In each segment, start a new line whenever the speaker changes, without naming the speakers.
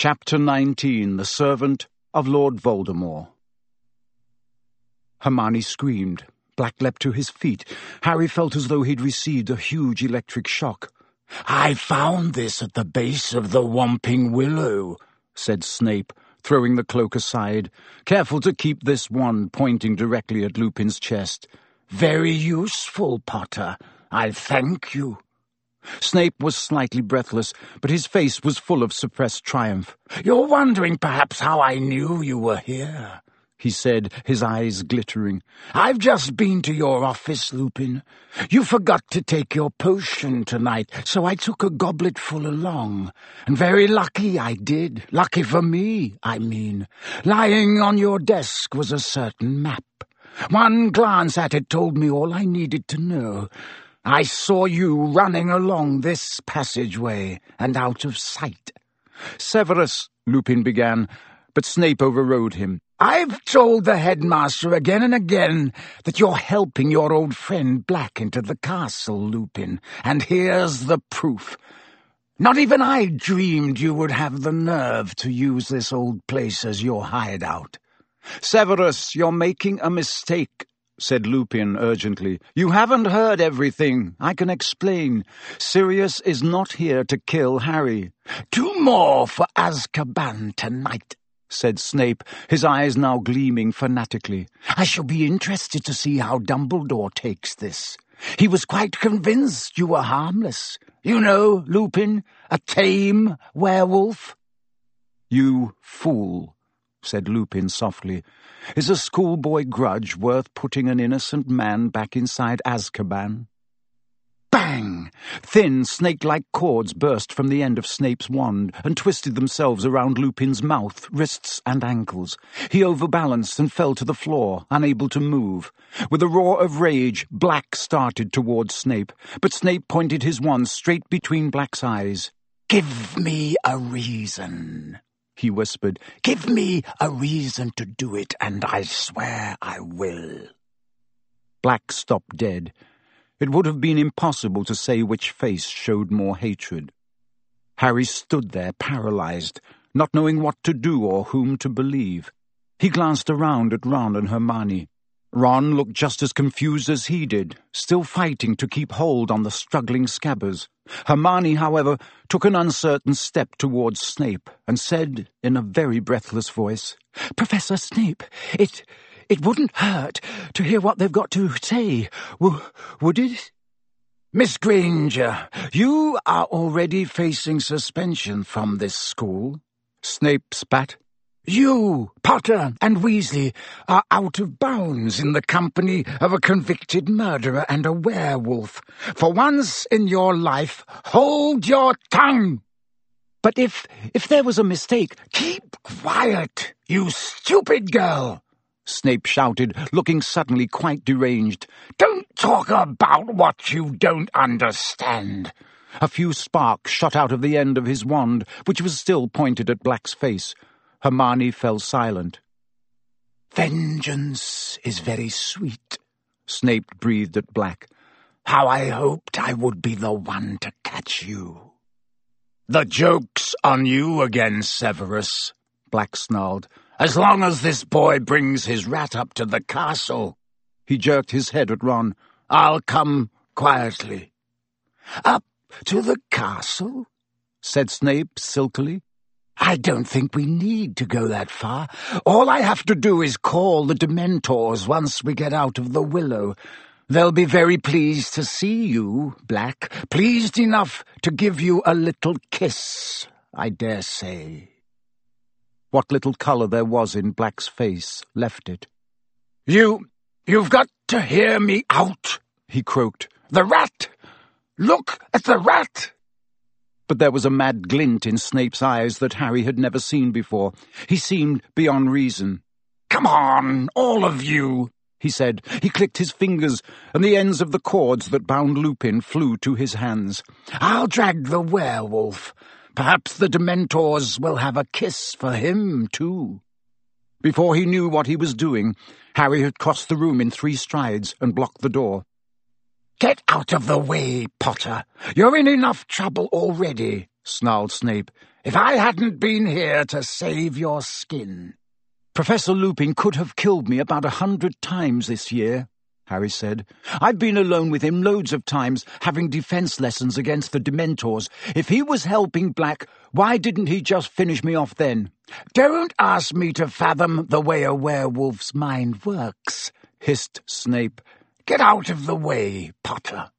Chapter 19 The Servant of Lord Voldemort Hermione screamed. Black leapt to his feet. Harry felt as though he'd received a huge electric shock.
I found this at the base of the Whomping Willow, said Snape, throwing the cloak aside, careful to keep this one pointing directly at Lupin's chest. Very useful, Potter. I thank you.
Snape was slightly breathless, but his face was full of suppressed triumph.
You're wondering perhaps how I knew you were here, he said, his eyes glittering. I've just been to your office, Lupin. You forgot to take your potion tonight, so I took a gobletful along. And very lucky I did. Lucky for me, I mean. Lying on your desk was a certain map. One glance at it told me all I needed to know. I saw you running along this passageway and out of sight.
Severus, Lupin began, but Snape overrode him.
I've told the headmaster again and again that you're helping your old friend Black into the castle, Lupin, and here's the proof. Not even I dreamed you would have the nerve to use this old place as your hideout.
Severus, you're making a mistake, said Lupin urgently. You haven't heard everything. I can explain. Sirius is not here to kill Harry.
Two more for Azkaban tonight, said Snape, his eyes now gleaming fanatically. I shall be interested to see how Dumbledore takes this. He was quite convinced you were harmless. You know, Lupin, a tame werewolf.
You fool, said Lupin softly. Is a schoolboy grudge worth putting an innocent man back inside Azkaban?
Bang!
Thin, snake-like cords burst from the end of Snape's wand and twisted themselves around Lupin's mouth, wrists, and ankles. He overbalanced and fell to the floor, unable to move. With a roar of rage, Black started towards Snape, but Snape pointed his wand straight between Black's eyes.
Give me a reason he whispered. Give me a reason to do it, and I swear I will.
Black stopped dead. It would have been impossible to say which face showed more hatred. Harry stood there, paralyzed, not knowing what to do or whom to believe. He glanced around at Ron and Hermione. Ron looked just as confused as he did, still fighting to keep hold on the struggling scabbers. Hermione, however, took an uncertain step towards Snape and said in a very breathless voice,
Professor Snape, it it wouldn't hurt to hear what they've got to say, w would it?
Miss Granger, you are already facing suspension from this school.
Snape spat.
You, Potter, and Weasley are out of bounds in the company of a convicted murderer and a werewolf. For once in your life, hold your tongue.
But if, if there was a mistake...
Keep quiet, you stupid girl, Snape shouted, looking suddenly quite deranged. Don't talk about what you don't understand.
A few sparks shot out of the end of his wand, which was still pointed at Black's face. Hermione fell silent.
Vengeance is very sweet, Snape breathed at Black. How I hoped I would be the one to catch you. The joke's on you again, Severus, Black snarled. As long as this boy brings his rat up to the castle. He jerked his head at Ron. I'll come quietly. Up to the castle? said Snape silkily. I don't think we need to go that far. All I have to do is call the Dementors once we get out of the willow. They'll be very pleased to see you, Black. Pleased enough to give you a little kiss, I dare say.
What little colour there was in Black's face left it.
You... you've got to hear me out, he croaked. The rat! Look at the rat!
But there was a mad glint in Snape's eyes that Harry had never seen before. He seemed beyond reason.
Come on, all of you,
he said. He clicked his fingers, and the ends of the cords that bound Lupin flew to his hands.
I'll drag the werewolf. Perhaps the Dementors will have a kiss for him, too.
Before he knew what he was doing, Harry had crossed the room in three strides and blocked the door.
Get out of the way, Potter. You're in enough trouble already, snarled Snape.
if I hadn't been here to save your skin.
Professor Lupin could have killed me about a hundred times this year, Harry said. I've been alone with him loads of times, having defense lessons against the Dementors. If he was helping Black, why didn't he just finish me off then?
Don't ask me to fathom the way a werewolf's mind works, hissed Snape. Get out of the way, Potter.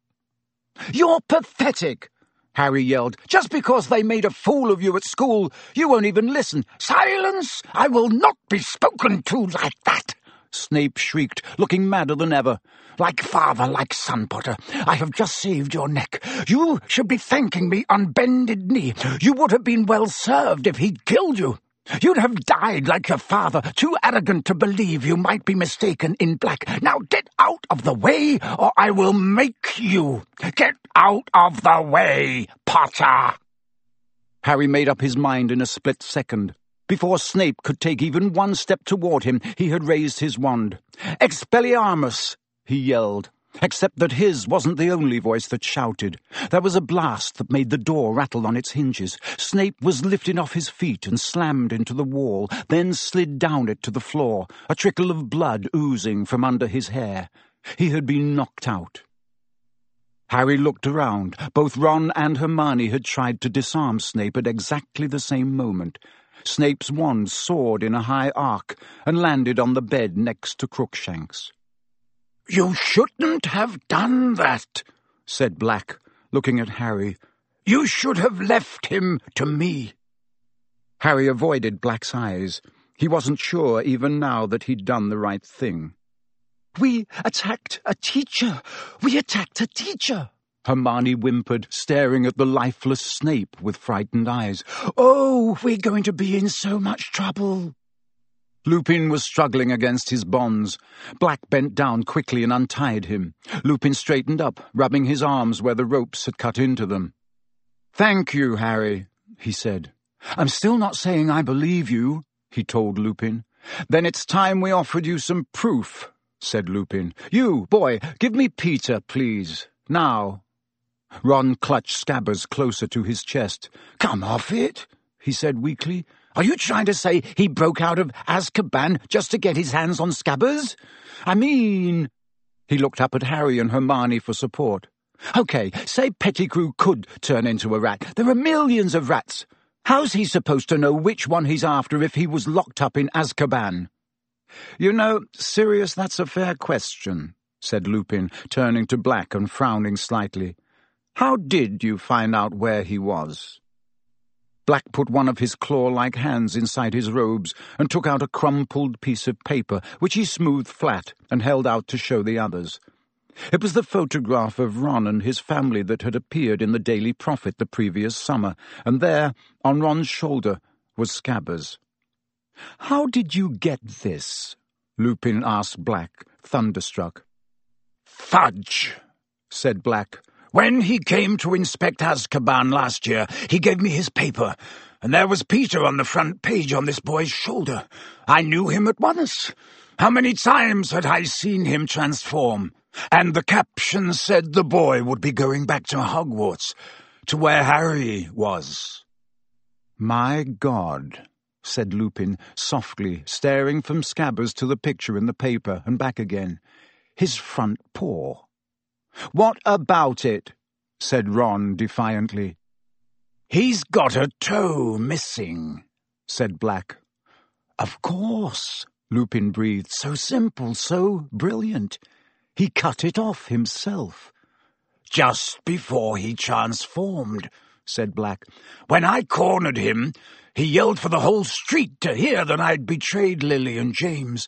You're pathetic, Harry yelled. Just because they made a fool of you at school, you won't even listen.
Silence! I will not be spoken to like that! Snape shrieked, looking madder than ever. Like father, like son, Potter. I have just saved your neck. You should be thanking me on bended knee. You would have been well served if he'd killed you. You'd have died like your father, too arrogant to believe you might be mistaken in black. Now get out of the way, or I will make you. Get out of the way, Potter!
Harry made up his mind in a split second. Before Snape could take even one step toward him, he had raised his wand. Expelliarmus! he yelled except that his wasn't the only voice that shouted. There was a blast that made the door rattle on its hinges. Snape was lifted off his feet and slammed into the wall, then slid down it to the floor, a trickle of blood oozing from under his hair. He had been knocked out. Harry looked around. Both Ron and Hermione had tried to disarm Snape at exactly the same moment. Snape's wand soared in a high arc and landed on the bed next to Crookshanks.
You shouldn't have done that, said Black, looking at Harry. You should have left him to me.
Harry avoided Black's eyes. He wasn't sure even now that he'd done the right thing.
We attacked a teacher! We attacked a teacher!
Hermione whimpered, staring at the lifeless Snape with frightened eyes.
Oh, we're going to be in so much trouble.
Lupin was struggling against his bonds. Black bent down quickly and untied him. Lupin straightened up, rubbing his arms where the ropes had cut into them. Thank you, Harry, he said. I'm still not saying I believe you, he told Lupin. Then it's time we offered you some proof, said Lupin. You, boy, give me Peter, please. Now. Ron clutched Scabbers closer to his chest.
Come off it, he said weakly. Are you trying to say he broke out of Azkaban just to get his hands on Scabbers? I mean...
He looked up at Harry and Hermione for support.
Okay, say Pettigrew could turn into a rat. There are millions of rats. How's he supposed to know which one he's after if he was locked up in Azkaban?
You know, Sirius, that's a fair question, said Lupin, turning to Black and frowning slightly. How did you find out where he was? Black put one of his claw-like hands inside his robes and took out a crumpled piece of paper, which he smoothed flat and held out to show the others. It was the photograph of Ron and his family that had appeared in the Daily Prophet the previous summer, and there, on Ron's shoulder, was Scabbers.
How did you get this? Lupin asked Black, thunderstruck. Fudge, said Black. When he came to inspect Azkaban last year, he gave me his paper, and there was Peter on the front page on this boy's shoulder. I knew him at once. How many times had I seen him transform? And the caption said the boy would be going back to Hogwarts, to where Harry was.
My God, said Lupin softly, staring from Scabbers to the picture in the paper and back again. His front paw.
What about it? said Ron defiantly. He's got a toe missing, said Black.
Of course, Lupin breathed. So simple, so brilliant. He cut it off himself.
Just before he transformed, said Black. When I cornered him, he yelled for the whole street to hear that I'd betrayed Lily and James.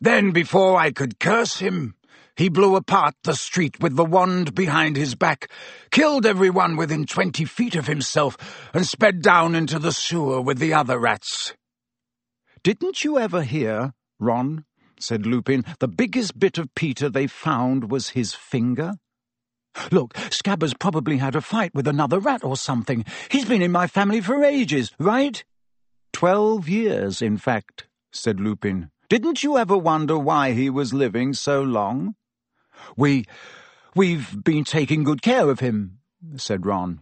Then, before I could curse him, he blew apart the street with the wand behind his back, killed everyone within twenty feet of himself, and sped down into the sewer with the other rats.
Didn't you ever hear, Ron, said Lupin, the biggest bit of Peter they found was his finger?
Look, Scabbers probably had a fight with another rat or something. He's been in my family for ages, right?
Twelve years, in fact, said Lupin. Didn't you ever wonder why he was living so long?
We... we've been taking good care of him, said Ron.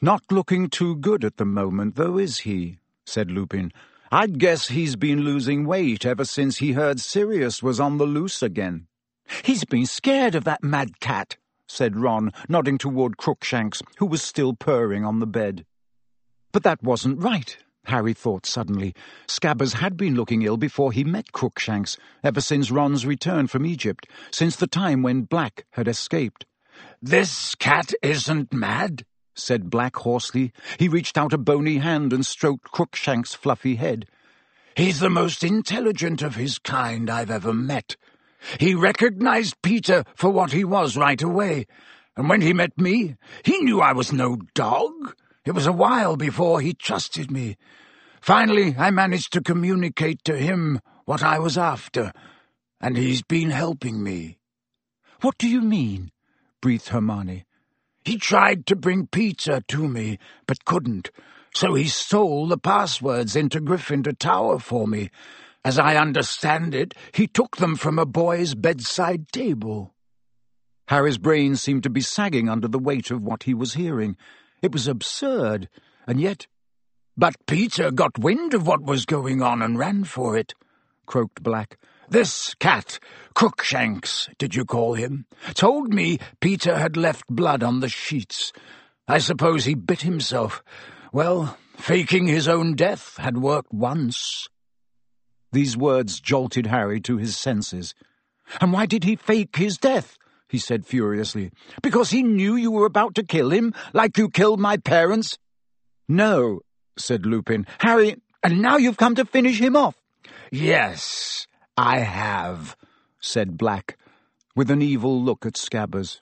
Not looking too good at the moment, though, is he? said Lupin. I'd guess he's been losing weight ever since he heard Sirius was on the loose again.
He's been scared of that mad cat, said Ron, nodding toward Crookshanks, who was still purring on the bed. But that wasn't right, Harry thought suddenly. Scabbers had been looking ill before he met Crookshanks, ever since Ron's return from Egypt, since the time when Black had escaped.
This cat isn't mad, said Black hoarsely.
He reached out a bony hand and stroked Crookshanks' fluffy head.
He's the most intelligent of his kind I've ever met. He recognized Peter for what he was right away, and when he met me, he knew I was no dog. It was a while before he trusted me. Finally, I managed to communicate to him what I was after, and he's been helping me.
What do you mean? breathed Hermione.
He tried to bring Peter to me, but couldn't, so he stole the passwords into Gryffindor Tower for me, as I understand it, he took them from a boy's bedside table.
Harry's brain seemed to be sagging under the weight of what he was hearing. It was absurd, and yet...
But Peter got wind of what was going on and ran for it, croaked Black. This cat, Crookshanks, did you call him, told me Peter had left blood on the sheets. I suppose he bit himself. Well, faking his own death had worked once.
These words jolted Harry to his senses.
And why did he fake his death? He said furiously. Because he knew you were about to kill him, like you killed my parents?
No, said Lupin.
Harry, and now you've come to finish him off.
Yes, I have, said Black,
with an evil look at Scabbers.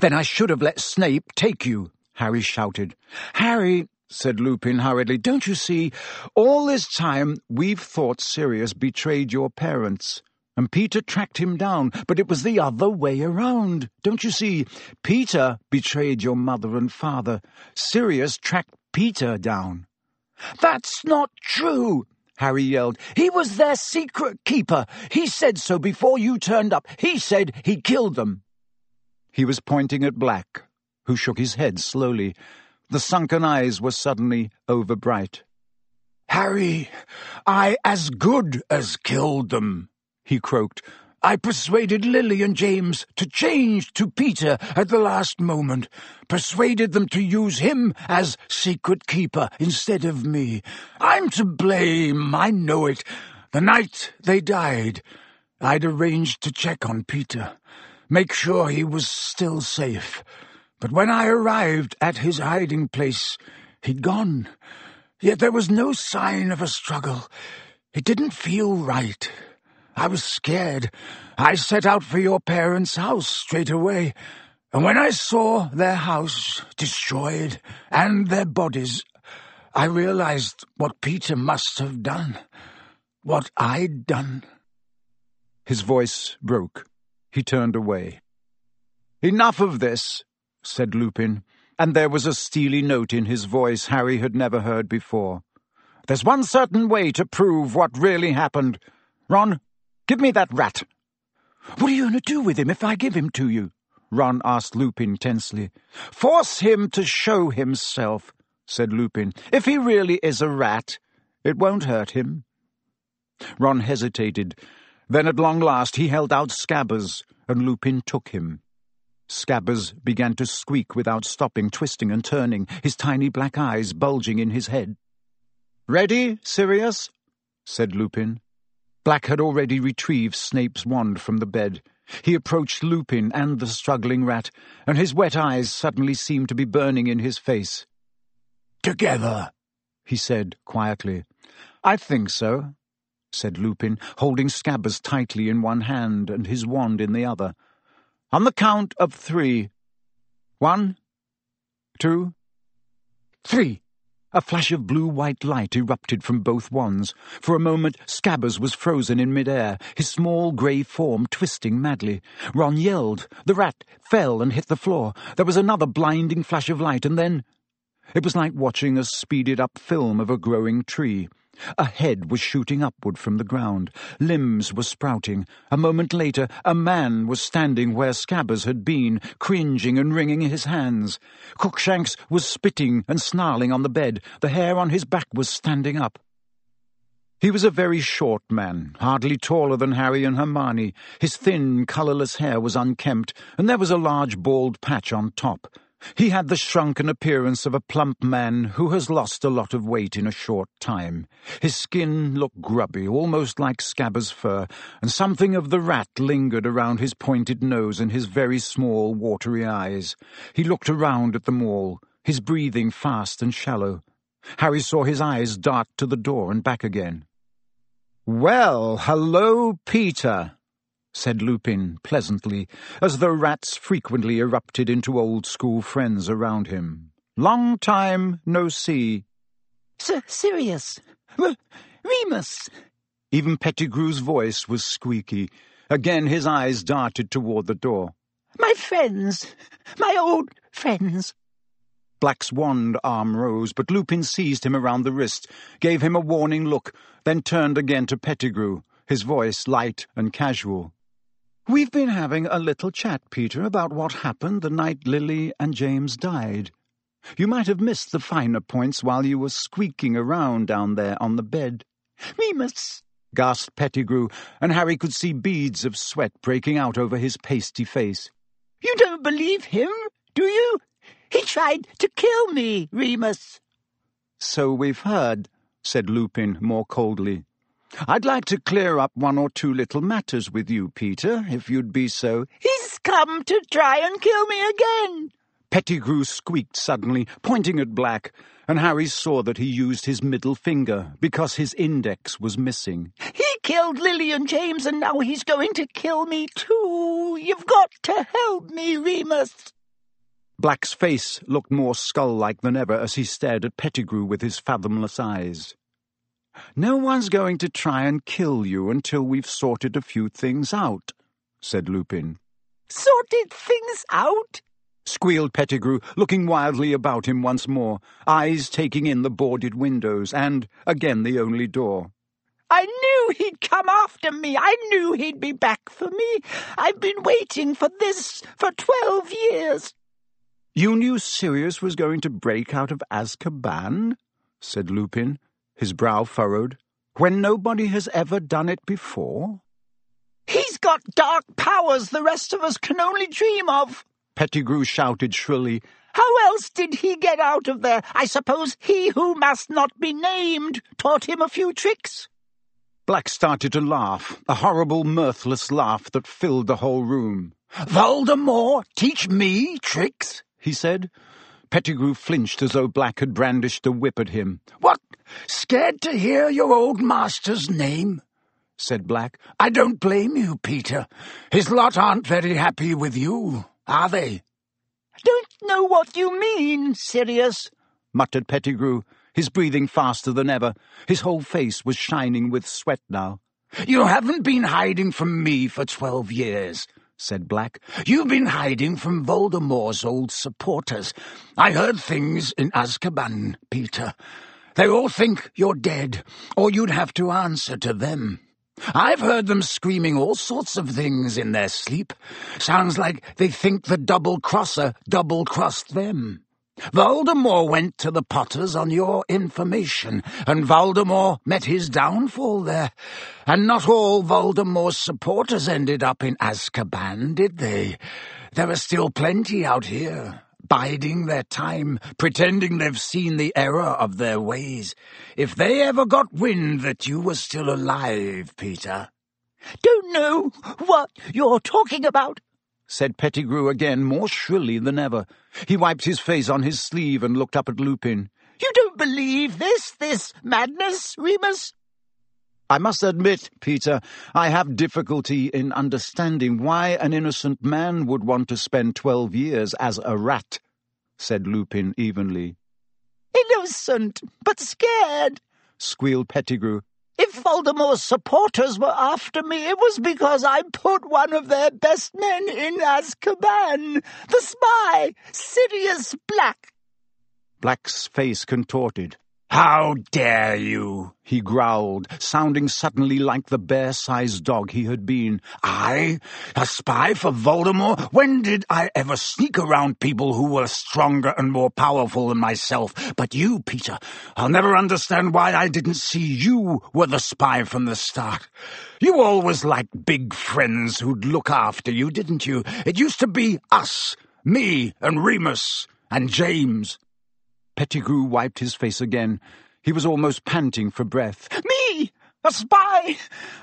Then I should have let Snape take you, Harry shouted.
Harry, said Lupin hurriedly. Don't you see? All this time we've thought Sirius betrayed your parents. And Peter tracked him down, but it was the other way around. Don't you see? Peter betrayed your mother and father. Sirius tracked Peter down.
That's not true, Harry yelled. He was their secret keeper. He said so before you turned up. He said he killed them.
He was pointing at Black, who shook his head slowly. The sunken eyes were suddenly overbright.
Harry, I as good as killed them, he croaked. I persuaded Lily and James to change to Peter at the last moment, persuaded them to use him as secret keeper instead of me. I'm to blame, I know it. The night they died, I'd arranged to check on Peter, make sure he was still safe. But when I arrived at his hiding place, he'd gone. Yet there was no sign of a struggle. It didn't feel right. I was scared. I set out for your parents' house straight away. And when I saw their house destroyed and their bodies, I realized what Peter must have done. What I'd done.
His voice broke. He turned away. Enough of this, said Lupin, and there was a steely note in his voice Harry had never heard before. There's one certain way to prove what really happened. Ron, give me that rat.
What are you going to do with him if I give him to you?
Ron asked Lupin tensely.
Force him to show himself, said Lupin. If he really is a rat, it won't hurt him.
Ron hesitated. Then at long last he held out Scabbers, and Lupin took him. Scabbers began to squeak without stopping, twisting and turning, his tiny black eyes bulging in his head.
Ready, Sirius? said Lupin.
Black had already retrieved Snape's wand from the bed. He approached Lupin and the struggling rat, and his wet eyes suddenly seemed to be burning in his face.
Together,
he said quietly. I think so, said Lupin, holding Scabbers tightly in one hand and his wand in the other. On the count of three. One, two, three. A flash of blue-white light erupted from both wands. For a moment, Scabbers was frozen in midair, his small grey form twisting madly. Ron yelled. The rat fell and hit the floor. There was another blinding flash of light, and then... It was like watching a speeded-up film of a growing tree. A head was shooting upward from the ground. Limbs were sprouting. A moment later, a man was standing where Scabbers had been, cringing and wringing his hands. Crookshanks was spitting and snarling on the bed. The hair on his back was standing up. He was a very short man, hardly taller than Harry and Hermione. His thin, colourless hair was unkempt, and there was a large bald patch on top. He had the shrunken appearance of a plump man who has lost a lot of weight in a short time. His skin looked grubby, almost like Scabbers' fur, and something of the rat lingered around his pointed nose and his very small, watery eyes. He looked around at them all, his breathing fast and shallow. Harry saw his eyes dart to the door and back again.
Well, hello, Peter, said Lupin pleasantly, as though rats frequently erupted into old school friends around him. Long time no see.
Sir Sirius! R Remus!
Even Pettigrew's voice was squeaky. Again his eyes darted toward the door.
My friends! My old friends!
Black's wand arm rose, but Lupin seized him around the wrist, gave him a warning look, then turned again to Pettigrew, his voice light and casual. We've been having a little chat, Peter, about what happened the night Lily and James died. You might have missed the finer points while you were squeaking around down there on the bed.
Remus,
gasped Pettigrew, and Harry could see beads of sweat breaking out over his pasty face.
You don't believe him, do you? He tried to kill me, Remus.
So we've heard, said Lupin more coldly. I'd like to clear up one or two little matters with you, Peter, if you'd be so.
He's come to try and kill me again.
Pettigrew squeaked suddenly, pointing at Black, and Harry saw that he used his middle finger because his index was missing.
He killed Lily and James, and now he's going to kill me too. You've got to help me, Remus.
Black's face looked more skull-like than ever as he stared at Pettigrew with his fathomless eyes. No one's going to try and kill you until we've sorted a few things out, said Lupin.
Sorted things out?
squealed Pettigrew, looking wildly about him once more, eyes taking in the boarded windows and, again, the only door.
I knew he'd come after me. I knew he'd be back for me. I've been waiting for this for twelve years.
You knew Sirius was going to break out of Azkaban? said Lupin, his brow furrowed, when nobody has ever done it before?
He's got dark powers the rest of us can only dream of,
Pettigrew shouted shrilly.
How else did he get out of there? I suppose he who must not be named taught him a few tricks.
Black started to laugh, a horrible, mirthless laugh that filled the whole room.
Voldemort teach me tricks?
he said. Pettigrew flinched as though Black had brandished a whip at him.
What? Scared to hear your old master's name? said Black. I don't blame you, Peter. His lot aren't very happy with you, are they?
Don't know what you mean, Sirius,
muttered Pettigrew, his breathing faster than ever. His whole face was shining with sweat now.
You haven't been hiding from me for twelve years said Black. You've been hiding from Voldemort's old supporters. I heard things in Azkaban, Peter. They all think you're dead, or you'd have to answer to them. I've heard them screaming all sorts of things in their sleep. Sounds like they think the double-crosser double-crossed them. Voldemort went to the Potters on your information, and Voldemort met his downfall there. And not all Voldemort's supporters ended up in Azkaban, did they? There are still plenty out here, biding their time, pretending they've seen the error of their ways. If they ever got wind that you were still alive, Peter.
Don't know what you're talking about,
said Pettigrew again, more shrilly than ever. He wiped his face on his sleeve and looked up at Lupin.
You don't believe this, this madness, Remus?
I must admit, Peter, I have difficulty in understanding why an innocent man would want to spend twelve years as a rat, said Lupin evenly.
Innocent, but scared, squealed
Pettigrew.
If Voldemort's supporters were after me, it was because I put one of their best men in Azkaban. The spy, Sirius Black.
Black's face contorted. How dare you?
he growled, sounding suddenly like the bear-sized dog he had been.
I? A spy for Voldemort? When did I ever sneak around people who were stronger and more powerful than myself? But you, Peter, I'll never understand why I didn't see you were the spy from the start. You always liked big friends who'd look after you, didn't you? It used to be us, me and Remus and James.
Pettigrew wiped his face again. He was almost panting for breath.
Me! A spy!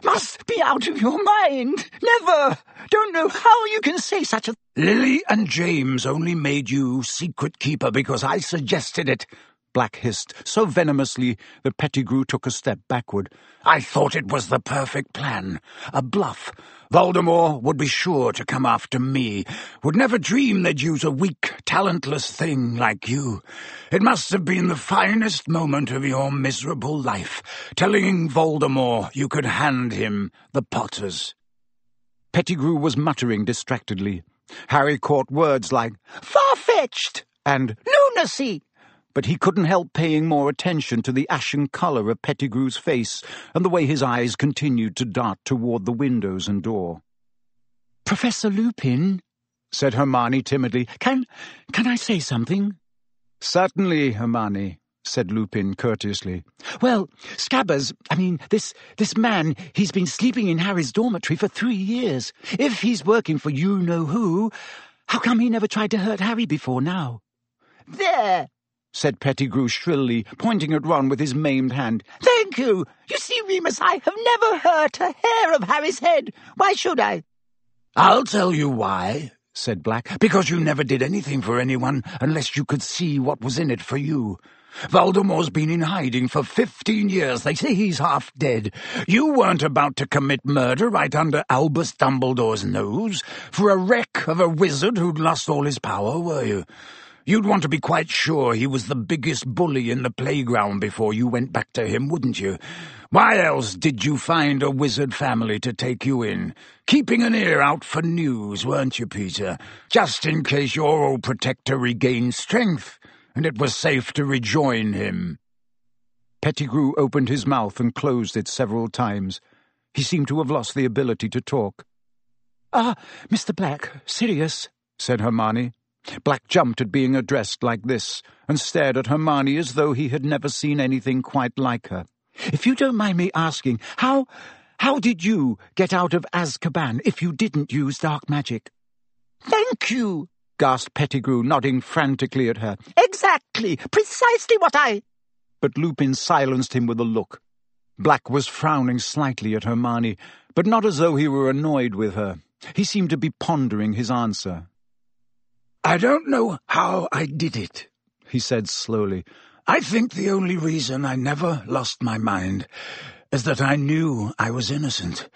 Must be out of your mind! Never! Don't know how you can say such a...
Lily and James only made you secret keeper because I suggested it.
Black hissed, so venomously that Pettigrew took a step backward.
I thought it was the perfect plan. A bluff. Voldemort would be sure to come after me, would never dream they'd use a weak, talentless thing like you. It must have been the finest moment of your miserable life, telling Voldemort you could hand him the Potters.
Pettigrew was muttering distractedly. Harry caught words like
far-fetched
and
lunacy
but he couldn't help paying more attention to the ashen colour of Pettigrew's face and the way his eyes continued to dart toward the windows and door.
Professor Lupin, said Hermione timidly, can, can I say something?
Certainly, Hermione, said Lupin courteously.
Well, Scabbers, I mean, this, this man, he's been sleeping in Harry's dormitory for three years. If he's working for you-know-who, how come he never tried to hurt Harry before now?
There,
said Pettigrew shrilly, pointing at Ron with his maimed hand.
Thank you. You see, Remus, I have never hurt a hair of Harry's head. Why should I?
I'll tell you why, said Black. Because you never did anything for anyone unless you could see what was in it for you. Voldemort's been in hiding for fifteen years. They say he's half dead. You weren't about to commit murder right under Albus Dumbledore's nose for a wreck of a wizard who'd lost all his power, were you? You'd want to be quite sure he was the biggest bully in the playground before you went back to him, wouldn't you? Why else did you find a wizard family to take you in? Keeping an ear out for news, weren't you, Peter? Just in case your old protector regained strength, and it was safe to rejoin him.
Pettigrew opened his mouth and closed it several times. He seemed to have lost the ability to talk.
Ah, Mr. Black, Sirius, said Hermione.
Black jumped at being addressed like this, and stared at Hermione as though he had never seen anything quite like her.
If you don't mind me asking, how... how did you get out of Azkaban if you didn't use dark magic?
Thank you,
gasped Pettigrew, nodding frantically at her.
Exactly, precisely what I...
But Lupin silenced him with a look. Black was frowning slightly at Hermione, but not as though he were annoyed with her. He seemed to be pondering his answer.
I don't know how I did it, he said slowly. I think the only reason I never lost my mind is that I knew I was innocent.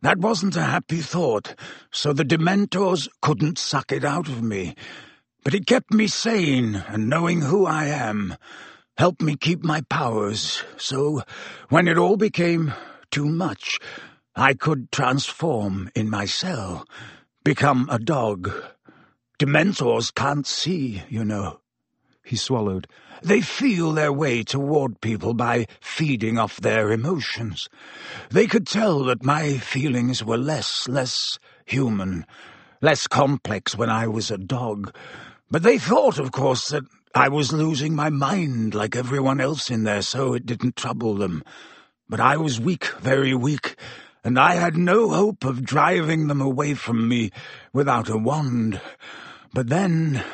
That wasn't a happy thought, so the Dementors couldn't suck it out of me. But it kept me sane, and knowing who I am helped me keep my powers, so when it all became too much, I could transform in my cell, become a dog, Dementors can't see, you know. He swallowed. They feel their way toward people by feeding off their emotions. They could tell that my feelings were less, less human, less complex when I was a dog. But they thought, of course, that I was losing my mind like everyone else in there, so it didn't trouble them. But I was weak, very weak, and I had no hope of driving them away from me without a wand. But then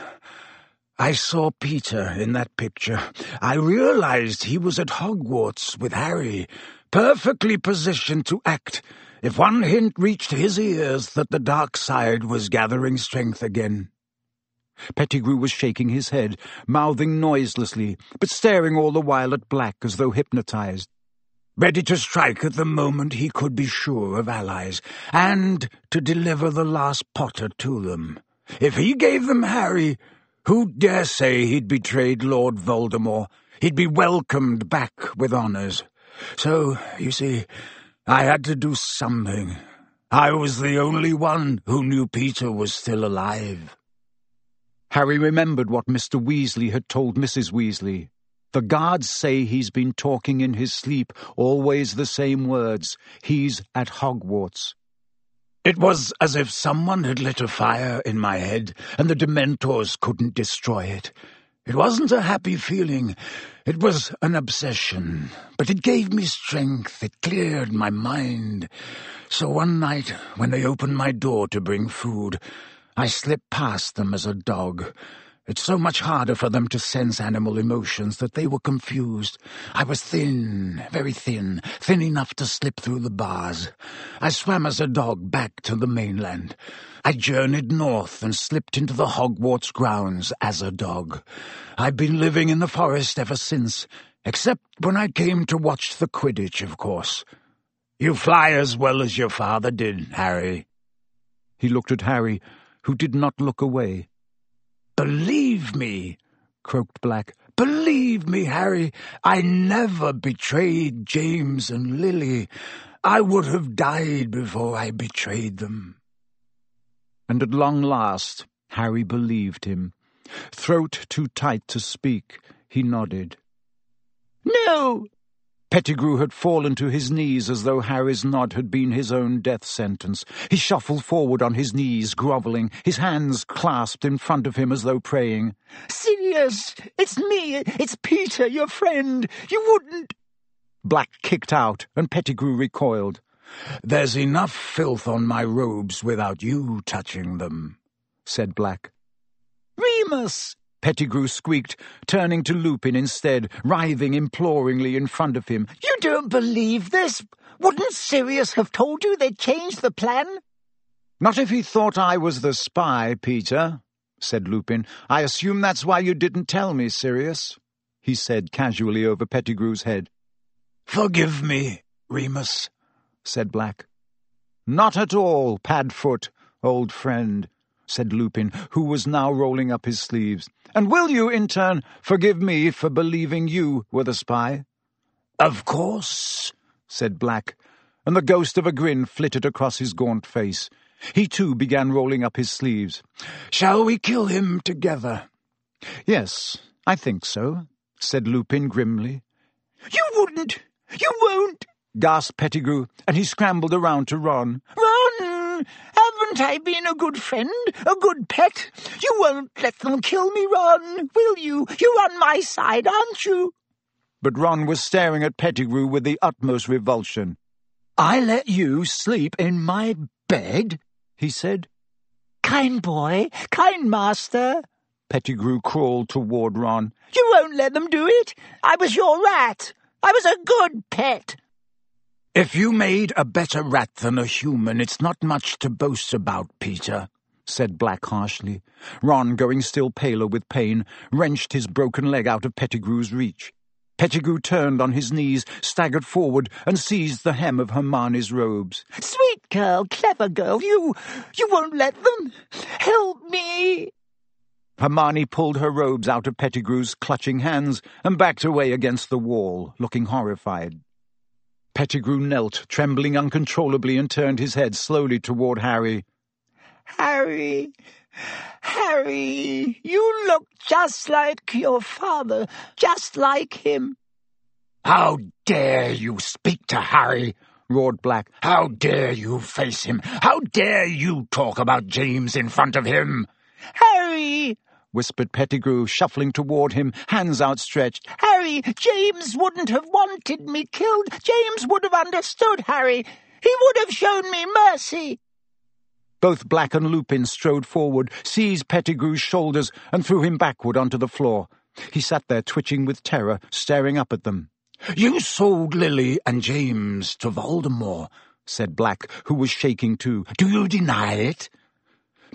I saw Peter in that picture. I realized he was at Hogwarts with Harry, perfectly positioned to act if one hint reached his ears that the dark side was gathering strength again.
Pettigrew was shaking his head, mouthing noiselessly, but staring all the while at Black as though hypnotized.
Ready to strike at the moment he could be sure of allies, and to deliver the last Potter to them. If he gave them Harry, who dare say he'd betrayed Lord Voldemort? He'd be welcomed back with honours. So, you see, I had to do something. I was the only one who knew Peter was still alive.
Harry remembered what Mr. Weasley had told Mrs. Weasley.
The guards say he's been talking in his sleep, always the same words. He's at Hogwarts.
It was as if someone had lit a fire in my head, and the Dementors couldn't destroy it. It wasn't a happy feeling. It was an obsession. But it gave me strength. It cleared my mind. So one night, when they opened my door to bring food, I slipped past them as a dog. It's so much harder for them to sense animal emotions that they were confused. I was thin, very thin, thin enough to slip through the bars. I swam as a dog back to the mainland. I journeyed north and slipped into the Hogwarts grounds as a dog. I've been living in the forest ever since, except when I came to watch the Quidditch, of course. You fly as well as your father did, Harry.
He looked at Harry, who did not look away.
Believe me, croaked Black. Believe me, Harry, I never betrayed James and Lily. I would have died before I betrayed them.
And at long last, Harry believed him. Throat too tight to speak, he nodded.
No,
Pettigrew had fallen to his knees as though Harry's nod had been his own death sentence. He shuffled forward on his knees, grovelling, his hands clasped in front of him as though praying.
Sirius, it's me, it's Peter, your friend. You wouldn't.
Black kicked out, and Pettigrew recoiled.
There's enough filth on my robes without you touching them, said Black.
Remus,
Pettigrew squeaked, turning to Lupin instead, writhing imploringly in front of him.
You don't believe this? Wouldn't Sirius have told you they'd changed the plan?
Not if he thought I was the spy, Peter, said Lupin. I assume that's why you didn't tell me, Sirius, he said casually over Pettigrew's head.
Forgive me, Remus, said Black.
Not at all, Padfoot, old friend, said Lupin, who was now rolling up his sleeves. And will you, in turn, forgive me for believing you were the spy?
Of course, said Black,
and the ghost of a grin flitted across his gaunt face. He too began rolling up his sleeves.
Shall we kill him together?
Yes, I think so, said Lupin grimly.
You wouldn't! You won't!
gasped Pettigrew, and he scrambled around to Ron.
Ron! Haven't I been a good friend, a good pet? You won't let them kill me, Ron, will you? You're on my side, aren't you?
But Ron was staring at Pettigrew with the utmost revulsion.
I let you sleep in my bed, he said.
Kind boy, kind master.
Pettigrew crawled toward Ron.
You won't let them do it. I was your rat. I was a good pet.
If you made a better rat than a human, it's not much to boast about, Peter, said Black harshly.
Ron, going still paler with pain, wrenched his broken leg out of Pettigrew's reach. Pettigrew turned on his knees, staggered forward, and seized the hem of Hermione's robes.
Sweet girl, clever girl, you... you won't let them? Help me!
Hermione pulled her robes out of Pettigrew's clutching hands and backed away against the wall, looking horrified. Pettigrew knelt, trembling uncontrollably, and turned his head slowly toward Harry.
Harry, Harry, you look just like your father, just like him.
How dare you speak to Harry? roared Black. How dare you face him? How dare you talk about James in front of him?
Harry,
whispered Pettigrew, shuffling toward him, hands outstretched.
Harry, James wouldn't have wanted me killed. James would have understood, Harry. He would have shown me mercy.
Both Black and Lupin strode forward, seized Pettigrew's shoulders, and threw him backward onto the floor. He sat there twitching with terror, staring up at them.
You sold Lily and James to Voldemort, said Black, who was shaking too. Do you deny it?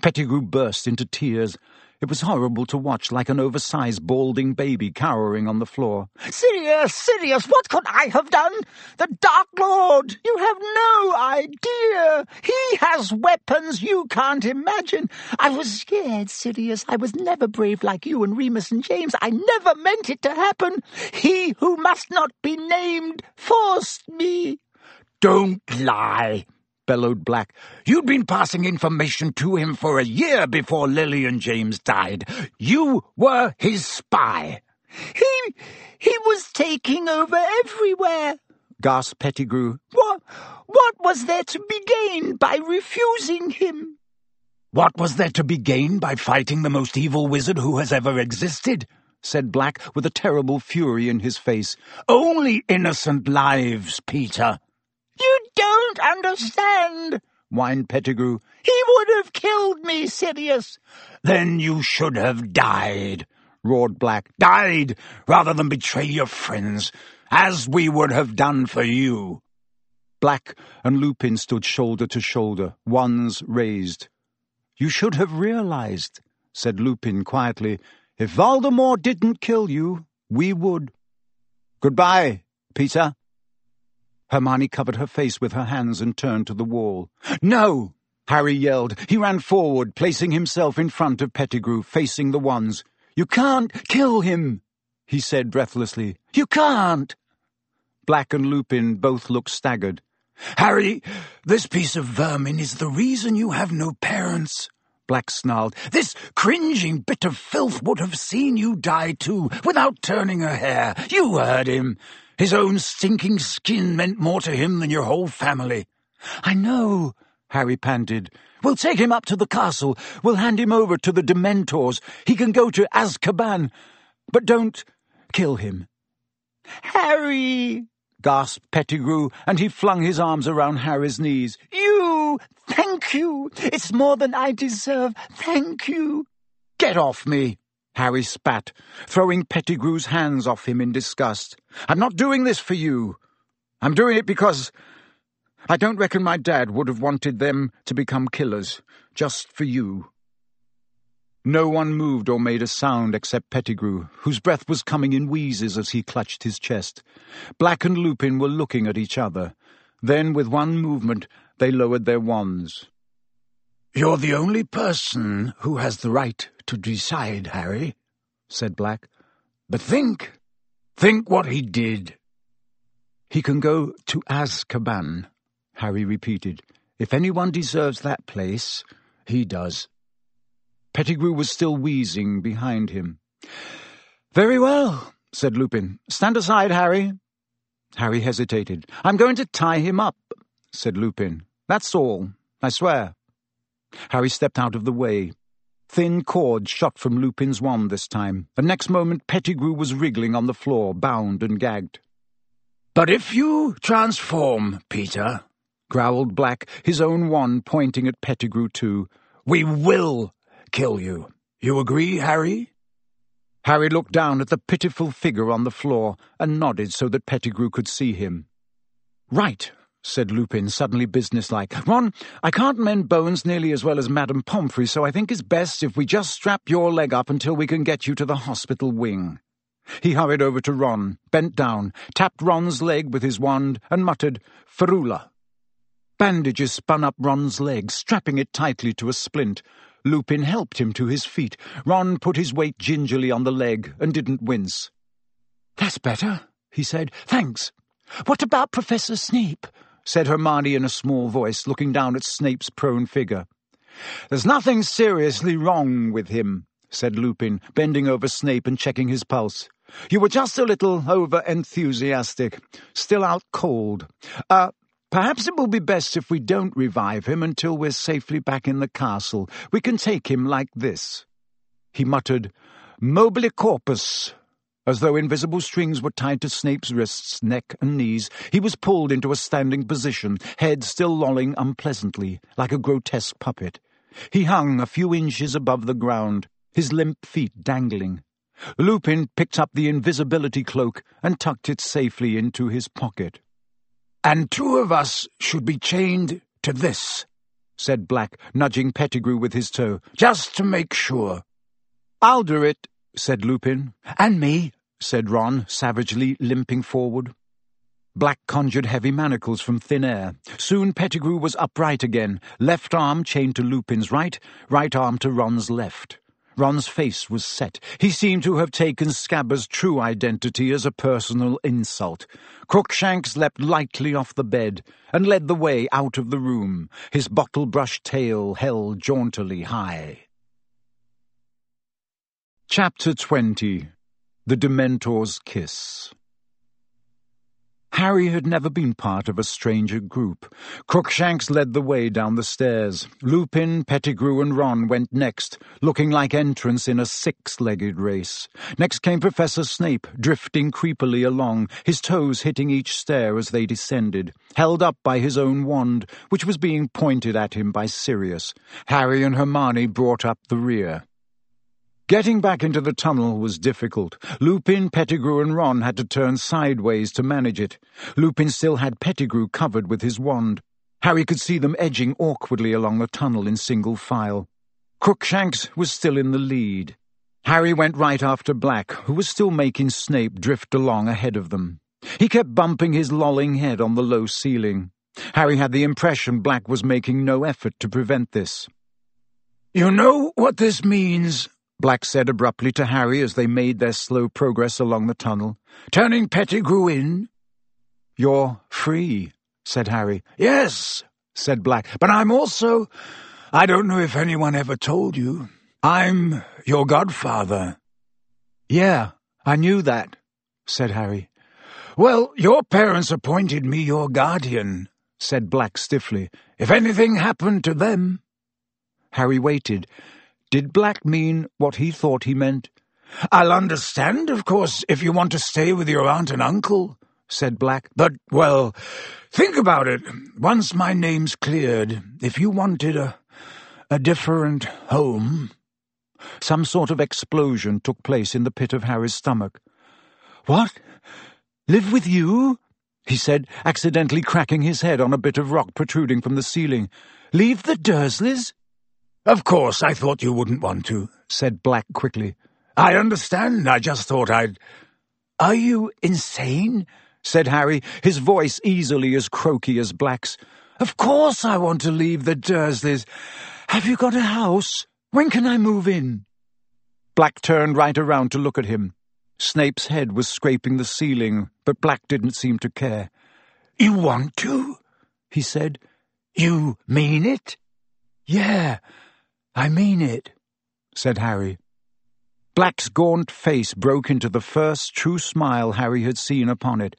Pettigrew burst into tears. It was horrible to watch, like an oversized, balding baby cowering on the floor.
Sirius, Sirius, what could I have done? The Dark Lord! You have no idea! He has weapons you can't imagine! I was scared, Sirius. I was never brave like you and Remus and James. I never meant it to happen. He who must not be named forced me.
Don't lie, bellowed Black. You'd been passing information to him for a year before Lily and James died. You were his spy.
He, he was taking over everywhere, gasped Pettigrew. What, what was there to be gained by refusing him?
What was there to be gained by fighting the most evil wizard who has ever existed? said Black with a terrible fury in his face. Only innocent lives, Peter.
Don't understand, whined Pettigrew. He would have killed me, Sirius.
Then you should have died, roared Black. Died rather than betray your friends, as we would have done for you.
Black and Lupin stood shoulder to shoulder, wands raised. You should have realized, said Lupin quietly, if Voldemort didn't kill you, we would. Goodbye, Peter. Hermione covered her face with her hands and turned to the wall. No! Harry yelled. He ran forward, placing himself in front of Pettigrew, facing the ones. You can't kill him, he said breathlessly. You can't! Black and Lupin both looked staggered.
Harry, this piece of vermin is the reason you have no parents, Black snarled. This cringing bit of filth would have seen you die too, without turning a hair. You heard him. His own stinking skin meant more to him than your whole family.
I know, Harry panted. We'll take him up to the castle. We'll hand him over to the Dementors. He can go to Azkaban. But don't kill him.
Harry!
gasped Pettigrew, and he flung his arms around Harry's knees.
You! Thank you! It's more than I deserve. Thank you!
Get off me! Harry spat, throwing Pettigrew's hands off him in disgust. I'm not doing this for you. I'm doing it because I don't reckon my dad would have wanted them to become killers, just for you. No one moved or made a sound except Pettigrew, whose breath was coming in wheezes as he clutched his chest. Black and Lupin were looking at each other. Then, with one movement, they lowered their wands.
You're the only person who has the right to decide, Harry, said Black. But think, think what he did.
He can go to Azkaban, Harry repeated. If anyone deserves that place, he does. Pettigrew was still wheezing behind him. Very well, said Lupin. Stand aside, Harry. Harry hesitated. I'm going to tie him up, said Lupin. That's all, I swear. Harry stepped out of the way. Thin cord shot from Lupin's wand this time, and next moment Pettigrew was wriggling on the floor, bound and gagged.
But if you transform, Peter, growled Black, his own wand pointing at Pettigrew too, we will kill you. You agree, Harry?
Harry looked down at the pitiful figure on the floor and nodded so that Pettigrew could see him. Right, said Lupin, suddenly businesslike. Ron, I can't mend bones nearly as well as Madame Pomfrey, so I think it's best if we just strap your leg up until we can get you to the hospital wing. He hurried over to Ron, bent down, tapped Ron's leg with his wand, and muttered, Ferula. Bandages spun up Ron's leg, strapping it tightly to a splint. Lupin helped him to his feet. Ron put his weight gingerly on the leg and didn't wince. That's better, he said. Thanks. What about Professor Snape? Said Hermione in a small voice, looking down at Snape's prone figure. There's nothing seriously wrong with him, said Lupin, bending over Snape and checking his pulse. You were just a little over-enthusiastic, still out cold. Uh, perhaps it will be best if we don't revive him until we're safely back in the castle. We can take him like this. He muttered, Mobilicorpus, as though invisible strings were tied to Snape's wrists, neck, and knees, he was pulled into a standing position, head still lolling unpleasantly, like a grotesque puppet. He hung a few inches above the ground, his limp feet dangling. Lupin picked up the invisibility cloak and tucked it safely into his pocket.
And two of us should be chained to this, said Black, nudging Pettigrew with his toe, just to make sure.
I'll do it, said Lupin. And me, said Ron, savagely limping forward. Black conjured heavy manacles from thin air. Soon Pettigrew was upright again, left arm chained to Lupin's right, right arm to Ron's left. Ron's face was set. He seemed to have taken Scabbers' true identity as a personal insult. Crookshanks leapt lightly off the bed and led the way out of the room, his bottle-brush tail held jauntily high. Chapter 20 The Dementor's Kiss Harry had never been part of a stranger group. Crookshanks led the way down the stairs. Lupin, Pettigrew, and Ron went next, looking like entrants in a six-legged race. Next came Professor Snape, drifting creepily along, his toes hitting each stair as they descended, held up by his own wand, which was being pointed at him by Sirius. Harry and Hermione brought up the rear. Getting back into the tunnel was difficult. Lupin, Pettigrew, and Ron had to turn sideways to manage it. Lupin still had Pettigrew covered with his wand. Harry could see them edging awkwardly along the tunnel in single file. Crookshanks was still in the lead. Harry went right after Black, who was still making Snape drift along ahead of them. He kept bumping his lolling head on the low ceiling. Harry had the impression Black was making no effort to prevent this.
You know what this means,
Black said abruptly to Harry as they made their slow progress along the tunnel.
Turning Pettigrew in?
You're free, said Harry.
Yes, said Black, but I'm also... I don't know if anyone ever told you. I'm your godfather.
Yeah, I knew that, said Harry.
Well, your parents appointed me your guardian, said Black stiffly. If anything happened to them...
Harry waited, did Black mean what he thought he meant?
I'll understand, of course, if you want to stay with your aunt and uncle, said Black. But, well, think about it. Once my name's cleared, if you wanted a, a different home...
Some sort of explosion took place in the pit of Harry's stomach. What? Live with you? he said, accidentally cracking his head on a bit of rock protruding from the ceiling. Leave the Dursleys?
Of course, I thought you wouldn't want to, said Black quickly. I understand. I just thought I'd...
Are you insane?
said Harry, his voice easily as croaky as Black's.
Of course I want to leave the Dursleys. Have you got a house? When can I move in?
Black turned right around to look at him. Snape's head was scraping the ceiling, but Black didn't seem to care.
You want to? he said. You mean it?
Yeah, I mean it,
said Harry. Black's gaunt face broke into the first true smile Harry had seen upon it.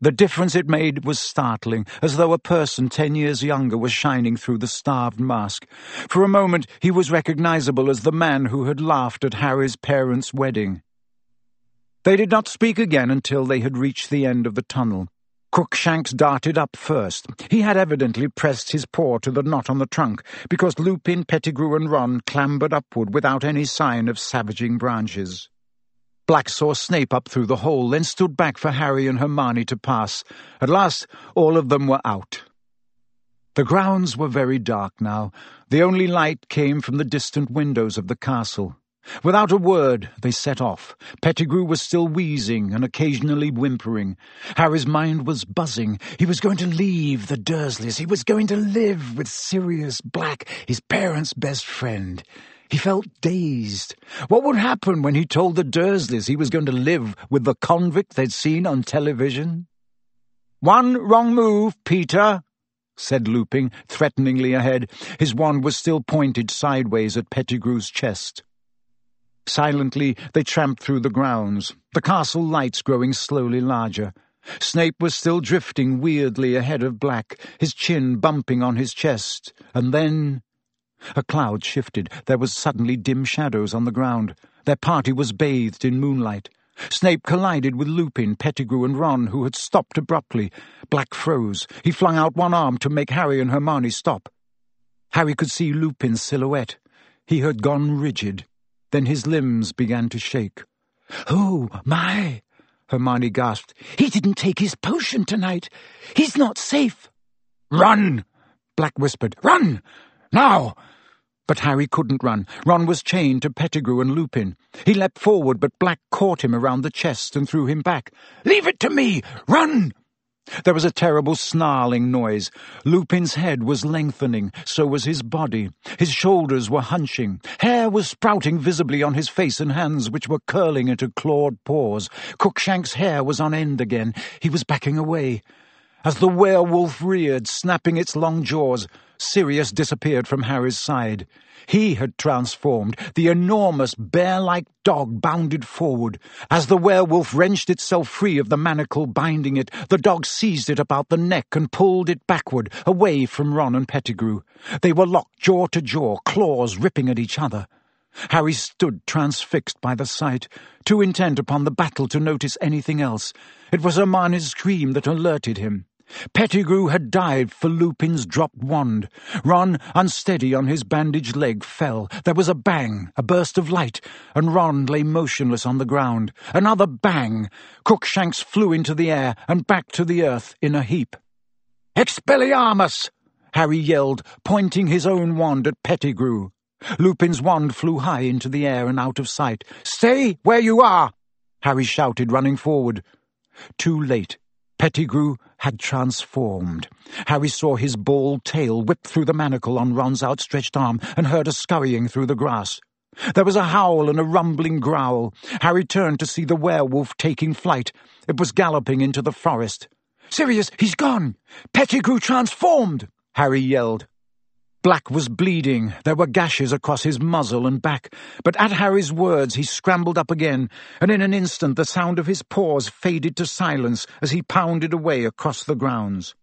The difference it made was startling, as though a person ten years younger was shining through the starved mask. For a moment he was recognizable as the man who had laughed at Harry's parents' wedding. They did not speak again until they had reached the end of the tunnel. Crookshanks darted up first. He had evidently pressed his paw to the knot on the trunk, because Lupin, Pettigrew, and Ron clambered upward without any sign of savaging branches. Black saw Snape up through the hole, then stood back for Harry and Hermione to pass. At last, all of them were out. The grounds were very dark now. The only light came from the distant windows of the castle. Without a word, they set off. Pettigrew was still wheezing and occasionally whimpering. Harry's mind was buzzing. He was going to leave the Dursleys. He was going to live with Sirius Black, his parents' best friend. He felt dazed. What would happen when he told the Dursleys he was going to live with the convict they'd seen on television? One wrong move, Peter, said Lupin, threateningly ahead. His wand was still pointed sideways at Pettigrew's chest. Silently, they tramped through the grounds, the castle lights growing slowly larger. Snape was still drifting weirdly ahead of Black, his chin bumping on his chest, and then... A cloud shifted. There was suddenly dim shadows on the ground. Their party was bathed in moonlight. Snape collided with Lupin, Pettigrew, and Ron, who had stopped abruptly. Black froze. He flung out one arm to make Harry and Hermione stop. Harry could see Lupin's silhouette. He had gone rigid. Then his limbs began to shake.
Oh, my! Hermione gasped. He didn't take his potion tonight. He's not safe.
Run! Black whispered. Run! Now!
But Harry couldn't run. Ron was chained to Pettigrew and Lupin. He leapt forward, but Black caught him around the chest and threw him back.
Leave it to me! Run!
There was a terrible snarling noise. Lupin's head was lengthening, so was his body. His shoulders were hunching. Hair was sprouting visibly on his face and hands, which were curling into clawed paws. Crookshank's hair was on end again. He was backing away. As the werewolf reared, snapping its long jaws, Sirius disappeared from Harry's side. He had transformed. The enormous, bear-like dog bounded forward. As the werewolf wrenched itself free of the manacle binding it, the dog seized it about the neck and pulled it backward, away from Ron and Pettigrew. They were locked jaw to jaw, claws ripping at each other. Harry stood transfixed by the sight, too intent upon the battle to notice anything else. It was Hermione's scream that alerted him. Pettigrew had dived for Lupin's dropped wand. Ron, unsteady on his bandaged leg, fell. There was a bang, a burst of light, and Ron lay motionless on the ground. Another bang. Crookshanks flew into the air and back to the earth in a heap. Expelliarmus! Harry yelled, pointing his own wand at Pettigrew. Lupin's wand flew high into the air and out of sight. Stay where you are! Harry shouted, running forward. Too late. Pettigrew had transformed. Harry saw his bald tail whip through the manacle on Ron's outstretched arm and heard a scurrying through the grass. There was a howl and a rumbling growl. Harry turned to see the werewolf taking flight. It was galloping into the forest. Sirius, he's gone! Pettigrew transformed! Harry yelled. Black was bleeding. There were gashes across his muzzle and back. But at Harry's words he scrambled up again, and in an instant the sound of his paws faded to silence as he pounded away across the grounds.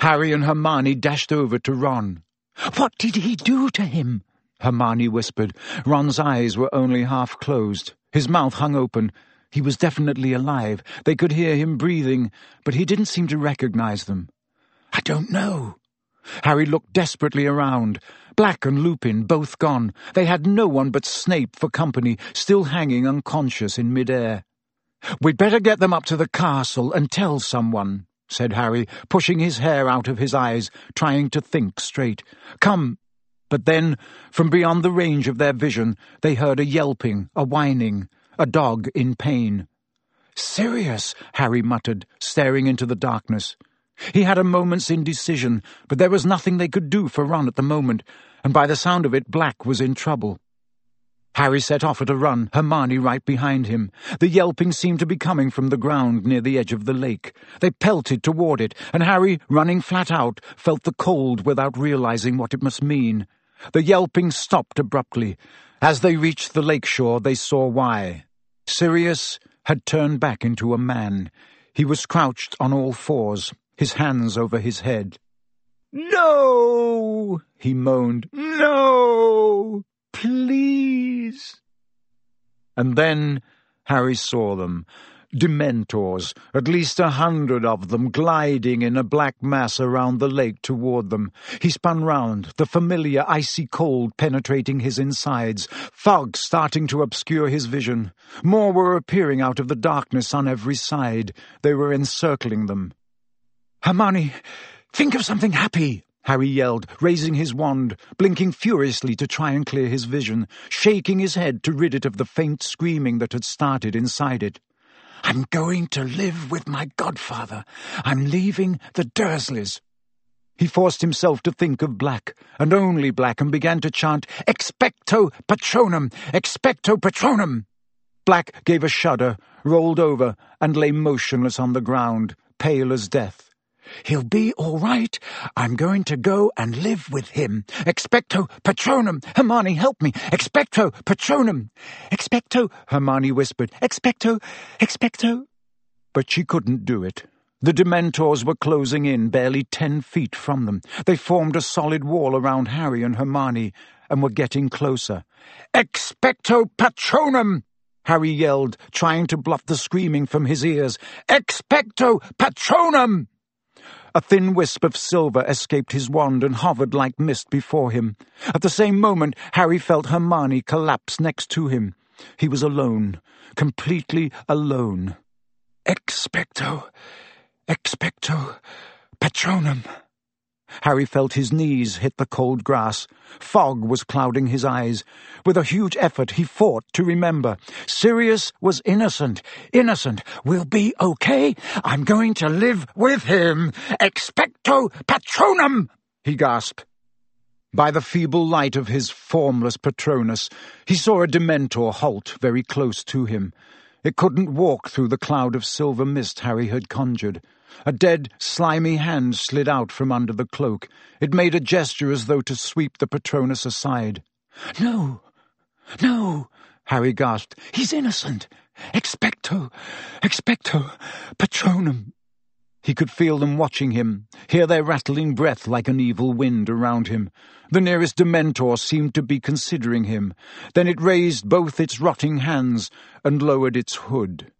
Harry and Hermione dashed over to Ron.
What did he do to him?
Hermione whispered. Ron's eyes were only half closed. His mouth hung open. He was definitely alive. They could hear him breathing, but he didn't seem to recognize them.
I don't know,
Harry looked desperately around. Black and Lupin, both gone. They had no one but Snape for company, still hanging unconscious in mid-air. We'd better get them up to the castle and tell someone, said Harry, pushing his hair out of his eyes, trying to think straight. Come. But then, from beyond the range of their vision, they heard a yelping, a whining, a dog in pain. Sirius, Harry muttered, staring into the darkness. He had a moment's indecision, but there was nothing they could do for Ron at the moment, and by the sound of it, Black was in trouble. Harry set off at a run, Hermione right behind him. The yelping seemed to be coming from the ground near the edge of the lake. They pelted toward it, and Harry, running flat out, felt the cold without realizing what it must mean. The yelping stopped abruptly. As they reached the lake shore, they saw why. Sirius had turned back into a man. He was crouched on all fours, his hands over his head.
No, he moaned. No, please.
And then Harry saw them. Dementors, at least a hundred of them, gliding in a black mass around the lake toward them. He spun round, the familiar icy cold penetrating his insides, fog starting to obscure his vision. More were appearing out of the darkness on every side. They were encircling them.
Hermione, think of something happy, Harry yelled, raising his wand, blinking furiously to try and clear his vision, shaking his head to rid it of the faint screaming that had started inside it. I'm going to live with my godfather. I'm leaving the Dursleys. He forced himself to think of Black, and only Black, and began to chant, Expecto Patronum! Expecto Patronum!
Black gave a shudder, rolled over, and lay motionless on the ground, pale as death.
He'll be all right. I'm going to go and live with him. Expecto Patronum! Hermione, help me! Expecto Patronum! Expecto, Hermione whispered. Expecto, expecto.
But she couldn't do it. The Dementors were closing in, barely ten feet from them. They formed a solid wall around Harry and Hermione, and were getting closer.
Expecto Patronum! Harry yelled, trying to bluff the screaming from his ears. Expecto Patronum!
A thin wisp of silver escaped his wand and hovered like mist before him. At the same moment, Harry felt Hermione collapse next to him. He was alone, completely alone.
Expecto, expecto, patronum.
Harry felt his knees hit the cold grass. Fog was clouding his eyes. With a huge effort, he fought to remember. Sirius was innocent. Innocent. We'll be okay. I'm going to live with him. Expecto patronum! he gasped. By the feeble light of his formless Patronus, he saw a Dementor halt very close to him. It couldn't walk through the cloud of silver mist Harry had conjured. A dead, slimy hand slid out from under the cloak. It made a gesture as though to sweep the Patronus aside.
No, no, Harry gasped. He's innocent. Expecto, expecto, patronum.
He could feel them watching him, hear their rattling breath like an evil wind around him. The nearest Dementor seemed to be considering him. Then it raised both its rotting hands and lowered its hood.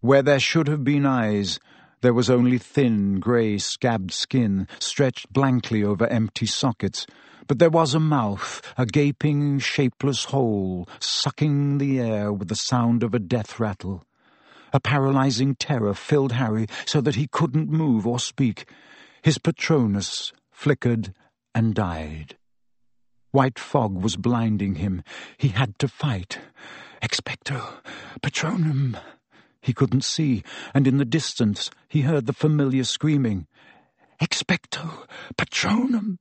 Where there should have been eyes, there was only thin, grey, scabbed skin stretched blankly over empty sockets. But there was a mouth, a gaping, shapeless hole, sucking the air with the sound of a death rattle. A paralyzing terror filled Harry so that he couldn't move or speak. His Patronus flickered and died. White fog was blinding him. He had to fight. Expecto Patronum. He couldn't see, and in the distance he heard the familiar screaming. Expecto Patronum.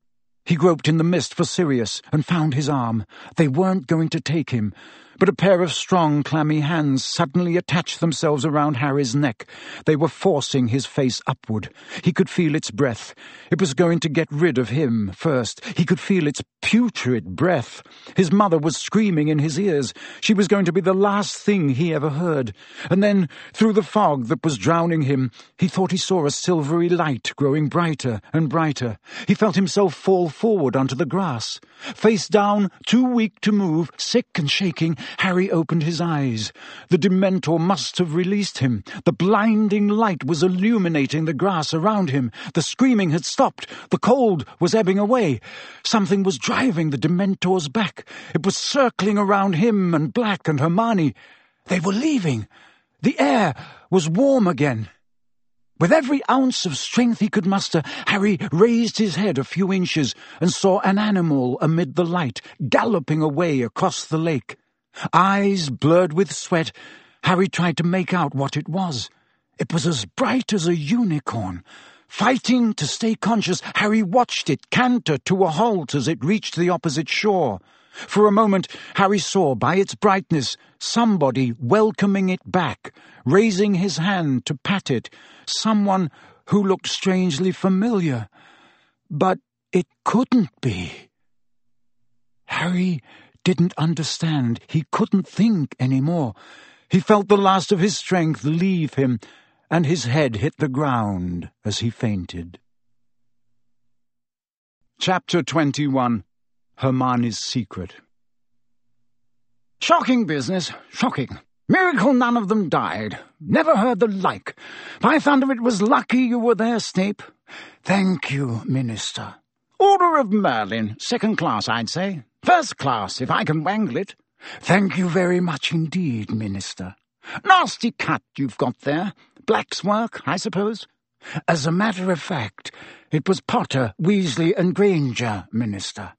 He groped in the mist for Sirius and found his arm. They weren't going to take him but a pair of strong, clammy hands suddenly attached themselves around Harry's neck. They were forcing his face upward. He could feel its breath. It was going to get rid of him first. He could feel its putrid breath. His mother was screaming in his ears. She was going to be the last thing he ever heard. And then, through the fog that was drowning him, he thought he saw a silvery light growing brighter and brighter. He felt himself fall forward onto the grass. Face down, too weak to move, sick and shaking, Harry opened his eyes. The Dementor must have released him. The blinding light was illuminating the grass around him. The screaming had stopped. The cold was ebbing away. Something was driving the Dementors back. It was circling around him and Black and Hermione. They were leaving. The air was warm again. With every ounce of strength he could muster, Harry raised his head a few inches and saw an animal amid the light, galloping away across the lake. Eyes blurred with sweat, Harry tried to make out what it was. It was as bright as a unicorn. Fighting to stay conscious, Harry watched it canter to a halt as it reached the opposite shore. For a moment, Harry saw by its brightness somebody welcoming it back, raising his hand to pat it, someone who looked strangely familiar. But it couldn't be. Harry didn't understand. He couldn't think any more. He felt the last of his strength leave him, and his head hit the ground as he fainted. Chapter 21 Hermione's Secret
Shocking business, shocking. Miracle none of them died. Never heard the like. By thunder, it was lucky you were there, Snape. Thank you, Minister. Order of Merlin, second class, I'd say. First class, if I can wangle it. Thank you very much indeed, Minister. Nasty cut you've got there. Black's work, I suppose? As a matter of fact, it was Potter, Weasley, and Granger, Minister.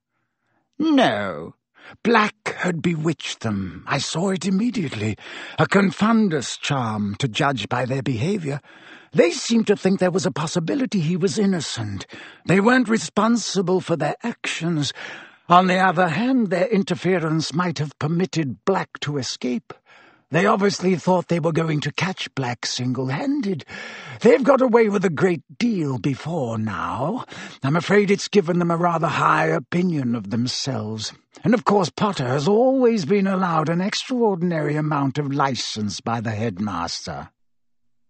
No. Black had bewitched them. I saw it immediately. A confundus charm, to judge by their behaviour. They seemed to think there was a possibility he was innocent. They weren't responsible for their actions. On the other hand, their interference might have permitted Black to escape. They obviously thought they were going to catch Black single-handed. They've got away with a great deal before now. I'm afraid it's given them a rather high opinion of themselves. And of course Potter has always been allowed an extraordinary amount of license by the headmaster.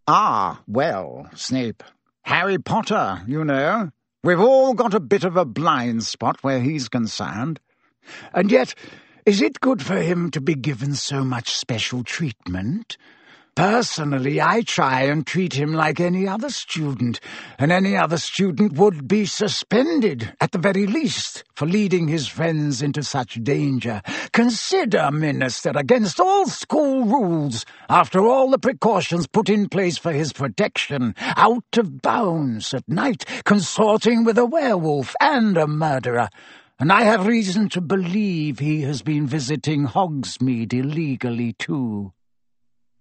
Ah, well, Snape. Harry Potter, you know. We've all got a bit of a blind spot where he's concerned.
And yet, is it good for him to be given so much special treatment? Personally, I try and treat him like any other student, and any other student would be suspended, at the very least, for leading his friends into such danger. Consider, Minister, against all school rules, after all the precautions put in place for his protection, out of bounds at night, consorting with a werewolf and a murderer, and I have reason to believe he has been visiting Hogsmeade illegally, too.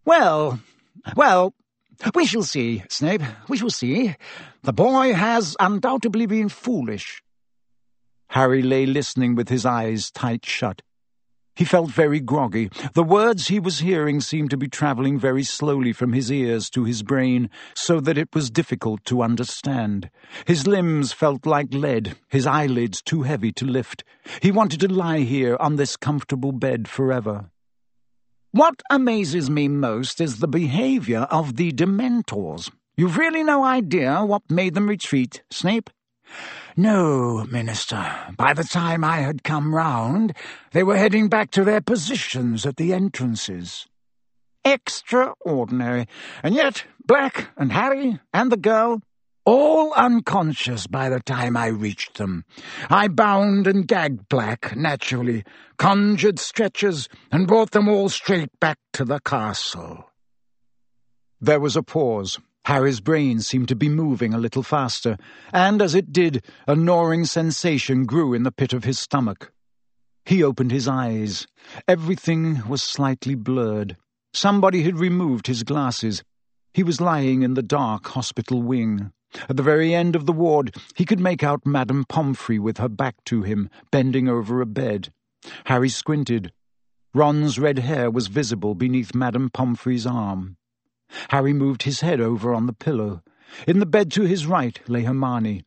Well, well, we shall see, Snape, we shall see. The boy has undoubtedly been foolish.
Harry lay listening with his eyes tight shut. He felt very groggy. The words he was hearing seemed to be travelling very slowly from his ears to his brain, so that it was difficult to understand. His limbs felt like lead, his eyelids too heavy to lift. He wanted to lie here on this comfortable bed forever.
What amazes me most is the behaviour of the Dementors. You've really no idea what made them retreat, Snape?
No, Minister. By the time I had come round, they were heading back to their positions at the entrances.
Extraordinary. And yet, Black and Harry and the girl,
all unconscious by the time I reached them. I bound and gagged Black, naturally, conjured stretchers, and brought them all straight back to the castle.
There was a pause. Harry's brain seemed to be moving a little faster, and as it did, a gnawing sensation grew in the pit of his stomach. He opened his eyes. Everything was slightly blurred. Somebody had removed his glasses. He was lying in the dark hospital wing. At the very end of the ward, he could make out Madame Pomfrey with her back to him, bending over a bed. Harry squinted. Ron's red hair was visible beneath Madame Pomfrey's arm. Harry moved his head over on the pillow. In the bed to his right lay Hermione.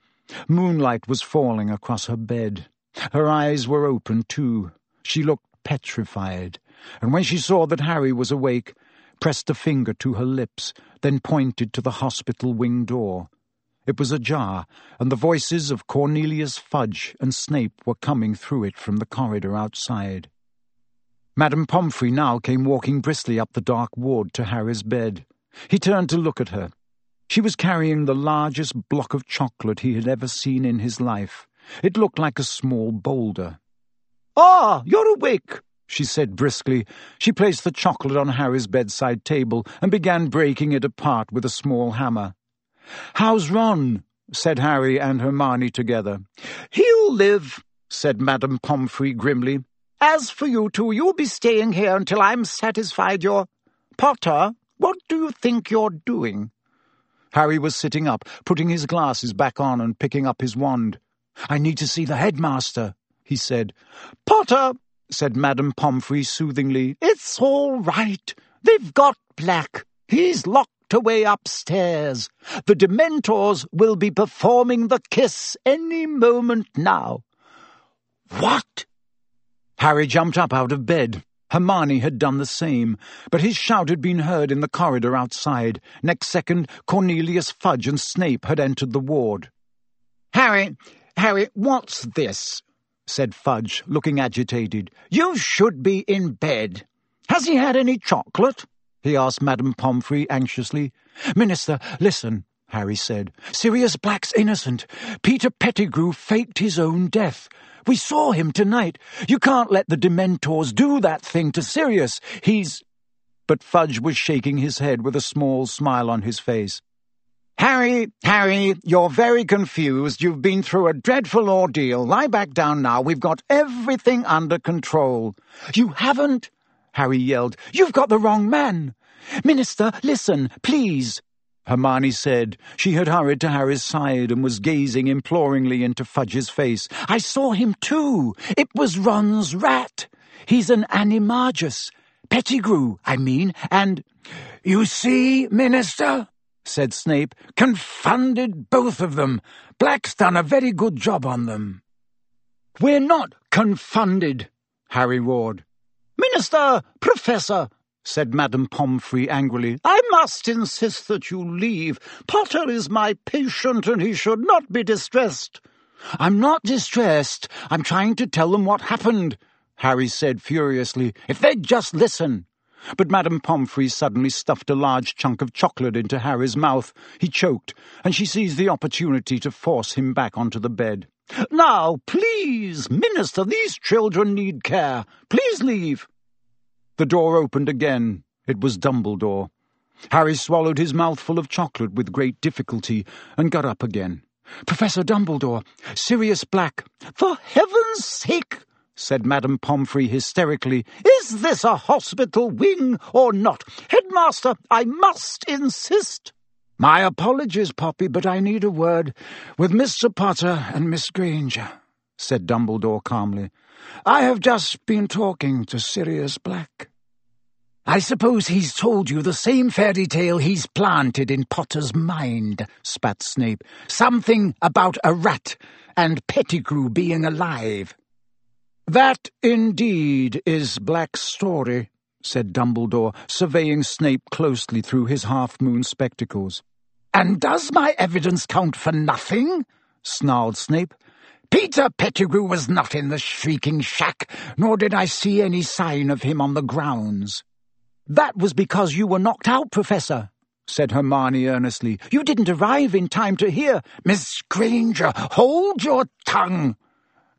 Moonlight was falling across her bed. Her eyes were open, too. She looked petrified, and when she saw that Harry was awake, pressed a finger to her lips, then pointed to the hospital wing door. It was ajar, and the voices of Cornelius Fudge and Snape were coming through it from the corridor outside. Madame Pomfrey now came walking briskly up the dark ward to Harry's bed. He turned to look at her. She was carrying the largest block of chocolate he had ever seen in his life. It looked like a small boulder.
Ah, you're awake,
she said briskly. She placed the chocolate on Harry's bedside table and began breaking it apart with a small hammer. How's Ron? said Harry and Hermione together.
He'll live, said Madame Pomfrey grimly. As for you two, you'll be staying here until I'm satisfied you're... Potter, what do you think you're doing?
Harry was sitting up, putting his glasses back on and picking up his wand. I need to see the headmaster, he said.
Potter, said Madame Pomfrey soothingly, it's all right. They've got Black. He's locked away upstairs. The Dementors will be performing the kiss any moment now.
What? Harry jumped up out of bed. Hermione had done the same, but his shout had been heard in the corridor outside. Next second, Cornelius Fudge and Snape had entered the ward.
Harry, Harry, what's this? said Fudge, looking agitated. You should be in bed. Has he had any chocolate? he asked Madame Pomfrey anxiously.
Minister, listen, Harry said. Sirius Black's innocent. Peter Pettigrew faked his own death. We saw him tonight. You can't let the Dementors do that thing to Sirius. He's... But Fudge was shaking his head with a small smile on his face.
Harry, Harry, you're very confused. You've been through a dreadful ordeal. Lie back down now. We've got everything under control.
You haven't, Harry yelled. You've got the wrong man. Minister, listen, please. Hermione said. She had hurried to Harry's side and was gazing imploringly into Fudge's face. I saw him too. It was Ron's rat. He's an animagus. Pettigrew, I mean, and...
You see, Minister, said Snape, confounded both of them. Black's done a very good job on them.
We're not confounded, Harry roared.
Minister, Professor,
said Madame Pomfrey angrily.
I must insist that you leave. Potter is my patient, and he should not be distressed.
I'm not distressed. I'm trying to tell them what happened, Harry said furiously. If they'd just listen. But Madame Pomfrey suddenly stuffed a large chunk of chocolate into Harry's mouth. He choked, and she seized the opportunity to force him back onto the bed.
Now, please, Minister, these children need care. Please leave.
The door opened again. It was Dumbledore. Harry swallowed his mouthful of chocolate with great difficulty and got up again. Professor Dumbledore, Sirius Black.
For heaven's sake, said Madame Pomfrey hysterically, is this a hospital wing or not? Headmaster, I must insist.
My apologies, Poppy, but I need a word with Mr. Potter and Miss Granger,
said Dumbledore calmly. I have just been talking to Sirius Black.
I suppose he's told you the same fairy tale he's planted in Potter's mind, spat Snape. Something about a rat and Pettigrew being alive.
That indeed is Black's story, said Dumbledore, surveying Snape closely through his half-moon spectacles.
And does my evidence count for nothing? snarled Snape. Peter Pettigrew was not in the shrieking shack, nor did I see any sign of him on the grounds.
That was because you were knocked out, Professor, said Hermione earnestly. You didn't arrive in time to hear.
Miss Granger, hold your tongue.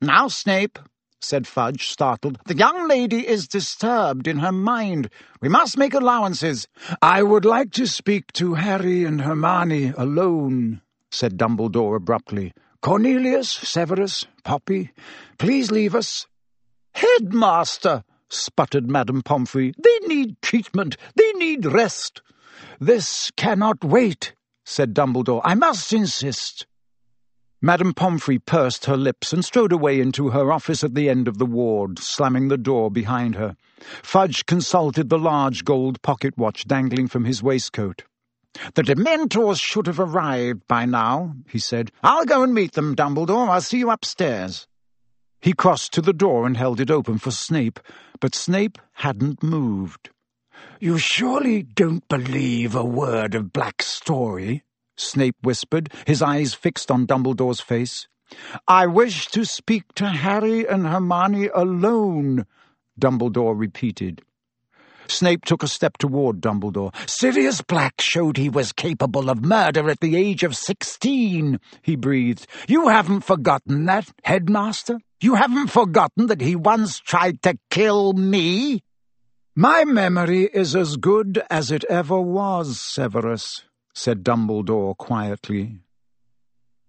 Now, Snape, said Fudge, startled, the young lady is disturbed in her mind. We must make allowances. I would like to speak to Harry and Hermione alone, said Dumbledore abruptly. Cornelius, Severus, Poppy, please leave us.
Headmaster, sputtered Madame Pomfrey. They need treatment. They need rest.
This cannot wait, said Dumbledore. I must insist. Madame Pomfrey pursed her lips and strode away into her office at the end of the ward, slamming the door behind her. Fudge consulted the large gold pocket watch dangling from his waistcoat.
The Dementors should have arrived by now, he said.
I'll go and meet them, Dumbledore. I'll see you upstairs. He crossed to the door and held it open for Snape, but Snape hadn't moved.
You surely don't believe a word of Black's story? Snape whispered, his eyes fixed on Dumbledore's face.
I wish to speak to Harry and Hermione alone, Dumbledore repeated. Snape took a step toward Dumbledore.
Sirius Black showed he was capable of murder at the age of sixteen, he breathed. You haven't forgotten that, Headmaster? You haven't forgotten that he once tried to kill me?
My memory is as good as it ever was, Severus, said Dumbledore quietly.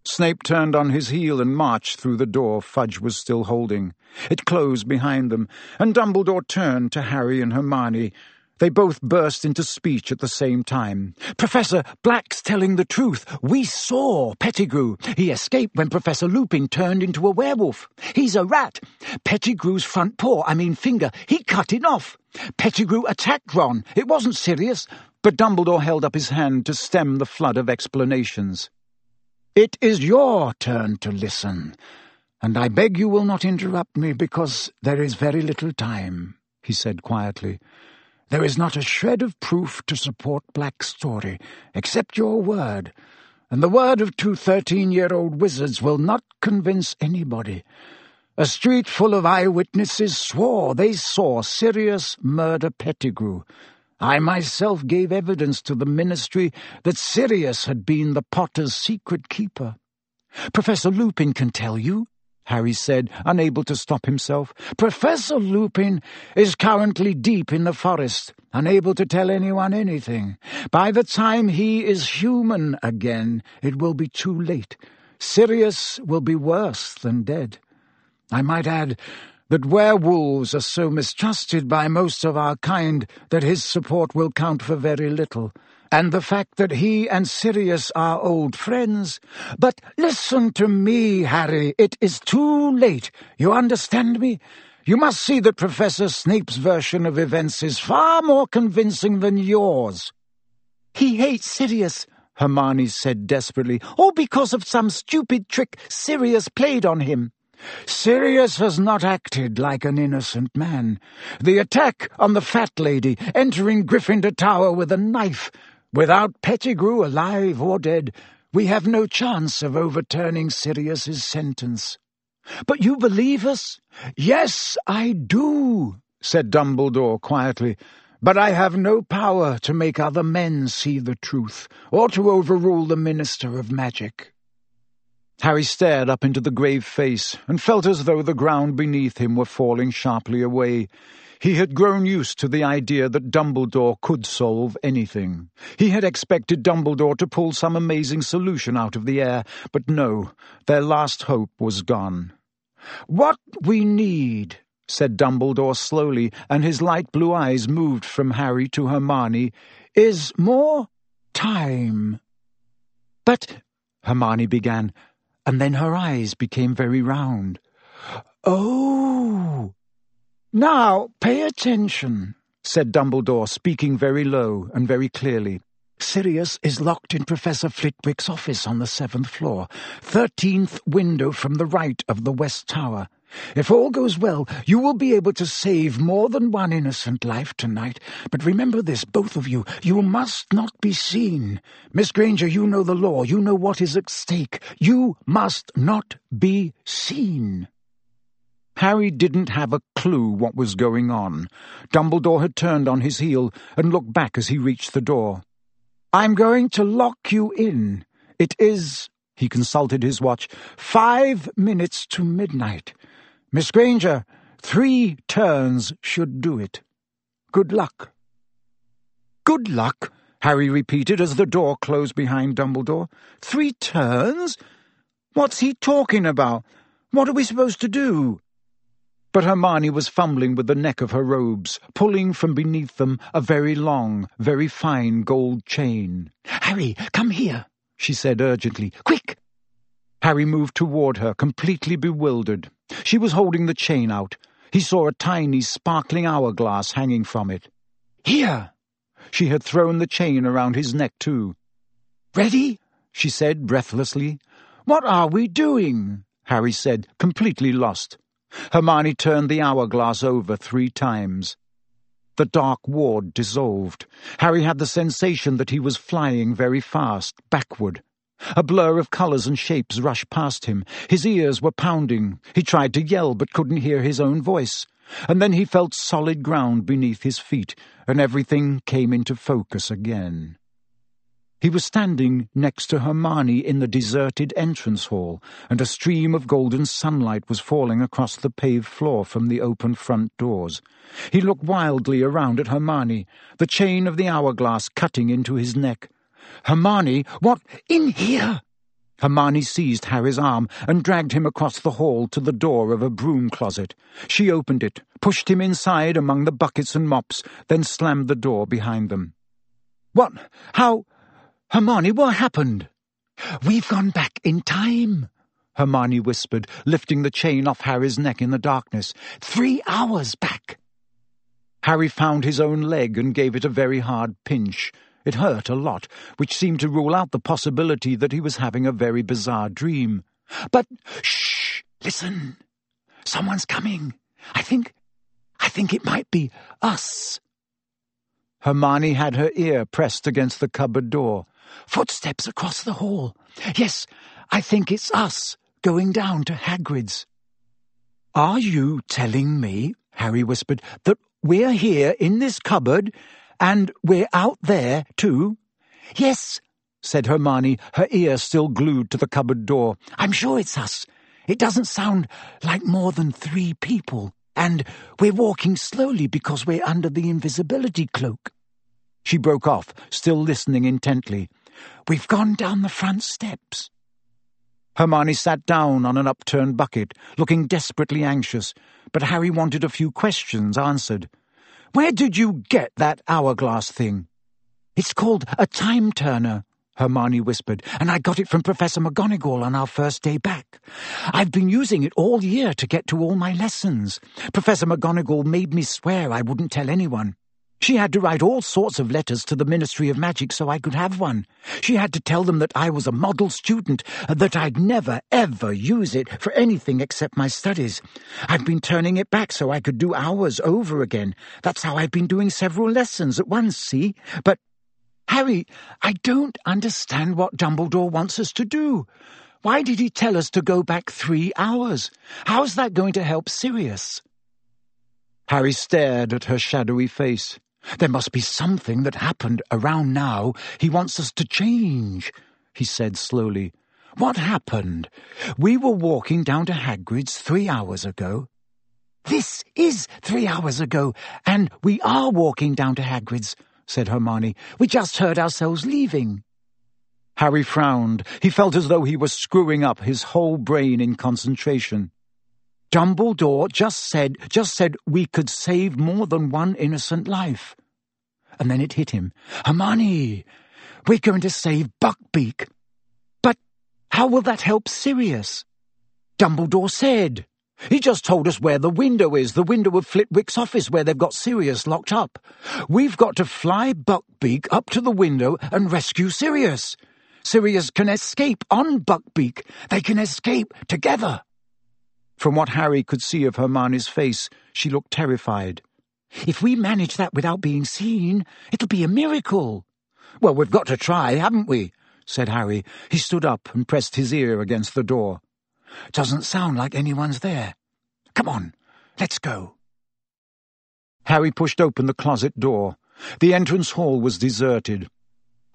Snape turned on his heel and marched through the door Fudge was still holding. It closed behind them, and Dumbledore turned to Harry and Hermione. They both burst into speech at the same time.
Professor, Black's telling the truth. We saw Pettigrew. He escaped when Professor Lupin turned into a werewolf. He's a rat. Pettigrew's front paw, I mean finger, he cut it off. Pettigrew attacked Ron. It wasn't serious.
But Dumbledore held up his hand to stem the flood of explanations. It is your turn to listen, and I beg you will not interrupt me because there is very little time, he said quietly. There is not a shred of proof to support Black's story, except your word, and the word of two thirteen-year-old wizards will not convince anybody. A street full of eyewitnesses swore they saw Sirius murder Pettigrew, I myself gave evidence to the ministry that Sirius had been the Potter's secret keeper.
Professor Lupin can tell you, Harry said, unable to stop himself.
Professor Lupin is currently deep in the forest, unable to tell anyone anything. By the time he is human again, it will be too late. Sirius will be worse than dead. I might add that werewolves are so mistrusted by most of our kind that his support will count for very little, and the fact that he and Sirius are old friends. But listen to me, Harry, it is too late. You understand me? You must see that Professor Snape's version of events is far more convincing than yours.
He hates Sirius, Hermione said desperately, all because of some stupid trick Sirius played on him.
Sirius has not acted like an innocent man. The attack on the fat lady, entering Gryffindor Tower with a knife, without Pettigrew alive or dead, we have no chance of overturning Sirius's sentence.
But you believe us?
Yes, I do, said Dumbledore quietly. But I have no power to make other men see the truth, or to overrule the Minister of Magic. Harry stared up into the grave face and felt as though the ground beneath him were falling sharply away. He had grown used to the idea that Dumbledore could solve anything. He had expected Dumbledore to pull some amazing solution out of the air, but no, their last hope was gone. What we need, said Dumbledore slowly, and his light blue eyes moved from Harry to Hermione, is more time.
But, Hermione began, and then her eyes became very round.
Oh! Now, pay attention, said Dumbledore, speaking very low and very clearly. Sirius is locked in Professor Flitwick's office on the seventh floor, thirteenth window from the right of the West Tower. If all goes well, you will be able to save more than one innocent life tonight. But remember this, both of you, you must not be seen. Miss Granger, you know the law, you know what is at stake. You must not be seen. Harry didn't have a clue what was going on. Dumbledore had turned on his heel and looked back as he reached the door. I'm going to lock you in. It is, he consulted his watch, five minutes to midnight. Miss Granger, three turns should do it. Good luck. Good luck, Harry repeated as the door closed behind Dumbledore. Three turns? What's he talking about? What are we supposed to do? But Hermione was fumbling with the neck of her robes, pulling from beneath them a very long, very fine gold chain. Harry, come here, she said urgently. Quick! Harry moved toward her, completely bewildered. She was holding the chain out. He saw a tiny, sparkling hourglass hanging from it. Here! She had thrown the chain around his neck, too. Ready? she said breathlessly. What are we doing? Harry said, completely lost. Hermione turned the hourglass over three times. The dark ward dissolved. Harry had the sensation that he was flying very fast, backward. A blur of colours and shapes rushed past him. His ears were pounding. He tried to yell, but couldn't hear his own voice. And then he felt solid ground beneath his feet, and everything came into focus again. He was standing next to Hermione in the deserted entrance hall, and a stream of golden sunlight was falling across the paved floor from the open front doors. He looked wildly around at Hermione, the chain of the hourglass cutting into his neck. Hermione, what? In here! Hermione seized Harry's arm and dragged him across the hall to the door of a broom closet. She opened it, pushed him inside among the buckets and mops, then slammed the door behind them. What? How? Hermione, what happened? We've gone back in time, Hermione whispered, lifting the chain off Harry's neck in the darkness. Three hours back. Harry found his own leg and gave it a very hard pinch. It hurt a lot, which seemed to rule out the possibility that he was having a very bizarre dream. But, shh, listen. Someone's coming. I think, I think it might be us. Hermione had her ear pressed against the cupboard door. Footsteps across the hall. Yes, I think it's us, going down to Hagrid's. Are you telling me, Harry whispered, that we're here in this cupboard, and we're out there, too? Yes, said Hermione, her ear still glued to the cupboard door. I'm sure it's us. It doesn't sound like more than three people, and we're walking slowly because we're under the invisibility cloak. She broke off, still listening intently. We've gone down the front steps. Hermione sat down on an upturned bucket, looking desperately anxious, but Harry wanted a few questions answered. Where did you get that hourglass thing? It's called a time turner, Hermione whispered, and I got it from Professor McGonagall on our first day back. I've been using it all year to get to all my lessons. Professor McGonagall made me swear I wouldn't tell anyone. She had to write all sorts of letters to the Ministry of Magic so I could have one. She had to tell them that I was a model student, that I'd never, ever use it for anything except my studies. I've been turning it back so I could do hours over again. That's how I've been doing several lessons at once, see? But, Harry, I don't understand what Dumbledore wants us to do. Why did he tell us to go back three hours? How's that going to help Sirius? Harry stared at her shadowy face. There must be something that happened around now he wants us to change, he said slowly. What happened? We were walking down to Hagrid's three hours ago. This is three hours ago, and we are walking down to Hagrid's, said Hermione. We just heard ourselves leaving. Harry frowned. He felt as though he was screwing up his whole brain in concentration. Dumbledore just said, just said we could save more than one innocent life. And then it hit him. Hermione, we're going to save Buckbeak. But how will that help Sirius? Dumbledore said, He just told us where the window is, the window of Flitwick's office where they've got Sirius locked up. We've got to fly Buckbeak up to the window and rescue Sirius. Sirius can escape on Buckbeak. They can escape together. From what Harry could see of Hermione's face, she looked terrified. If we manage that without being seen, it'll be a miracle. Well, we've got to try, haven't we? said Harry. He stood up and pressed his ear against the door. Doesn't sound like anyone's there. Come on, let's go. Harry pushed open the closet door. The entrance hall was deserted.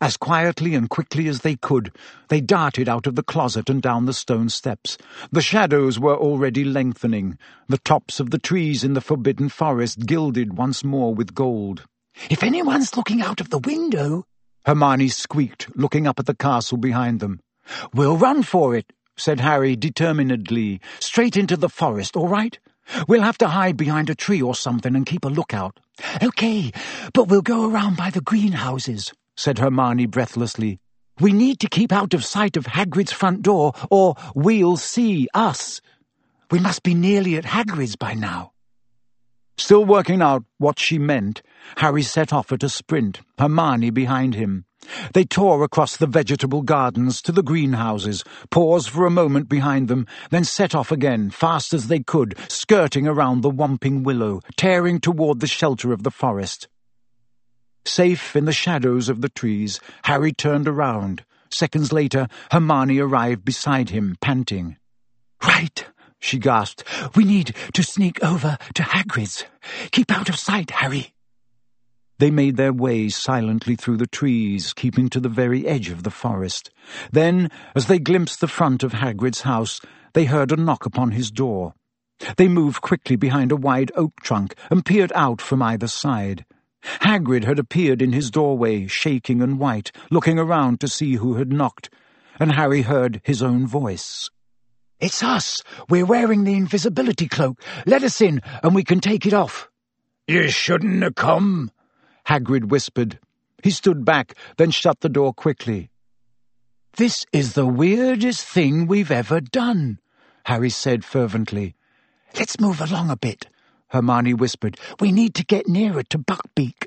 As quietly and quickly as they could, they darted out of the closet and down the stone steps. The shadows were already lengthening, the tops of the trees in the forbidden forest gilded once more with gold.
If anyone's looking out of the window,
Hermione squeaked, looking up at the castle behind them. We'll run for it, said Harry determinedly. Straight into the forest, all right? We'll have to hide behind a tree or something and keep a lookout.
Okay, but we'll go around by the greenhouses, said Hermione breathlessly. We need to keep out of sight of Hagrid's front door, or we'll see us. We must be nearly at Hagrid's by now.
Still working out what she meant, Harry set off at a sprint, Hermione behind him. They tore across the vegetable gardens to the greenhouses, paused for a moment behind them, then set off again, fast as they could, skirting around the Whomping Willow, tearing toward the shelter of the forest. Safe in the shadows of the trees, Harry turned around. Seconds later, Hermione arrived beside him, panting.
Right, she gasped. We need to sneak over to Hagrid's. Keep out of sight, Harry.
They made their way silently through the trees, keeping to the very edge of the forest. Then, as they glimpsed the front of Hagrid's house, they heard a knock upon his door. They moved quickly behind a wide oak trunk and peered out from either side. Hagrid had appeared in his doorway, shaking and white, looking around to see who had knocked, and Harry heard his own voice.
It's us! We're wearing the invisibility cloak. Let us in, and we can take it off.
You shouldn't have come,
Hagrid whispered. He stood back, then shut the door quickly.
This is the weirdest thing we've ever done, Harry said fervently. Let's move along a bit, Hermione whispered. We need to get nearer to Buckbeak.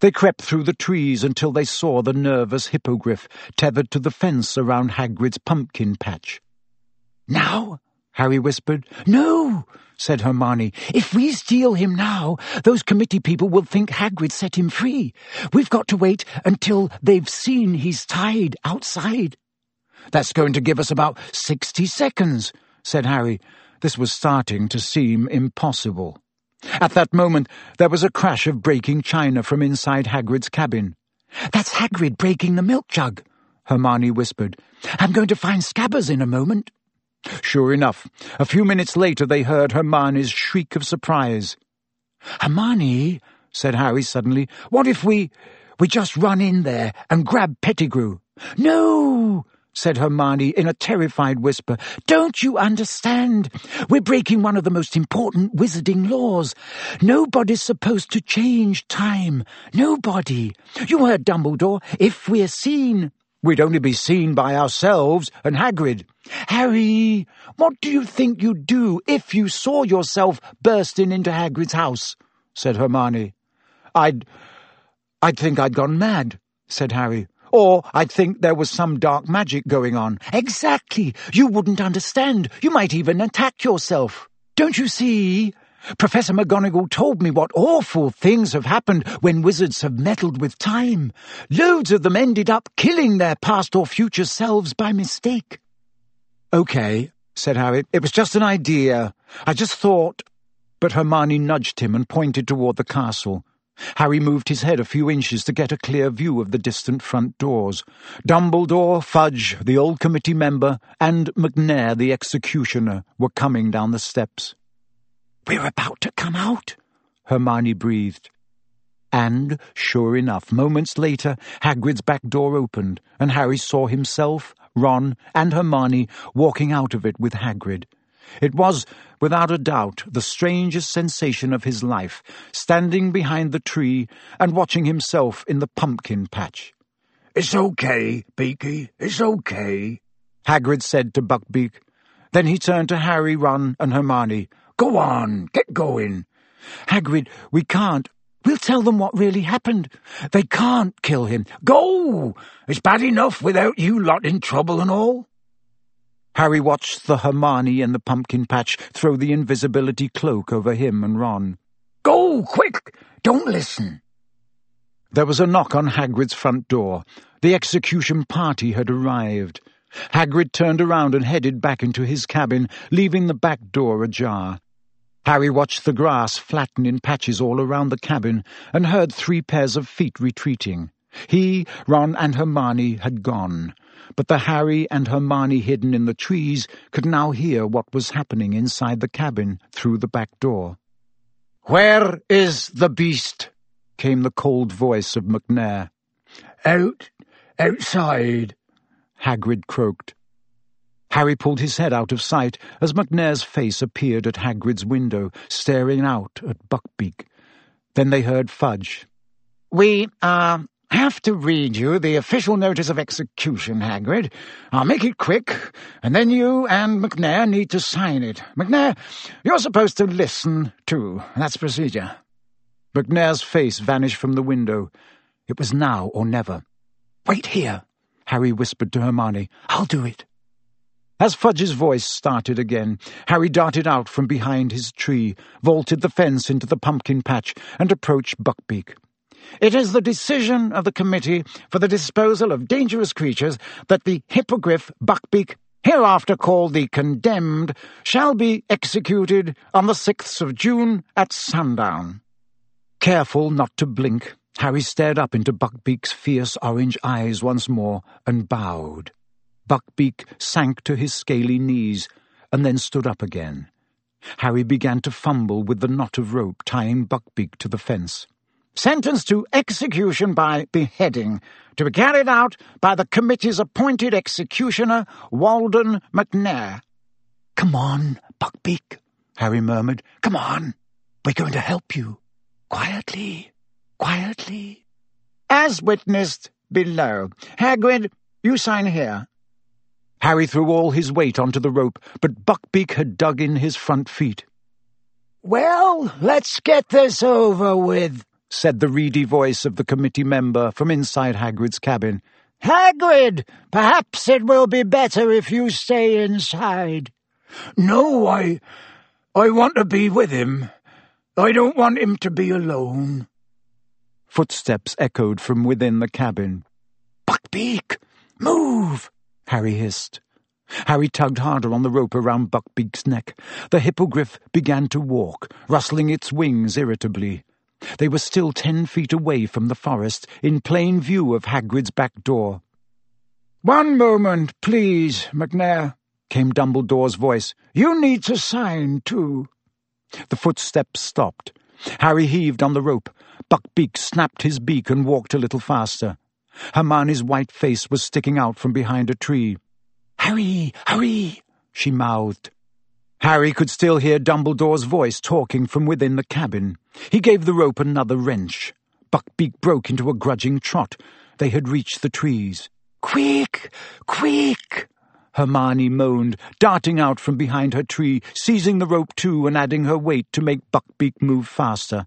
They crept through the trees until they saw the nervous hippogriff tethered to the fence around Hagrid's pumpkin patch.
Now? Harry whispered. No, said Hermione. If we steal him now, those committee people will think Hagrid set him free. We've got to wait until they've seen he's tied outside.
That's going to give us about sixty seconds, said Harry. This was starting to seem impossible. At that moment, there was a crash of breaking china from inside Hagrid's cabin.
That's Hagrid breaking the milk jug, Hermione whispered. I'm going to find Scabbers in a moment.
Sure enough, a few minutes later they heard Hermione's shriek of surprise.
Hermione, said Harry suddenly, what if we... we just run in there and grab Pettigrew? No, said Hermione in a terrified whisper. Don't you understand? We're breaking one of the most important wizarding laws. Nobody's supposed to change time. Nobody. You heard Dumbledore. If we're seen...
We'd only be seen by ourselves and Hagrid.
Harry, what do you think you'd do if you saw yourself bursting into Hagrid's house? said Hermione.
I'd... I'd think I'd gone mad, said Harry. Or I'd think there was some dark magic going on.
Exactly. You wouldn't understand. You might even attack yourself. Don't you see? Professor McGonagall told me what awful things have happened when wizards have meddled with time. Loads of them ended up killing their past or future selves by mistake.
Okay, said Harry. It was just an idea. I just thought... But Hermione nudged him and pointed toward the castle. Harry moved his head a few inches to get a clear view of the distant front doors. Dumbledore, Fudge, the old committee member, and Macnair, the executioner, were coming down the steps.
We're about to come out, Hermione breathed.
And, sure enough, moments later, Hagrid's back door opened, and Harry saw himself, Ron, and Hermione walking out of it with Hagrid. It was, without a doubt, the strangest sensation of his life, standing behind the tree and watching himself in the pumpkin patch.
It's okay, Beaky, it's okay,
Hagrid said to Buckbeak. Then he turned to Harry, Ron, and Hermione.
Go on, get going.
Hagrid, we can't. We'll tell them what really happened. They can't kill him.
Go! It's bad enough without you lot in trouble and all.
Harry watched the Hermione and the pumpkin patch throw the invisibility cloak over him and Ron.
Go, quick! Don't listen.
There was a knock on Hagrid's front door. The execution party had arrived. Hagrid turned around and headed back into his cabin, leaving the back door ajar. Harry watched the grass flatten in patches all around the cabin and heard three pairs of feet retreating. He, Ron, and Hermione had gone, but the Harry and Hermione hidden in the trees could now hear what was happening inside the cabin through the back door.
Where is the beast?
came the cold voice of Macnair.
Out, outside,
Hagrid croaked. Harry pulled his head out of sight as Macnair's face appeared at Hagrid's window, staring out at Buckbeak. Then they heard Fudge.
We, uh, have to read you the official notice of execution, Hagrid. I'll make it quick, and then you and Macnair need to sign it. Macnair, you're supposed to listen, too. That's procedure.
Macnair's face vanished from the window. It was now or never.
Wait here, Harry whispered to Hermione. I'll do it.
As Fudge's voice started again, Harry darted out from behind his tree, vaulted the fence into the pumpkin patch, and approached Buckbeak.
It is the decision of the Committee for the Disposal of Dangerous Creatures that the Hippogriff Buckbeak, hereafter called the Condemned, shall be executed on the 6th of June at sundown.
Careful not to blink, Harry stared up into Buckbeak's fierce orange eyes once more and bowed. Buckbeak sank to his scaly knees and then stood up again. Harry began to fumble with the knot of rope tying Buckbeak to the fence.
Sentenced to execution by beheading, to be carried out by the committee's appointed executioner, Walden Macnair.
Come on, Buckbeak, Harry murmured. Come on. We're going to help you. Quietly, quietly.
As witnessed below. Hagrid, you sign here.
Harry threw all his weight onto the rope, but Buckbeak had dug in his front feet.
Well, let's get this over with,
said the reedy voice of the committee member from inside Hagrid's cabin.
Hagrid, perhaps it will be better if you stay inside.
No, I... I want to be with him. I don't want him to be alone.
Footsteps echoed from within the cabin.
Buckbeak, move! Harry hissed.
Harry tugged harder on the rope around Buckbeak's neck. The hippogriff began to walk, rustling its wings irritably. They were still ten feet away from the forest, in plain view of Hagrid's back door.
One moment, please, Macnair, came Dumbledore's voice. You need to sign, too.
The footsteps stopped. Harry heaved on the rope. Buckbeak snapped his beak and walked a little faster. Hermione's white face was sticking out from behind a tree.
Harry, hurry, she mouthed.
Harry could still hear Dumbledore's voice talking from within the cabin. He gave the rope another wrench. Buckbeak broke into a grudging trot. They had reached the trees.
Quick! Quick!
Hermione moaned, darting out from behind her tree, seizing the rope too and adding her weight to make Buckbeak move faster.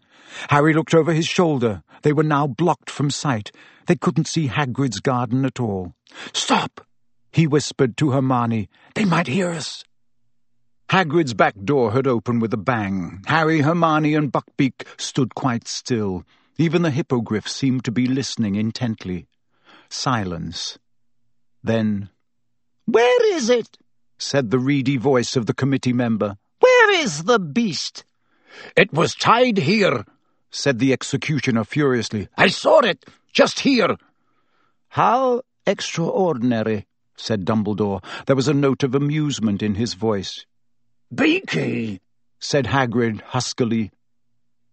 Harry looked over his shoulder. They were now blocked from sight. They couldn't see Hagrid's garden at all.
Stop!
he whispered to Hermione.
They might hear us.
Hagrid's back door had opened with a bang. Harry, Hermione, and Buckbeak stood quite still. Even the hippogriff seemed to be listening intently. Silence. Then
where is it?
said the reedy voice of the committee member.
Where is the beast?
It was tied here,
said the executioner furiously.
I saw it, just here.
How extraordinary, said Dumbledore. There was a note of amusement in his voice.
Beaky,
said Hagrid huskily.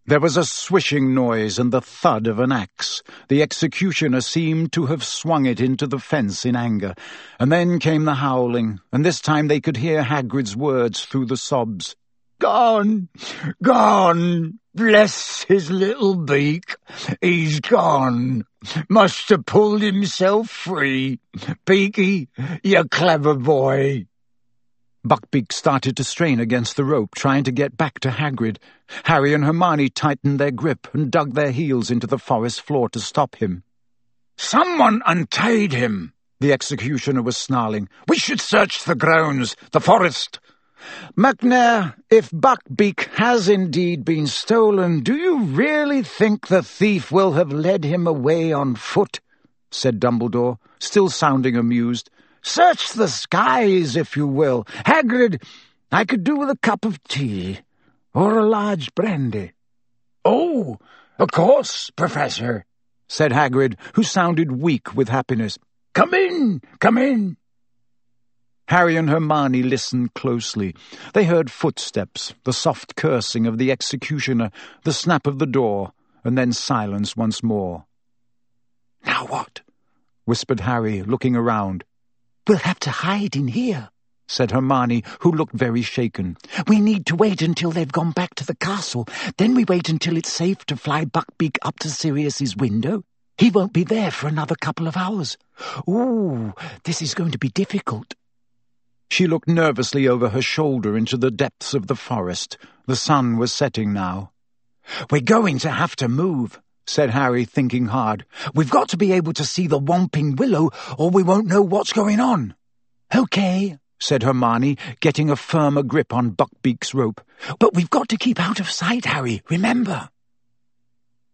There was a swishing noise and the thud of an axe. The executioner seemed to have swung it into the fence in anger. And then came the howling, and this time they could hear Hagrid's words through the sobs.
Gone! Gone! Bless his little beak. He's gone. Must have pulled himself free. Beaky, you clever boy.
Buckbeak started to strain against the rope, trying to get back to Hagrid. Harry and Hermione tightened their grip and dug their heels into the forest floor to stop him.
Someone untied him, the executioner was snarling. We should search the grounds, the forest.
Macnair, if Buckbeak has indeed been stolen, do you really think the thief will have led him away on foot? said Dumbledore, still sounding amused. Search the skies, if you will. Hagrid, I could do with a cup of tea, or a large brandy.
Oh, of course, Professor,
said Hagrid, who sounded weak with happiness.
Come in, come in.
Harry and Hermione listened closely. They heard footsteps, the soft cursing of the executioner, the snap of the door, and then silence once more.
Now what?
whispered Harry, looking around.
We'll have to hide in here,
said Hermione, who looked very shaken.
We need to wait until they've gone back to the castle. Then we wait until it's safe to fly Buckbeak up to Sirius's window. He won't be there for another couple of hours. Ooh, this is going to be difficult.
She looked nervously over her shoulder into the depths of the forest. The sun was setting now.
We're going to have to move, said Harry, thinking hard. We've got to be able to see the Whomping Willow, or we won't know what's going on.
Okay, said Hermione, getting a firmer grip on Buckbeak's rope.
But we've got to keep out of sight, Harry, remember.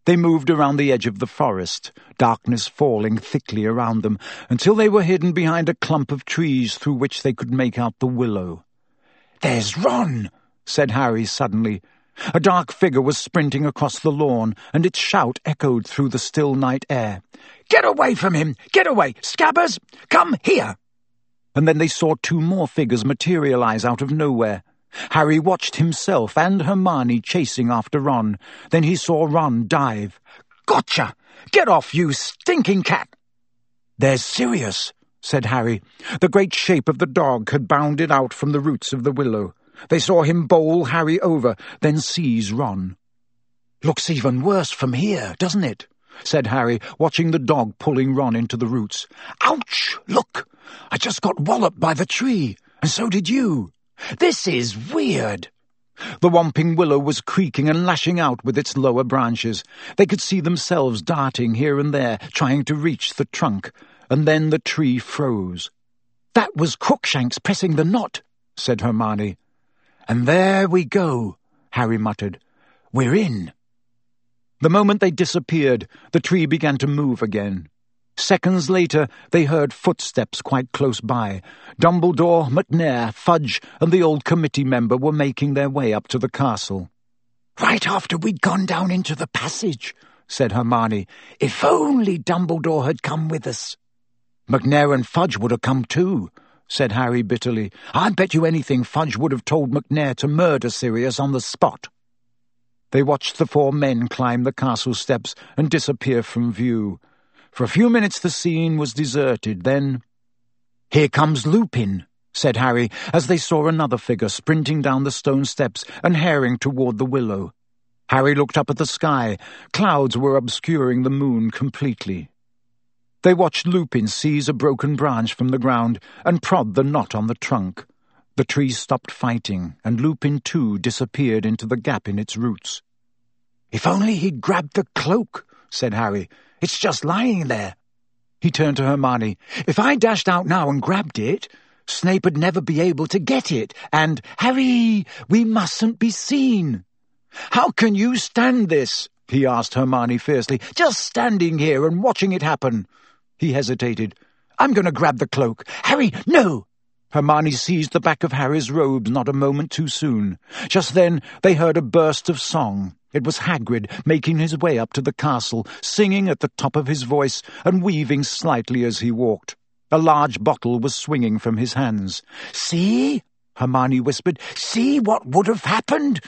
They moved around the edge of the forest, darkness falling thickly around them, until they were hidden behind a clump of trees through which they could make out the willow.
There's Ron, said Harry suddenly.
A dark figure was sprinting across the lawn, and its shout echoed through the still night air.
Get away from him! Get away! Scabbers! Come here!
And then they saw two more figures materialize out of nowhere. Harry watched himself and Hermione chasing after Ron. Then he saw Ron dive.
Gotcha! Get off, you stinking cat!
There's Sirius, said Harry. The great shape of the dog had bounded out from the roots of the willow. They saw him bowl Harry over, then seize Ron.
Looks even worse from here, doesn't it? said Harry, watching the dog pulling Ron into the roots. Ouch! Look! I just got walloped by the tree, and so did you. This is weird.
The Whomping Willow was creaking and lashing out with its lower branches. They could see themselves darting here and there, trying to reach the trunk, and then the tree froze.
That was Crookshanks pressing the knot, said Hermione.
And there we go, Harry muttered. We're in. The moment they disappeared, the tree began to move again. Seconds later, they heard footsteps quite close by. Dumbledore, Macnair, Fudge, and the old committee member were making their way up to the castle.
Right after we'd gone down into the passage, said Hermione. If only Dumbledore had come with us.
Macnair and Fudge would have come too, said Harry bitterly. I bet you anything Fudge would have told Macnair to murder Sirius on the spot. They watched the four men climb the castle steps and disappear from view. For a few minutes the scene was deserted, then... Here comes Lupin, said Harry, as they saw another figure sprinting down the stone steps and herring toward the willow. Harry looked up at the sky. Clouds were obscuring the moon completely. They watched Lupin seize a broken branch from the ground and prod the knot on the trunk. The tree stopped fighting, and Lupin too disappeared into the gap in its roots.
If only he'd grabbed the cloak, said Harry. It's just lying there. He turned to Hermione. If I dashed out now and grabbed it, Snape'd never be able to get it, and, Harry, we mustn't be seen.
How can you stand this? he asked Hermione fiercely. Just standing here and watching it happen. He hesitated. I'm going to grab the cloak.
Harry, no!
Hermione seized the back of Harry's robes not a moment too soon. Just then they heard a burst of song. It was Hagrid making his way up to the castle, singing at the top of his voice and weaving slightly as he walked. A large bottle was swinging from his hands.
See? Hermione whispered. See what would have happened?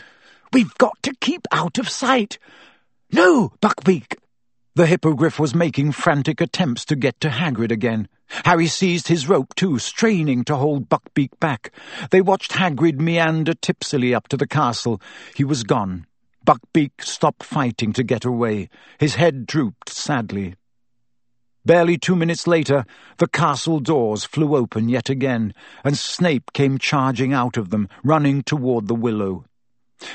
We've got to keep out of sight. No, Buckbeak!
The hippogriff was making frantic attempts to get to Hagrid again. Harry seized his rope too, straining to hold Buckbeak back. They watched Hagrid meander tipsily up to the castle. He was gone. Buckbeak stopped fighting to get away. His head drooped sadly. Barely two minutes later, the castle doors flew open yet again, and Snape came charging out of them, running toward the willow.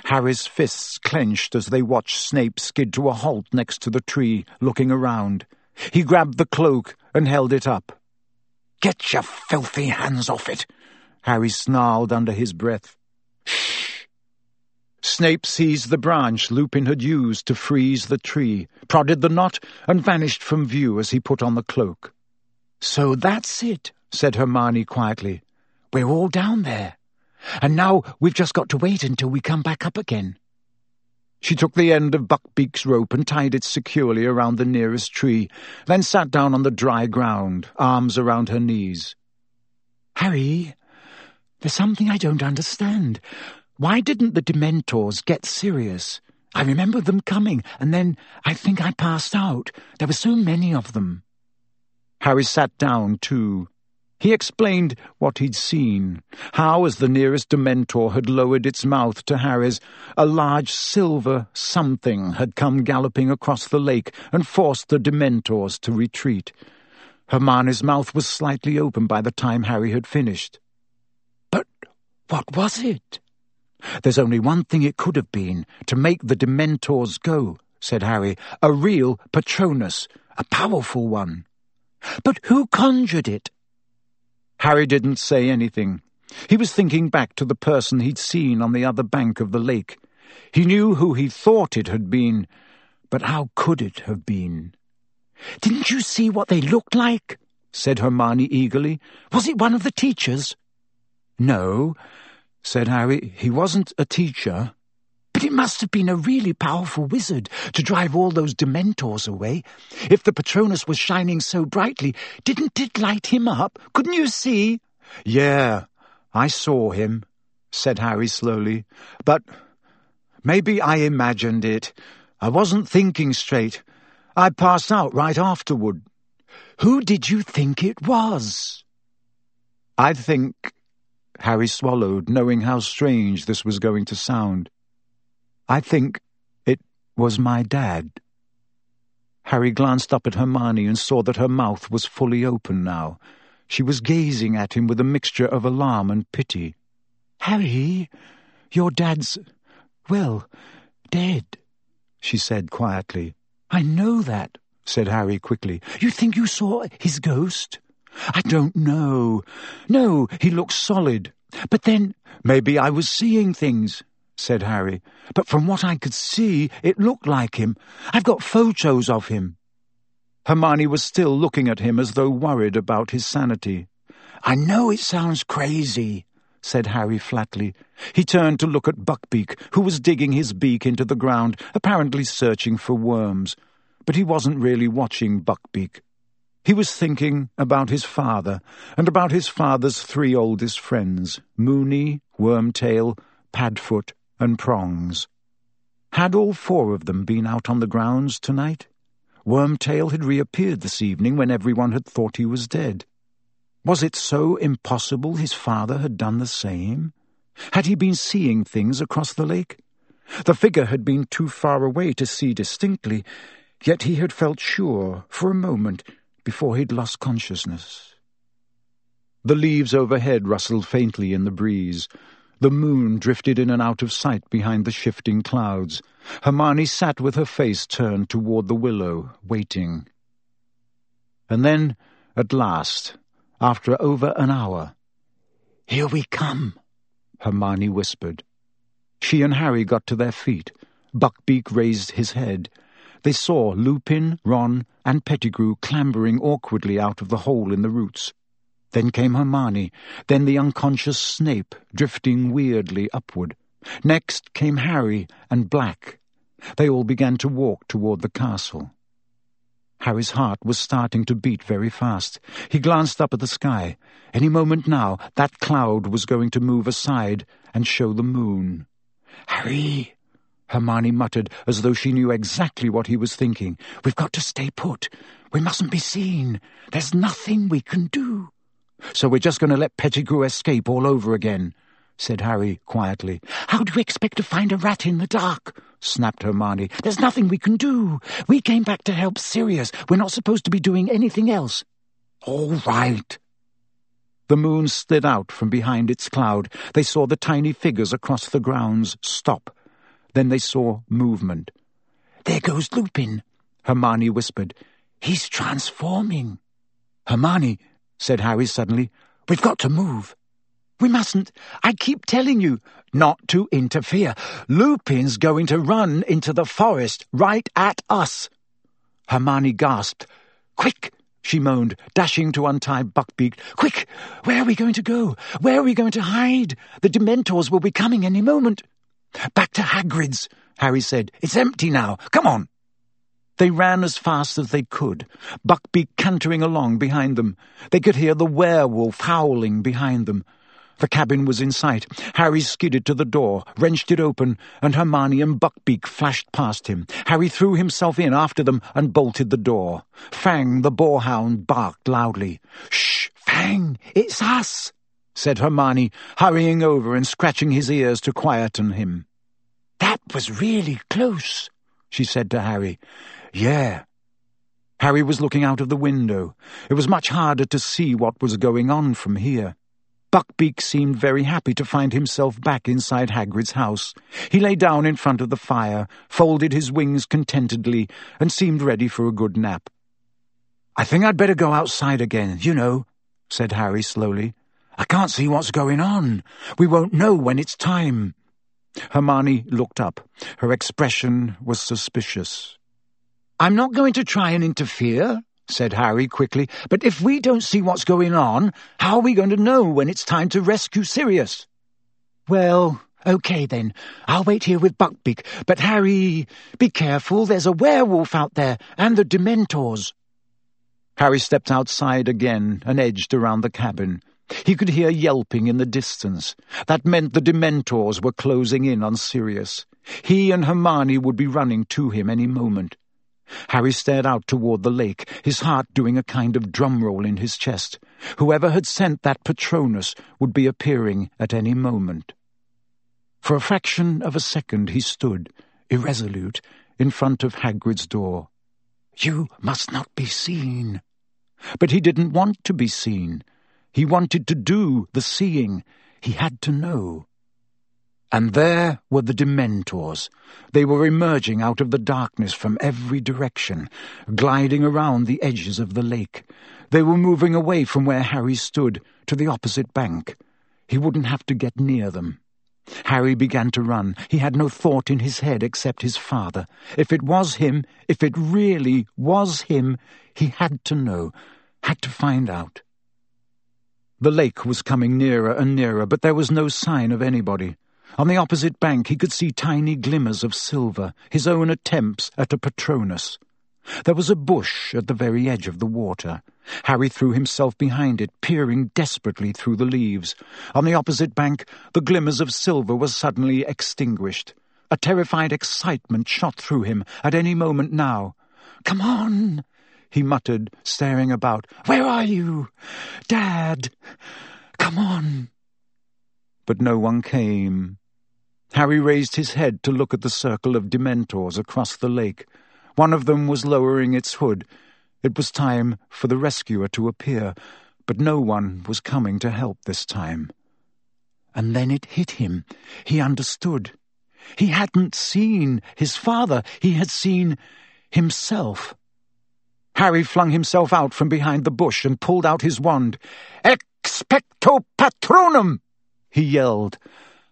Harry's fists clenched as they watched Snape skid to a halt next to the tree, looking around. He grabbed the cloak and held it up.
Get your filthy hands off it,
Harry snarled under his breath.
Shh!
Snape seized the branch Lupin had used to freeze the tree, prodded the knot, and vanished from view as he put on the cloak.
So that's it, said Hermione quietly. We're all down there. And now we've just got to wait until we come back up again.
She took the end of Buckbeak's rope and tied it securely around the nearest tree, then sat down on the dry ground, arms around her knees.
Harry, there's something I don't understand. Why didn't the Dementors get Sirius? I remember them coming, and then I think I passed out. There were so many of them.
Harry sat down, too, he explained what he'd seen, how, as the nearest Dementor had lowered its mouth to Harry's, a large silver something had come galloping across the lake and forced the Dementors to retreat. Hermione's mouth was slightly open by the time Harry had finished.
But what was it?
There's only one thing it could have been, to make the Dementors go, said Harry. A real Patronus, a powerful one.
But who conjured it?
Harry didn't say anything. He was thinking back to the person he'd seen on the other bank of the lake. He knew who he thought it had been, but how could it have been?
Didn't you see what they looked like? said Hermione eagerly. Was it one of the teachers?
No, said Harry. He wasn't a teacher.
But it must have been a really powerful wizard to drive all those Dementors away. If the Patronus was shining so brightly, didn't it light him up? Couldn't you see?
Yeah, I saw him, said Harry slowly. But maybe I imagined it. I wasn't thinking straight. I passed out right afterward.
Who did you think it was?
I think... Harry swallowed, knowing how strange this was going to sound. I think it was my dad. Harry glanced up at Hermione and saw that her mouth was fully open now. She was gazing at him with a mixture of alarm and pity.
Harry, your dad's, well, dead, she said quietly.
I know that, said Harry quickly.
You think you saw his ghost?
I don't know. No, he looks solid. But then, maybe I was seeing things said Harry, but from what I could see, it looked like him. I've got photos of him. Hermione was still looking at him as though worried about his sanity.
I know it sounds crazy, said Harry flatly.
He turned to look at Buckbeak, who was digging his beak into the ground, apparently searching for worms. But he wasn't really watching Buckbeak. He was thinking about his father, and about his father's three oldest friends, Moony, Wormtail, Padfoot, and prongs. Had all four of them been out on the grounds tonight? Wormtail had reappeared this evening when everyone had thought he was dead. Was it so impossible his father had done the same? Had he been seeing things across the lake? The figure had been too far away to see distinctly, yet he had felt sure, for a moment, before he'd lost consciousness. The leaves overhead rustled faintly in the breeze, the moon drifted in and out of sight behind the shifting clouds. Hermione sat with her face turned toward the willow, waiting. And then, at last, after over an hour,
Here we come,
Hermione whispered. She and Harry got to their feet. Buckbeak raised his head. They saw Lupin, Ron, and Pettigrew clambering awkwardly out of the hole in the roots. Then came Hermione, then the unconscious Snape, drifting weirdly upward. Next came Harry and Black. They all began to walk toward the castle. Harry's heart was starting to beat very fast. He glanced up at the sky. Any moment now, that cloud was going to move aside and show the moon.
Harry,
Hermione muttered, as though she knew exactly what he was thinking.
We've got to stay put. We mustn't be seen. There's nothing we can do.
So we're just going to let Pettigrew escape all over again, said Harry quietly.
How do you expect to find a rat in the dark?
snapped Hermione. There's nothing we can do. We came back to help Sirius. We're not supposed to be doing anything else.
All right.
The moon slid out from behind its cloud. They saw the tiny figures across the grounds stop. Then they saw movement.
There goes Lupin, Hermione whispered. He's transforming.
Hermione, said Harry suddenly, we've got to move.
We mustn't. I keep telling you not to interfere. Lupin's going to run into the forest right at us.
Hermione gasped.
Quick, she moaned, dashing to untie Buckbeak. Quick! Where are we going to go? Where are we going to hide? The Dementors will be coming any moment.
Back to Hagrid's, Harry said. It's empty now. Come on. They ran as fast as they could, Buckbeak cantering along behind them. They could hear the werewolf howling behind them. The cabin was in sight. Harry skidded to the door, wrenched it open, and Hermione and Buckbeak flashed past him. Harry threw himself in after them and bolted the door. Fang, the boarhound, barked loudly.
Shh, Fang, it's us,
said Hermione, hurrying over and scratching his ears to quieten him.
That was really close, she said to Harry.
Yeah. Harry was looking out of the window. It was much harder to see what was going on from here. Buckbeak seemed very happy to find himself back inside Hagrid's house. He lay down in front of the fire, folded his wings contentedly, and seemed ready for a good nap.
I think I'd better go outside again, you know, said Harry slowly. I can't see what's going on. We won't know when it's time.
Hermione looked up. Her expression was suspicious.
I'm not going to try and interfere, said Harry quickly. But if we don't see what's going on, how are we going to know when it's time to rescue Sirius? Well, okay then. I'll wait here with Buckbeak. But Harry, be careful. There's a werewolf out there, and the Dementors.
Harry stepped outside again and edged around the cabin. He could hear yelping in the distance. That meant the Dementors were closing in on Sirius. He and Hermione would be running to him any moment. Harry stared out toward the lake, his heart doing a kind of drum roll in his chest. Whoever had sent that Patronus would be appearing at any moment. For a fraction of a second he stood, irresolute, in front of Hagrid's door.
You must not be seen.
But he didn't want to be seen. He wanted to do the seeing. He had to know. And there were the Dementors. They were emerging out of the darkness from every direction, gliding around the edges of the lake. They were moving away from where Harry stood, to the opposite bank. He wouldn't have to get near them. Harry began to run. He had no thought in his head except his father. If it was him, if it really was him, he had to know, had to find out. The lake was coming nearer and nearer, but there was no sign of anybody. On the opposite bank he could see tiny glimmers of silver, his own attempts at a Patronus. There was a bush at the very edge of the water. Harry threw himself behind it, peering desperately through the leaves. On the opposite bank, the glimmers of silver were suddenly extinguished. A terrified excitement shot through him at any moment now.
Come on, he muttered, staring about. Where are you? Dad! Come on!
But no one came. Harry raised his head to look at the circle of Dementors across the lake. One of them was lowering its hood. It was time for the rescuer to appear, but no one was coming to help this time.
And then it hit him. He understood. He hadn't seen his father. He had seen himself.
Harry flung himself out from behind the bush and pulled out his wand. Expecto Patronum! he yelled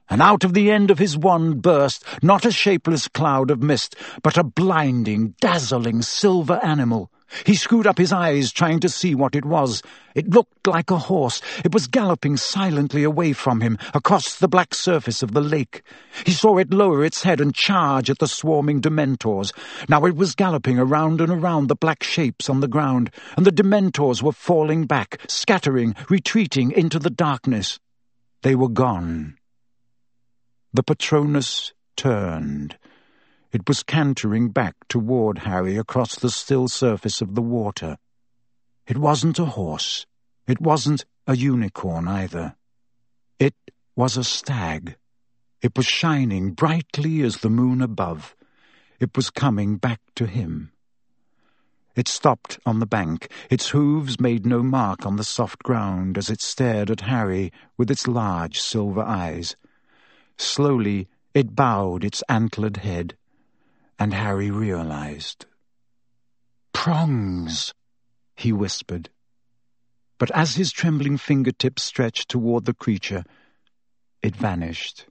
and out of the end of his wand burst not a shapeless cloud of mist, but a blinding, dazzling silver animal. He screwed up his eyes, trying to see what it was. It looked like a horse. It was galloping silently away from him, across the black surface of the lake. He saw it lower its head and charge at the swarming Dementors. Now it was galloping around and around the black shapes on the ground, and the Dementors were falling back, scattering, retreating into the darkness. They were gone. The Patronus turned. It was cantering back toward Harry across the still surface of the water. It wasn't a horse. It wasn't a unicorn either. It was a stag. It was shining brightly as the moon above. It was coming back to him. It stopped on the bank. Its hooves made no mark on the soft ground as it stared at Harry with its large silver eyes. Slowly it bowed its antlered head, and Harry realized. Prongs, he whispered. But as his trembling fingertips stretched toward the creature, it vanished.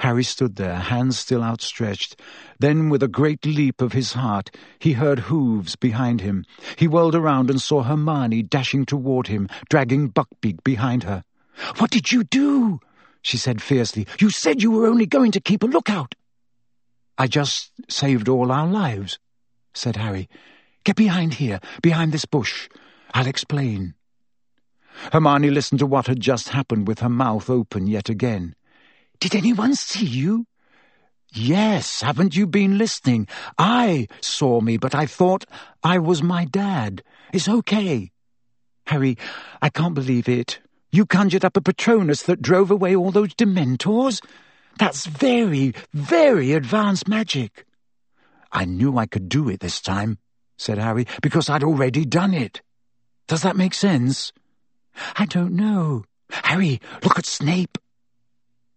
Harry stood there, hands still outstretched. Then, with a great leap of his heart, he heard hooves behind him. He whirled around and saw Hermione dashing toward him, dragging Buckbeak behind her. "'What did you do?' She said fiercely. "'You said you were only going to keep a lookout.' "'I just saved all our lives,' said Harry. "'Get behind here, behind this bush. I'll explain.' Hermione listened to what had just happened with her mouth open yet again. Did anyone see you? Yes, haven't you been listening? I saw me, but I thought I was my dad. It's okay. Harry, I can't believe it. You conjured up a Patronus that drove away all those Dementors? That's very, very advanced magic. I knew I could do it this time, said Harry, because I'd already done it. Does that make sense? I don't know. Harry, look at Snape.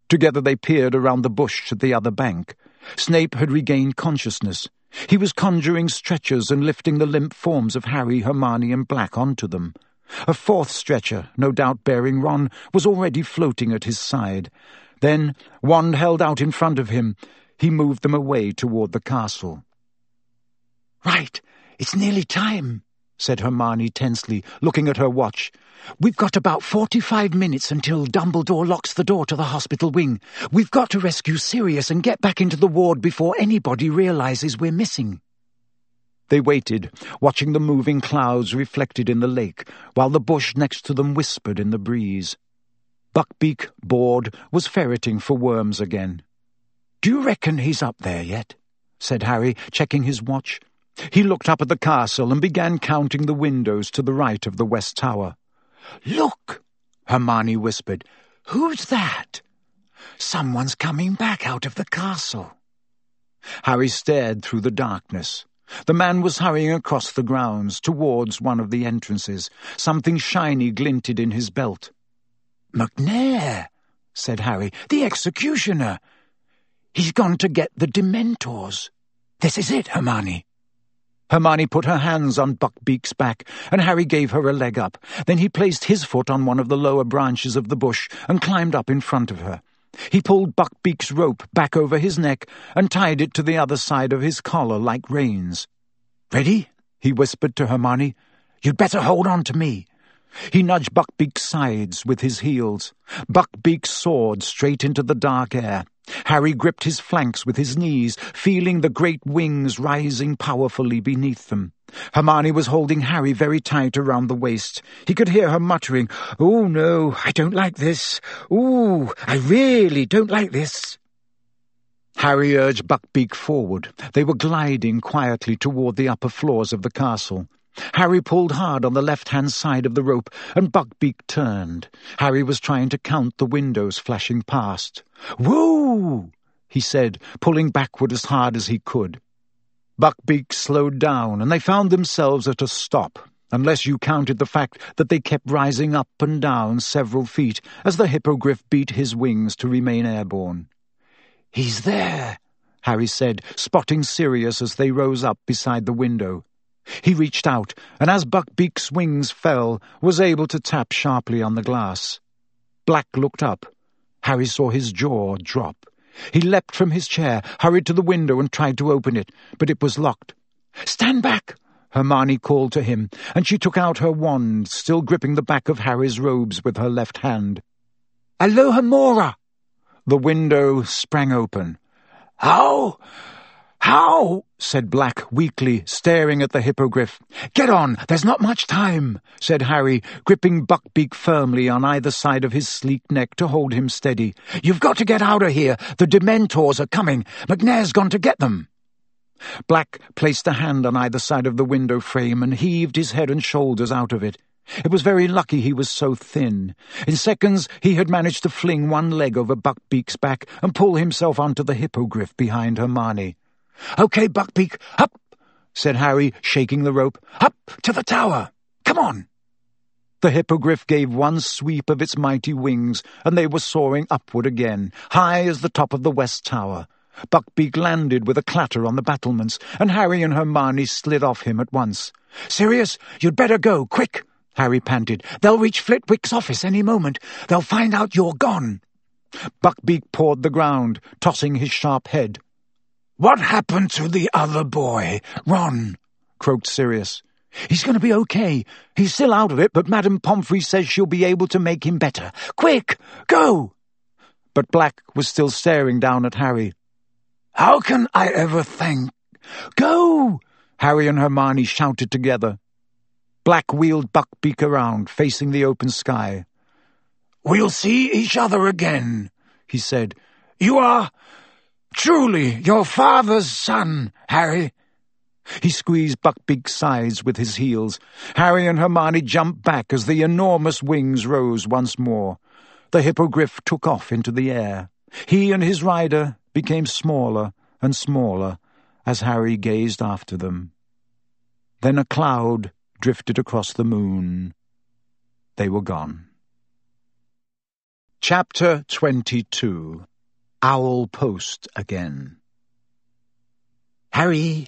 Together they peered around the bush to the other bank. Snape had regained consciousness. He was conjuring stretchers and lifting the limp forms of Harry, Hermione, and Black onto them. A fourth stretcher, no doubt bearing Ron, was already floating at his side. Then, wand held out in front of him, he moved them away toward the castle. Right, it's nearly time, said Hermione tensely, looking at her watch. We've got about forty-five minutes until Dumbledore locks the door to the hospital wing. We've got to rescue Sirius and get back into the ward before anybody realizes we're missing. They waited, watching the moving clouds reflected in the lake, while the bush next to them whispered in the breeze. Buckbeak, bored, was ferreting for worms again. Do you reckon he's up there yet? said Harry, checking his watch. He looked up at the castle and began counting the windows to the right of the west tower. Look, Hermione whispered. Who's that? Someone's coming back out of the castle. Harry stared through the darkness. The man was hurrying across the grounds, towards one of the entrances. Something shiny glinted in his belt. Macnair, said Harry, the executioner. He's gone to get the Dementors. This is it, Hermione. Hermione put her hands on Buckbeak's back, and Harry gave her a leg up. Then he placed his foot on one of the lower branches of the bush and climbed up in front of her. He pulled Buckbeak's rope back over his neck and tied it to the other side of his collar like reins. Ready? he whispered to Hermione. You'd better hold on to me. He nudged Buckbeak's sides with his heels. Buckbeak soared straight into the dark air. Harry gripped his flanks with his knees, feeling the great wings rising powerfully beneath them. Hermione was holding Harry very tight around the waist. He could hear her muttering, Oh, no, I don't like this. Oh, I really don't like this. Harry urged Buckbeak forward. They were gliding quietly toward the upper floors of the castle. Harry pulled hard on the left-hand side of the rope, and Buckbeak turned. Harry was trying to count the windows flashing past. Whoa! he said, pulling backward as hard as he could. Buckbeak slowed down, and they found themselves at a stop, unless you counted the fact that they kept rising up and down several feet as the hippogriff beat his wings to remain airborne. He's there, Harry said, spotting Sirius as they rose up beside the window. He reached out, and as Buckbeak's wings fell, was able to tap sharply on the glass. Black looked up. Harry saw his jaw drop. He leapt from his chair, hurried to the window and tried to open it, but it was locked. Stand back! Hermione called to him, and she took out her wand, still gripping the back of Harry's robes with her left hand. Alohomora! The window sprang open. How? How? said Black weakly, staring at the hippogriff. Get on, there's not much time, said Harry, gripping Buckbeak firmly on either side of his sleek neck to hold him steady. You've got to get out of here. The Dementors are coming. Macnair's gone to get them. Black placed a hand on either side of the window frame and heaved his head and shoulders out of it. It was very lucky he was so thin. In seconds he had managed to fling one leg over Buckbeak's back and pull himself onto the hippogriff behind Hermione. Okay, Buckbeak, up, said Harry, shaking the rope. Up to the tower. Come on. The hippogriff gave one sweep of its mighty wings, and they were soaring upward again, high as the top of the west tower. Buckbeak landed with a clatter on the battlements, and Harry and Hermione slid off him at once. Sirius, you'd better go, quick, Harry panted. They'll reach Flitwick's office any moment. They'll find out you're gone. Buckbeak pawed the ground, tossing his sharp head.
What happened to the other boy, Ron? croaked Sirius.
He's going to be okay. He's still out of it, but Madame Pomfrey says she'll be able to make him better. Quick, go! But Black was still staring down at Harry.
How can I ever thank...
Go! Harry and Hermione shouted together. Black wheeled Buckbeak around, facing the open sky.
We'll see each other again, he said. You are truly your father's son, Harry.
He squeezed Buckbeak's sides with his heels. Harry and Hermione jumped back as the enormous wings rose once more. The hippogriff took off into the air. He and his rider became smaller and smaller as Harry gazed after them. Then a cloud drifted across the moon. They were gone. Chapter 22 Owl Post Again Harry!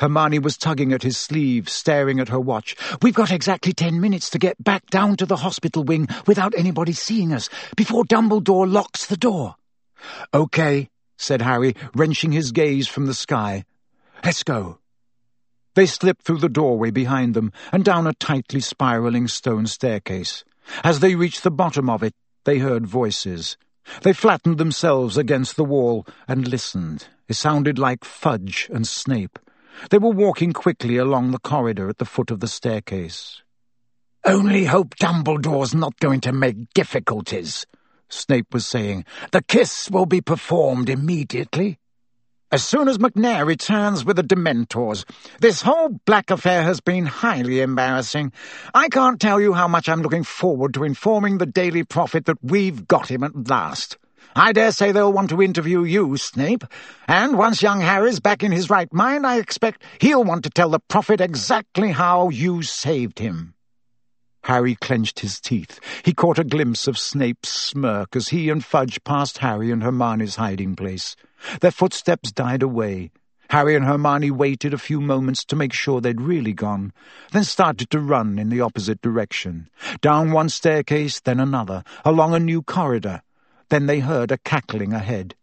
Hermione was tugging at his sleeve, staring at her watch. We've got exactly ten minutes to get back down to the hospital wing without anybody seeing us, before Dumbledore locks the door. Okay, said Harry, wrenching his gaze from the sky. Let's go. They slipped through the doorway behind them and down a tightly spiraling stone staircase. As they reached the bottom of it, they heard voices. They flattened themselves against the wall and listened. It sounded like Fudge and Snape. They were walking quickly along the corridor at the foot of the staircase.
Only hope Dumbledore's not going to make difficulties, Snape was saying. The kiss will be performed immediately. As soon as Macnair returns with the Dementors. This whole Black affair has been highly embarrassing. I can't tell you how much I'm looking forward to informing the Daily Prophet that we've got him at last. I dare say they'll want to interview you, Snape, and once young Harry's back in his right mind, I expect he'll want to tell the Prophet exactly how you saved him.
Harry clenched his teeth. He caught a glimpse of Snape's smirk as he and Fudge passed Harry and Hermione's hiding place. Their footsteps died away. Harry and Hermione waited a few moments to make sure they'd really gone, then started to run in the opposite direction. Down one staircase, then another, along a new corridor. Then they heard a cackling ahead.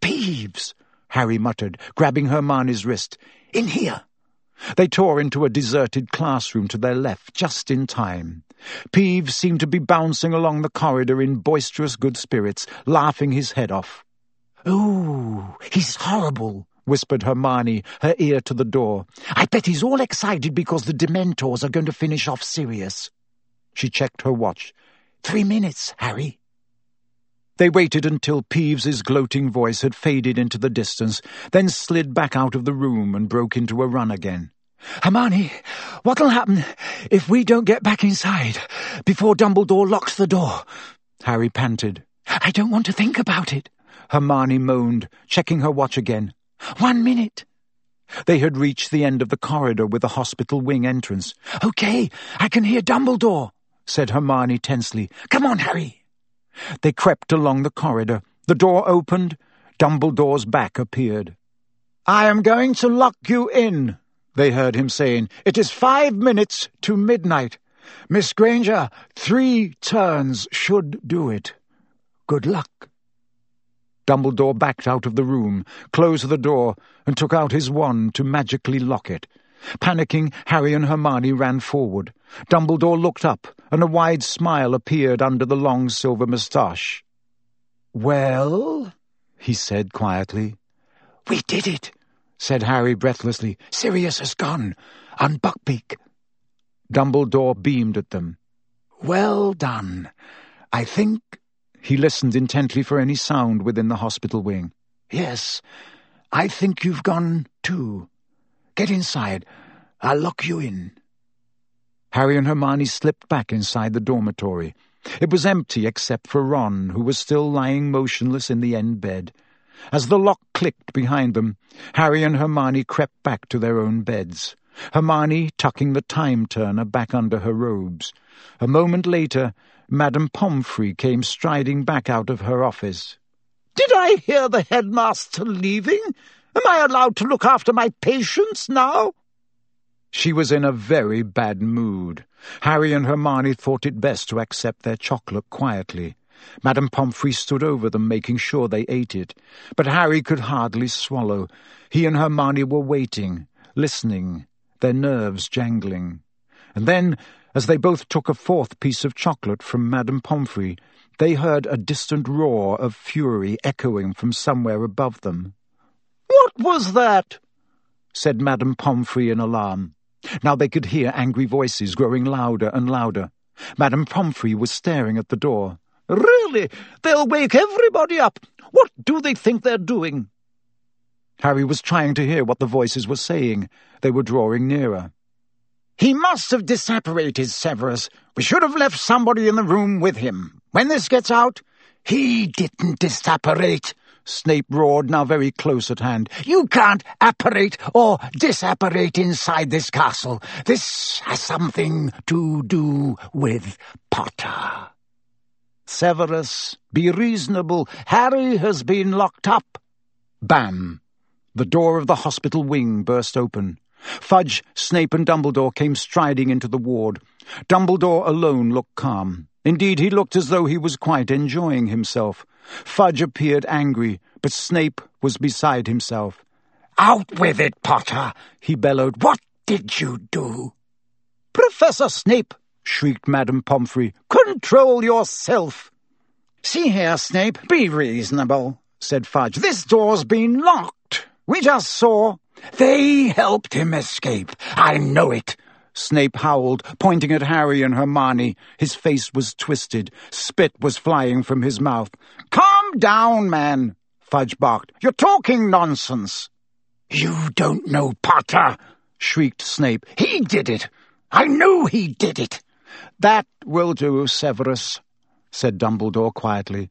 Peeves! Harry muttered, grabbing Hermione's wrist. In here!
They tore into a deserted classroom to their left, just in time. Peeves seemed to be bouncing along the corridor in boisterous good spirits, laughing his head off.
Ooh, he's horrible, whispered Hermione, her ear to the door. I bet he's all excited because the Dementors are going to finish off Sirius.
She checked her watch.
Three minutes, Harry.
They waited until Peeves's gloating voice had faded into the distance, then slid back out of the room and broke into a run again.
Hermione, what'll happen if we don't get back inside before Dumbledore locks the door? Harry panted. I don't want to think about it. Hermione moaned, checking her watch again. One minute.
They had reached the end of the corridor with the hospital wing entrance.
Okay, I can hear Dumbledore, said Hermione tensely. Come on, Harry.
They crept along the corridor. The door opened. Dumbledore's back appeared.
I am going to lock you in, they heard him saying. It is five minutes to midnight. Miss Granger, three turns should do it. Good luck.
Dumbledore backed out of the room, closed the door, and took out his wand to magically lock it. Panicking, Harry and Hermione ran forward. Dumbledore looked up, and a wide smile appeared under the long silver moustache.
Well, he said quietly.
We did it, said Harry breathlessly. Sirius has gone, on Buckbeak.
Dumbledore beamed at them.
Well done. I think...
He listened intently for any sound within the hospital wing.
Yes, I think you've gone, too. Get inside. I'll lock you in.
Harry and Hermione slipped back inside the dormitory. It was empty except for Ron, who was still lying motionless in the end bed. As the lock clicked behind them, Harry and Hermione crept back to their own beds. Hermione tucking the time turner back under her robes. A moment later, Madame Pomfrey came striding back out of her office.
Did I hear the headmaster leaving? Am I allowed to look after my patients now?
She was in a very bad mood. Harry and Hermione thought it best to accept their chocolate quietly. Madame Pomfrey stood over them, making sure they ate it. But Harry could hardly swallow. He and Hermione were waiting, listening, their nerves jangling. And then, as they both took a fourth piece of chocolate from Madame Pomfrey, they heard a distant roar of fury echoing from somewhere above them.
"'What was that?'
said Madame Pomfrey in alarm. Now they could hear angry voices growing louder and louder. Madame Pomfrey was staring at the door.
"'Really? They'll wake everybody up. What do they think they're doing?'
Harry was trying to hear what the voices were saying. They were drawing nearer.
He must have disapparated Severus. We should have left somebody in the room with him. When this gets out, he didn't disapparate.
Snape roared, now very close at hand.
You can't apparate or disapparate inside this castle. This has something to do with Potter. Severus, be reasonable. Harry has been locked up.
Bam! The door of the hospital wing burst open. Fudge, Snape, and Dumbledore came striding into the ward. Dumbledore alone looked calm. Indeed, he looked as though he was quite enjoying himself. Fudge appeared angry, but Snape was beside himself.
Out with it, Potter, he bellowed. What did you do?
Professor Snape, shrieked Madame Pomfrey, control yourself.
See here, Snape, be reasonable, said Fudge. This door's been locked. We just saw. They helped him escape. I know it.
Snape howled, pointing at Harry and Hermione. His face was twisted. Spit was flying from his mouth.
Calm down, man, Fudge barked. You're talking nonsense.
You don't know Potter, shrieked Snape. He did it. I know he did it.
That will do, Severus, said Dumbledore quietly.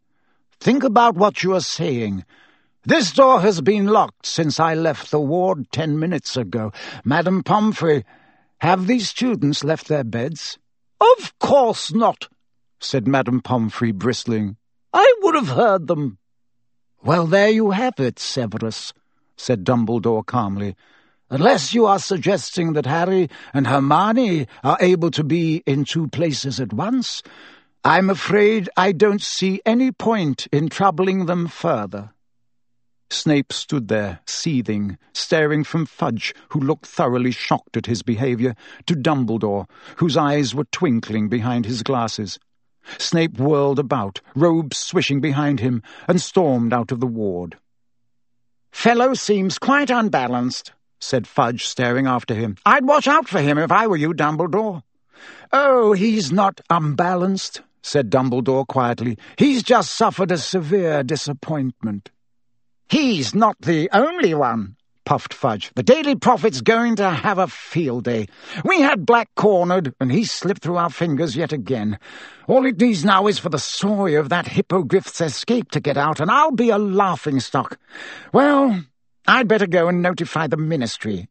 Think about what you are saying. This door has been locked since I left the ward ten minutes ago. Madame Pomfrey, have these students left their beds?
Of course not,
said Madame Pomfrey, bristling.
I would have heard them.
Well, there you have it, Severus, said Dumbledore calmly. Unless you are suggesting that Harry and Hermione are able to be in two places at once, I'm afraid I don't see any point in troubling them further. Snape stood there, seething, staring from Fudge, who looked thoroughly shocked at his behaviour, to Dumbledore, whose eyes were twinkling behind his glasses. Snape whirled about, robes swishing behind him, and stormed out of the ward.
Fellow seems quite unbalanced, said Fudge, staring after him. I'd watch out for him if I were you, Dumbledore.
Oh, he's not unbalanced, said Dumbledore quietly. He's just suffered a severe disappointment.
He's not the only one, puffed Fudge. The Daily Prophet's going to have a field day. We had Black cornered, and he slipped through our fingers yet again. All it needs now is for the soy of that hippogriff's escape to get out, and I'll be a laughing-stock. Well, I'd better go and notify the Ministry.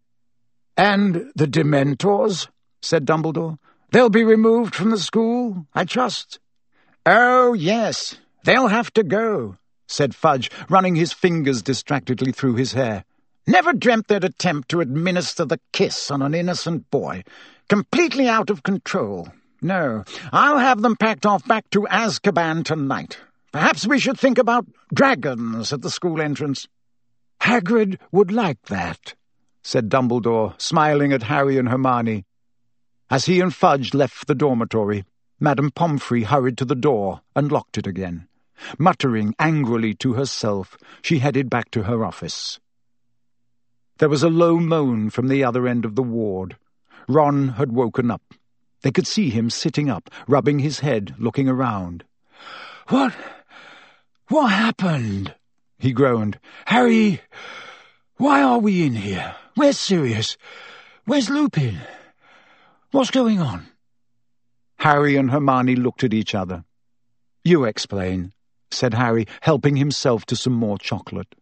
And the Dementors, said Dumbledore. They'll be removed from the school, I trust.
Oh, yes, they'll have to go, said Fudge, running his fingers distractedly through his hair. Never dreamt they'd attempt to administer the kiss on an innocent boy. Completely out of control. No, I'll have them packed off back to Azkaban tonight. Perhaps we should think about dragons at the school entrance.
Hagrid would like that, said Dumbledore, smiling at Harry and Hermione. As he and Fudge left the dormitory, Madame Pomfrey hurried to the door and locked it again. Muttering angrily to herself, she headed back to her office. There was a low moan from the other end of the ward. Ron had woken up. They could see him sitting up, rubbing his head, looking around.
What... what happened?
he groaned.
Harry, why are we in here? Where's Sirius? Where's Lupin? What's going on?
Harry and Hermione looked at each other. You explain, said Harry, helping himself to some more chocolate.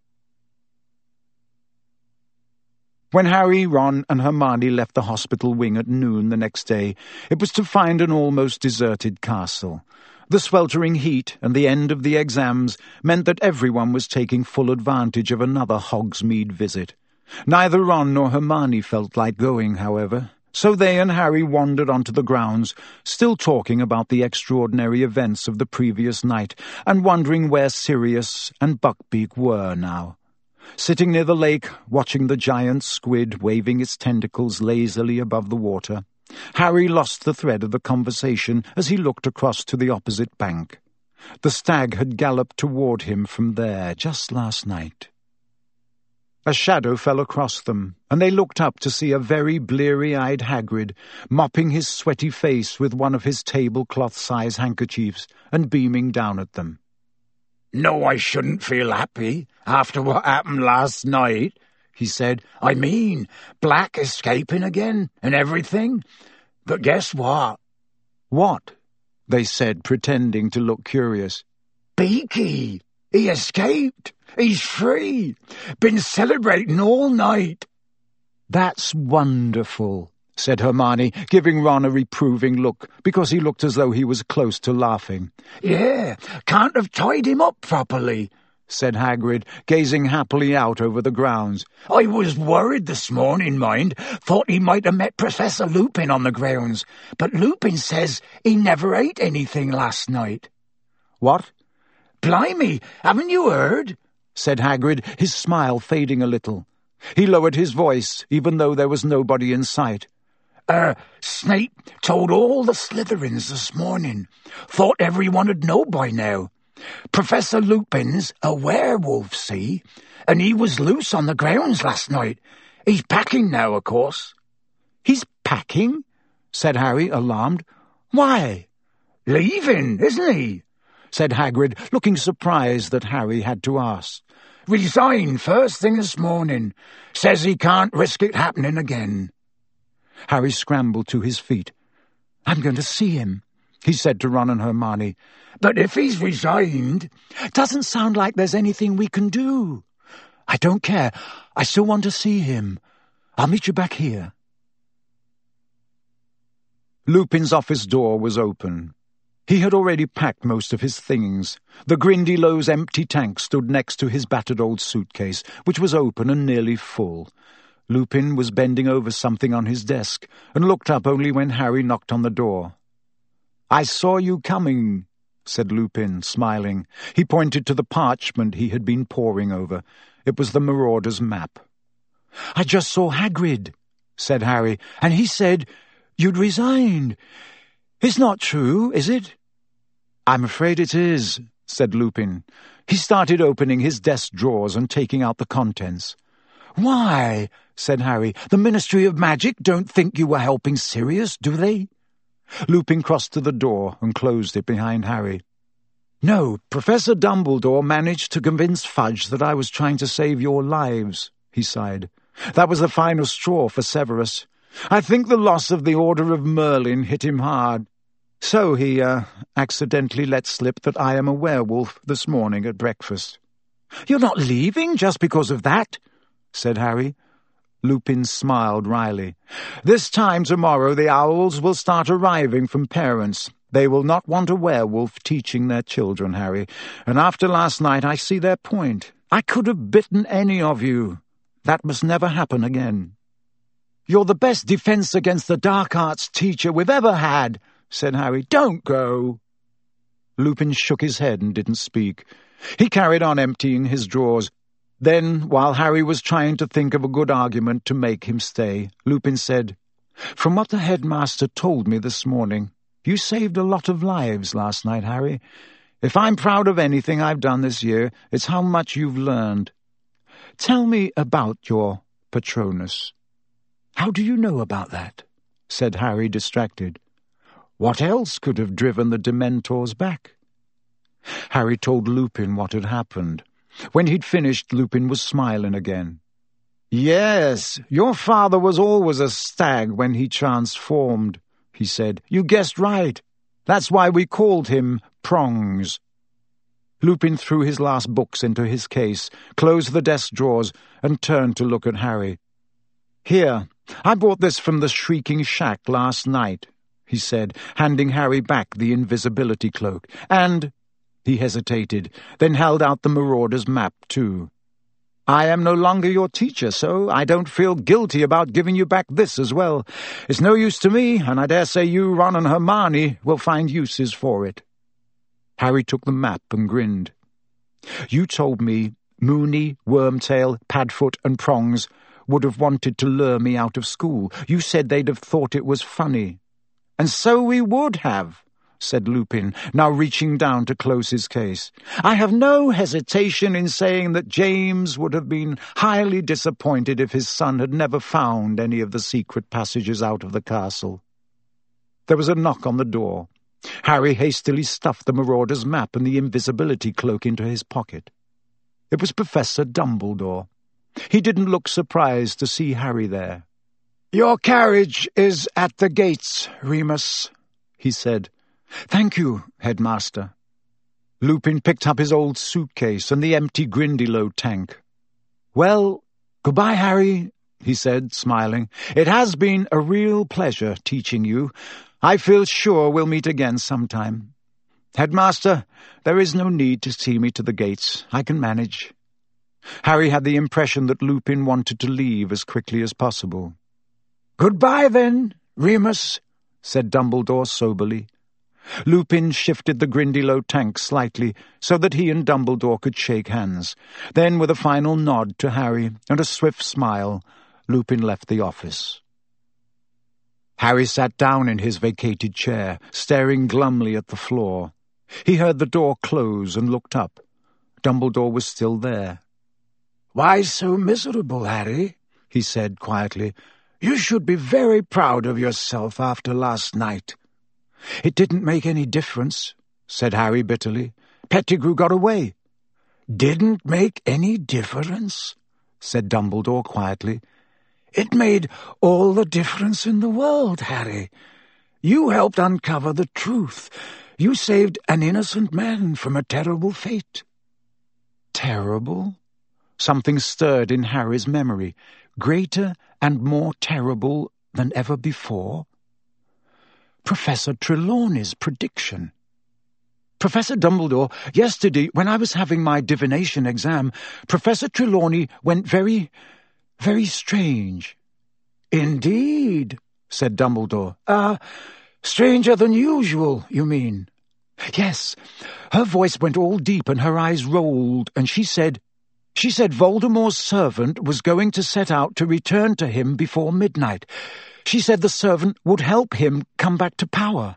When Harry, Ron, and Hermione left the hospital wing at noon the next day, it was to find an almost deserted castle. The sweltering heat and the end of the exams meant that everyone was taking full advantage of another Hogsmeade visit. Neither Ron nor Hermione felt like going, however so they and Harry wandered onto the grounds, still talking about the extraordinary events of the previous night and wondering where Sirius and Buckbeak were now. Sitting near the lake, watching the giant squid waving its tentacles lazily above the water, Harry lost the thread of the conversation as he looked across to the opposite bank. The stag had galloped toward him from there just last night. A shadow fell across them, and they looked up to see a very bleary-eyed Hagrid mopping his sweaty face with one of his tablecloth-size handkerchiefs and beaming down at them.
No, I shouldn't feel happy after what happened last night, he said. I mean, Black escaping again and everything. But guess what?
What? They said, pretending to look curious.
Beaky! He escaped! He's free! Been celebrating all night!
That's wonderful, said Hermione, giving Ron a reproving look, because he looked as though he was close to laughing.
Yeah, can't have tied him up properly, said Hagrid, gazing happily out over the grounds. I was worried this morning, mind. Thought he might have met Professor Lupin on the grounds. But Lupin says he never ate anything last night.
What?
Blimey, haven't you heard?
Said Hagrid, his smile fading a little. He lowered his voice, even though there was nobody in sight.
Er, Snape told all the Slytherins this morning. Thought everyone'd know by now. Professor Lupin's a werewolf, see? And he was loose on the grounds last night. He's packing now, of course.
He's packing? said Harry, alarmed. Why?
Leaving, isn't he?
said Hagrid, looking surprised that Harry had to ask.
Resigned first thing this morning. Says he can't risk it happening again.
Harry scrambled to his feet. I'm going to see him, he said to Ron and Hermione.
But if he's resigned...
Doesn't sound like there's anything we can do. I don't care. I still want to see him. I'll meet you back here. Lupin's office door was open. He had already packed most of his things. The Grindylows empty tank stood next to his battered old suitcase, which was open and nearly full. Lupin was bending over something on his desk, and looked up only when Harry knocked on the door. I saw you coming, said Lupin, smiling. He pointed to the parchment he had been poring over. It was the Marauder's map. I just saw Hagrid, said Harry, and he said you'd resigned. It's not true, is it? I'm afraid it is, said Lupin. He started opening his desk drawers and taking out the contents. Why, said Harry, the Ministry of Magic don't think you were helping Sirius, do they? Lupin crossed to the door and closed it behind Harry. No, Professor Dumbledore managed to convince Fudge that I was trying to save your lives, he sighed. That was the final straw for Severus. I think the loss of the Order of Merlin hit him hard. So he, uh, accidentally let slip that I am a werewolf this morning at breakfast. You're not leaving just because of that? said Harry. Lupin smiled wryly. This time tomorrow the owls will start arriving from parents. They will not want a werewolf teaching their children, Harry, and after last night I see their point. I could have bitten any of you. That must never happen again. You're the best defence against the dark arts teacher we've ever had, said Harry. Don't go. Lupin shook his head and didn't speak. He carried on emptying his drawers. Then, while Harry was trying to think of a good argument to make him stay, Lupin said, From what the headmaster told me this morning, you saved a lot of lives last night, Harry. If I'm proud of anything I've done this year, it's how much you've learned. Tell me about your Patronus. How do you know about that? said Harry, distracted. What else could have driven the Dementors back? Harry told Lupin what had happened. When he'd finished, Lupin was smiling again. Yes, your father was always a stag when he transformed he said. You guessed right. That's why we called him Prongs. Lupin threw his last books into his case, closed the desk drawers, and turned to look at Harry. Here, I bought this from the Shrieking Shack last night, he said, handing Harry back the invisibility cloak. And, he hesitated, then held out the Marauder's map, too. I am no longer your teacher, so I don't feel guilty about giving you back this as well. It's no use to me, and I dare say you, Ron and Hermione, will find uses for it. Harry took the map and grinned. You told me Moony, Wormtail, Padfoot, and Prongs would have wanted to lure me out of school. You said they'd have thought it was funny. And so we would have, said Lupin, now reaching down to close his case. I have no hesitation in saying that James would have been highly disappointed if his son had never found any of the secret passages out of the castle. There was a knock on the door. Harry hastily stuffed the marauder's map and the invisibility cloak into his pocket. It was Professor Dumbledore. He didn't look surprised to see Harry there. Your carriage is at the gates, Remus, he said. Thank you, headmaster. Lupin picked up his old suitcase and the empty Grindylow tank. Well, goodbye, Harry, he said, smiling. It has been a real pleasure teaching you. I feel sure we'll meet again sometime. Headmaster, there is no need to see me to the gates. I can manage. Harry had the impression that Lupin wanted to leave as quickly as possible. Goodbye, then, Remus, said Dumbledore soberly. Lupin shifted the Grindylow tank slightly so that he and Dumbledore could shake hands. Then, with a final nod to Harry and a swift smile, Lupin left the office. Harry sat down in his vacated chair, staring glumly at the floor. He heard the door close and looked up. Dumbledore was still there. Why so miserable, Harry? he said quietly. You should be very proud of yourself after last night. It didn't make any difference, said Harry bitterly. Pettigrew got away. Didn't make any difference, said Dumbledore quietly. It made all the difference in the world, Harry. You helped uncover the truth. You saved an innocent man from a terrible fate. Terrible? Something stirred in Harry's memory, greater and more terrible than ever before. Professor Trelawney's prediction. Professor Dumbledore, yesterday, when I was having my divination exam, Professor Trelawney went very, very strange. Indeed, said Dumbledore. Ah, uh, Stranger than usual, you mean? Yes. Her voice went all deep and her eyes rolled, and she said, she said Voldemort's servant was going to set out to return to him before midnight. She said the servant would help him come back to power.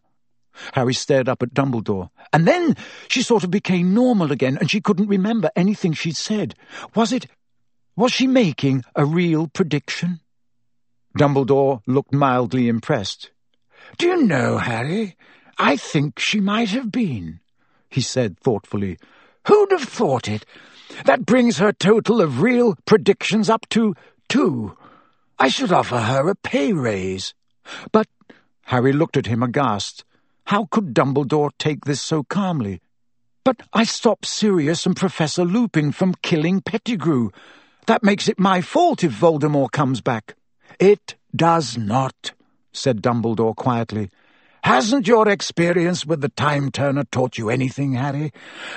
Harry stared up at Dumbledore. And then she sort of became normal again, and she couldn't remember anything she'd said. Was it... was she making a real prediction? Dumbledore looked mildly impressed. Do you know, Harry, I think she might have been, he said thoughtfully. Who'd have thought it? That brings her total of real predictions up to two. I should offer her a pay raise. But Harry looked at him aghast. How could Dumbledore take this so calmly? But I stopped Sirius and Professor Lupin from killing Pettigrew. That makes it my fault if Voldemort comes back. It does not, said Dumbledore quietly. Hasn't your experience with the Time Turner taught you anything, Harry?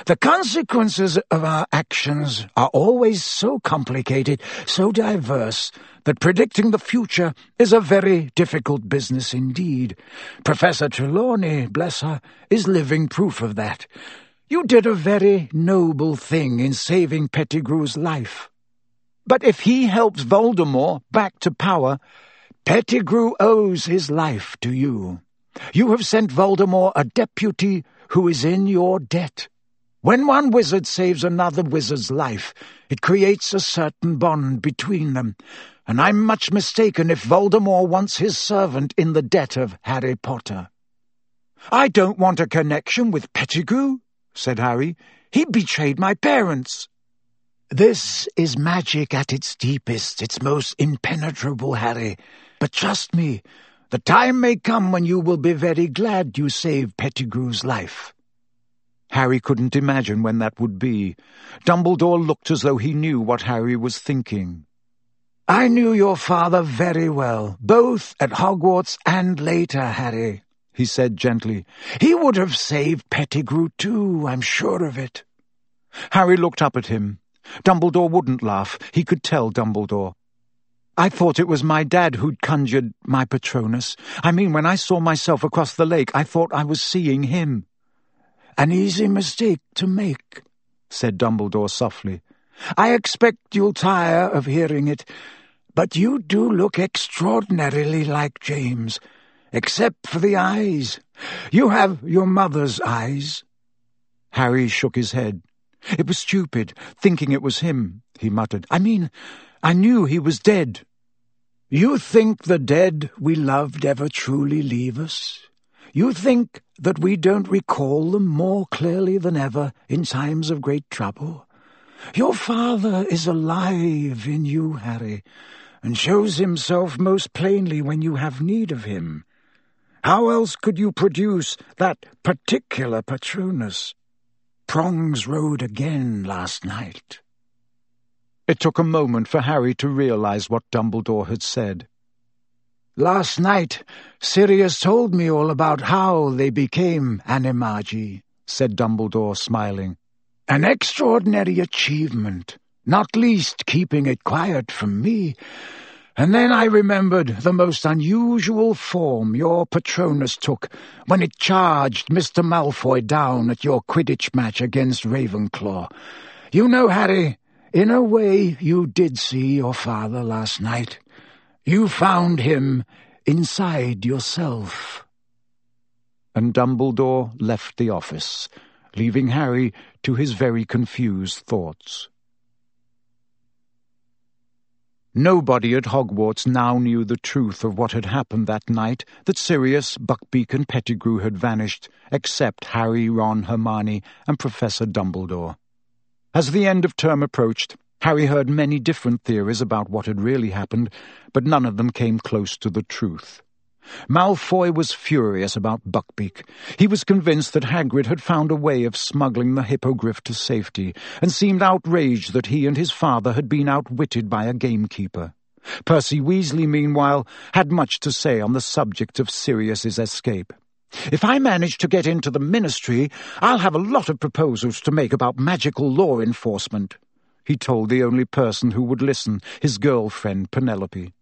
The consequences of our actions are always so complicated, so diverse, that predicting the future is a very difficult business indeed. Professor Trelawney, bless her, is living proof of that. You did a very noble thing in saving Pettigrew's life. But if he helps Voldemort back to power, Pettigrew owes his life to you. You have sent Voldemort a deputy who is in your debt. When one wizard saves another wizard's life, it creates a certain bond between them, and I'm much mistaken if Voldemort wants his servant in the debt of Harry Potter. I don't want a connection with Pettigrew, said Harry. He betrayed my parents. This is magic at its deepest, its most impenetrable, Harry. But trust me, the time may come when you will be very glad you saved Pettigrew's life. Harry couldn't imagine when that would be. Dumbledore looked as though he knew what Harry was thinking. I knew your father very well, both at Hogwarts and later, Harry, he said gently. He would have saved Pettigrew too, I'm sure of it.
Harry looked up at him. Dumbledore wouldn't laugh. He could tell Dumbledore. I thought it was my dad who'd conjured my Patronus. I mean, when I saw myself across the lake, I thought I was seeing him.
An easy mistake to make, said Dumbledore softly. I expect you'll tire of hearing it, but you do look extraordinarily like James, except for the eyes. You have your mother's eyes.
Harry shook his head. It was stupid, thinking it was him, he muttered. I mean, I knew he was dead.
You think the dead we loved ever truly leave us? You think that we don't recall them more clearly than ever in times of great trouble? Your father is alive in you, Harry, and shows himself most plainly when you have need of him. How else could you produce that particular Patronus? Prongs rode again last night.
It took a moment for Harry to realize what Dumbledore had said.
Last night, Sirius told me all about how they became Animagi, said Dumbledore, smiling. An extraordinary achievement, not least keeping it quiet from me. And then I remembered the most unusual form your Patronus took when it charged Mr. Malfoy down at your Quidditch match against Ravenclaw. You know, Harry, in a way you did see your father last night. You found him inside yourself.
And Dumbledore left the office, leaving Harry to his very confused thoughts. Nobody at Hogwarts now knew the truth of what had happened that night, that Sirius, Buckbeak and Pettigrew had vanished, except Harry, Ron, Hermione and Professor Dumbledore. As the end of term approached, Harry heard many different theories about what had really happened, but none of them came close to the truth. Malfoy was furious about Buckbeak. He was convinced that Hagrid had found a way of smuggling the hippogriff to safety, and seemed outraged that he and his father had been outwitted by a gamekeeper. Percy Weasley, meanwhile, had much to say on the subject of Sirius's escape. If I manage to get into the ministry, I'll have a lot of proposals to make about magical law enforcement, he told the only person who would listen, his girlfriend Penelope.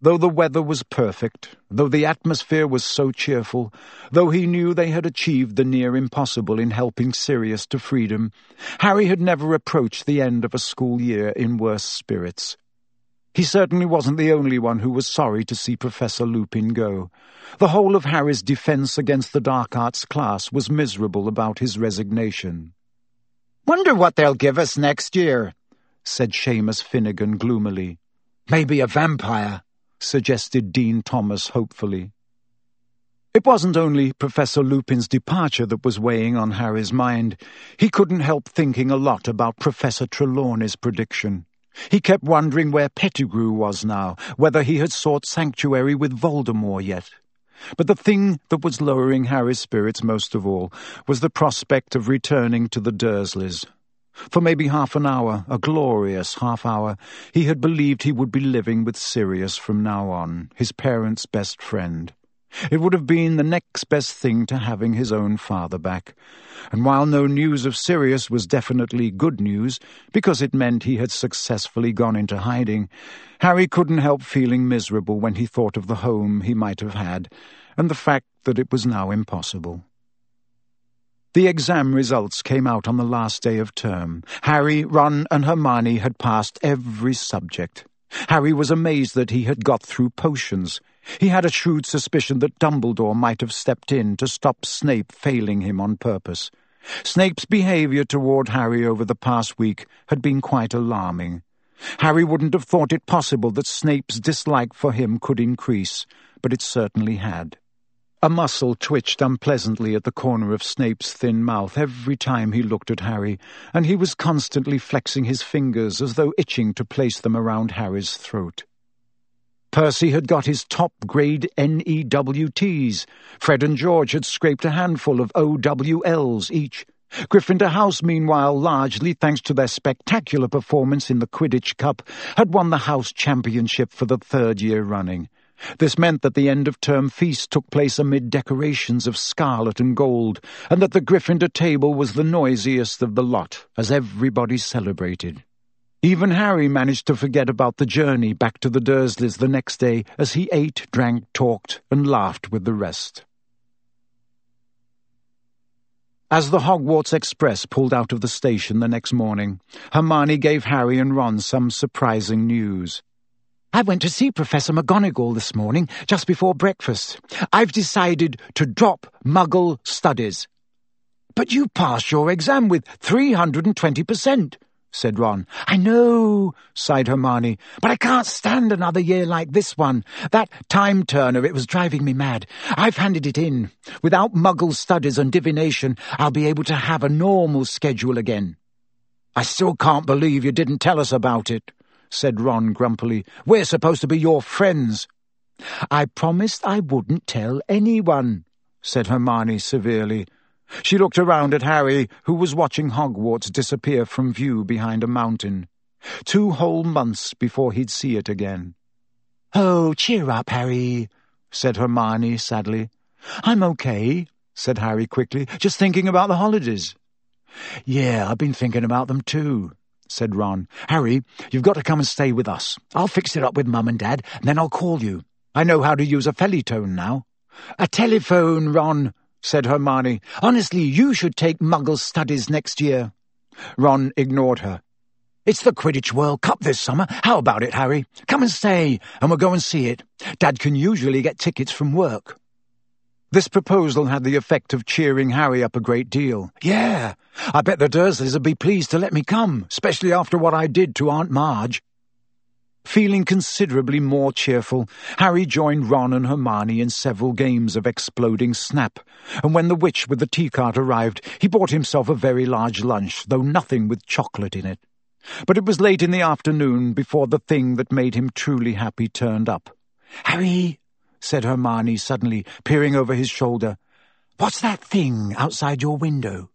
Though the weather was perfect, though the atmosphere was so cheerful, though he knew they had achieved the near impossible in helping Sirius to freedom, Harry had never approached the end of a school year in worse spirits. He certainly wasn't the only one who was sorry to see Professor Lupin go. The whole of Harry's defence against the dark arts class was miserable about his resignation.
Wonder what they'll give us next year,
said Seamus Finnigan gloomily.
Maybe a vampire, suggested Dean Thomas hopefully. It wasn't only Professor Lupin's departure that was weighing on Harry's mind. He couldn't help thinking a lot about Professor Trelawney's prediction. He kept wondering where Pettigrew was now, whether he had sought sanctuary with Voldemort yet. But the thing that was lowering Harry's spirits most of all was the prospect of returning to the Dursleys. For maybe half an hour, a glorious half hour, he had believed he would be living with Sirius from now on, his parents' best friend. It would have been the next best thing to having his own father back. And while no news of Sirius was definitely good news, because it meant he had successfully gone into hiding, Harry couldn't help feeling miserable when he thought of the home he might have had, and the fact that it was now impossible. The exam results came out on the last day of term. Harry, Ron, and Hermione had passed every subject. Harry was amazed that he had got through potions. He had a shrewd suspicion that Dumbledore might have stepped in to stop Snape failing him on purpose. Snape's behaviour toward Harry over the past week had been quite alarming. Harry wouldn't have thought it possible that Snape's dislike for him could increase, but it certainly had. A muscle twitched unpleasantly at the corner of Snape's thin mouth every time he looked at Harry, and he was constantly flexing his fingers as though itching to place them around Harry's throat. Percy had got his top-grade NEWTs. Fred and George had scraped a handful of OWLs each. Gryffindor House, meanwhile, largely thanks to their spectacular performance in the Quidditch Cup, had won the House Championship for the third year running. This meant that the end-of-term feast took place amid decorations of scarlet and gold, and that the Gryffindor table was the noisiest of the lot, as everybody celebrated. Even Harry managed to forget about the journey back to the Dursleys the next day as he ate, drank, talked, and laughed with the rest. As the Hogwarts Express pulled out of the station the next morning, Hermione gave Harry and Ron some surprising news.
I went to see Professor McGonagall this morning, just before breakfast. I've decided to drop Muggle studies.
But you passed your exam with 320%, said Ron.
I know, sighed Hermione, but I can't stand another year like this one. That time turner, it was driving me mad. I've handed it in. Without Muggle studies and divination, I'll be able to have a normal schedule again.
I still can't believe you didn't tell us about it, said Ron grumpily. We're supposed to be your friends.
I promised I wouldn't tell anyone, said Hermione severely.
She looked around at Harry, who was watching Hogwarts disappear from view behind a mountain. Two whole months before he'd see it again.
Oh, cheer up, Harry, said Hermione sadly.
I'm okay, said Harry quickly, just thinking about the holidays.
Yeah, I've been thinking about them too, said Ron.
Harry, you've got to come and stay with us. I'll fix it up with Mum and Dad, and then I'll call you. I know how to use a fellytone now.
A telephone, Ron, said Hermione. Honestly, you should take Muggle studies next year.
Ron ignored her. It's the Quidditch World Cup this summer. How about it, Harry? Come and stay, and we'll go and see it. Dad can usually get tickets from work. This proposal had the effect of cheering Harry up a great deal. Yeah, I bet the Dursleys would be pleased to let me come, especially after what I did to Aunt Marge. Feeling considerably more cheerful, Harry joined Ron and Hermione in several games of exploding snap, and when the witch with the tea cart arrived, he bought himself a very large lunch, though nothing with chocolate in it. But it was late in the afternoon before the thing that made him truly happy turned up.
Harry, said Hermione suddenly, peering over his shoulder, what's that thing outside your window?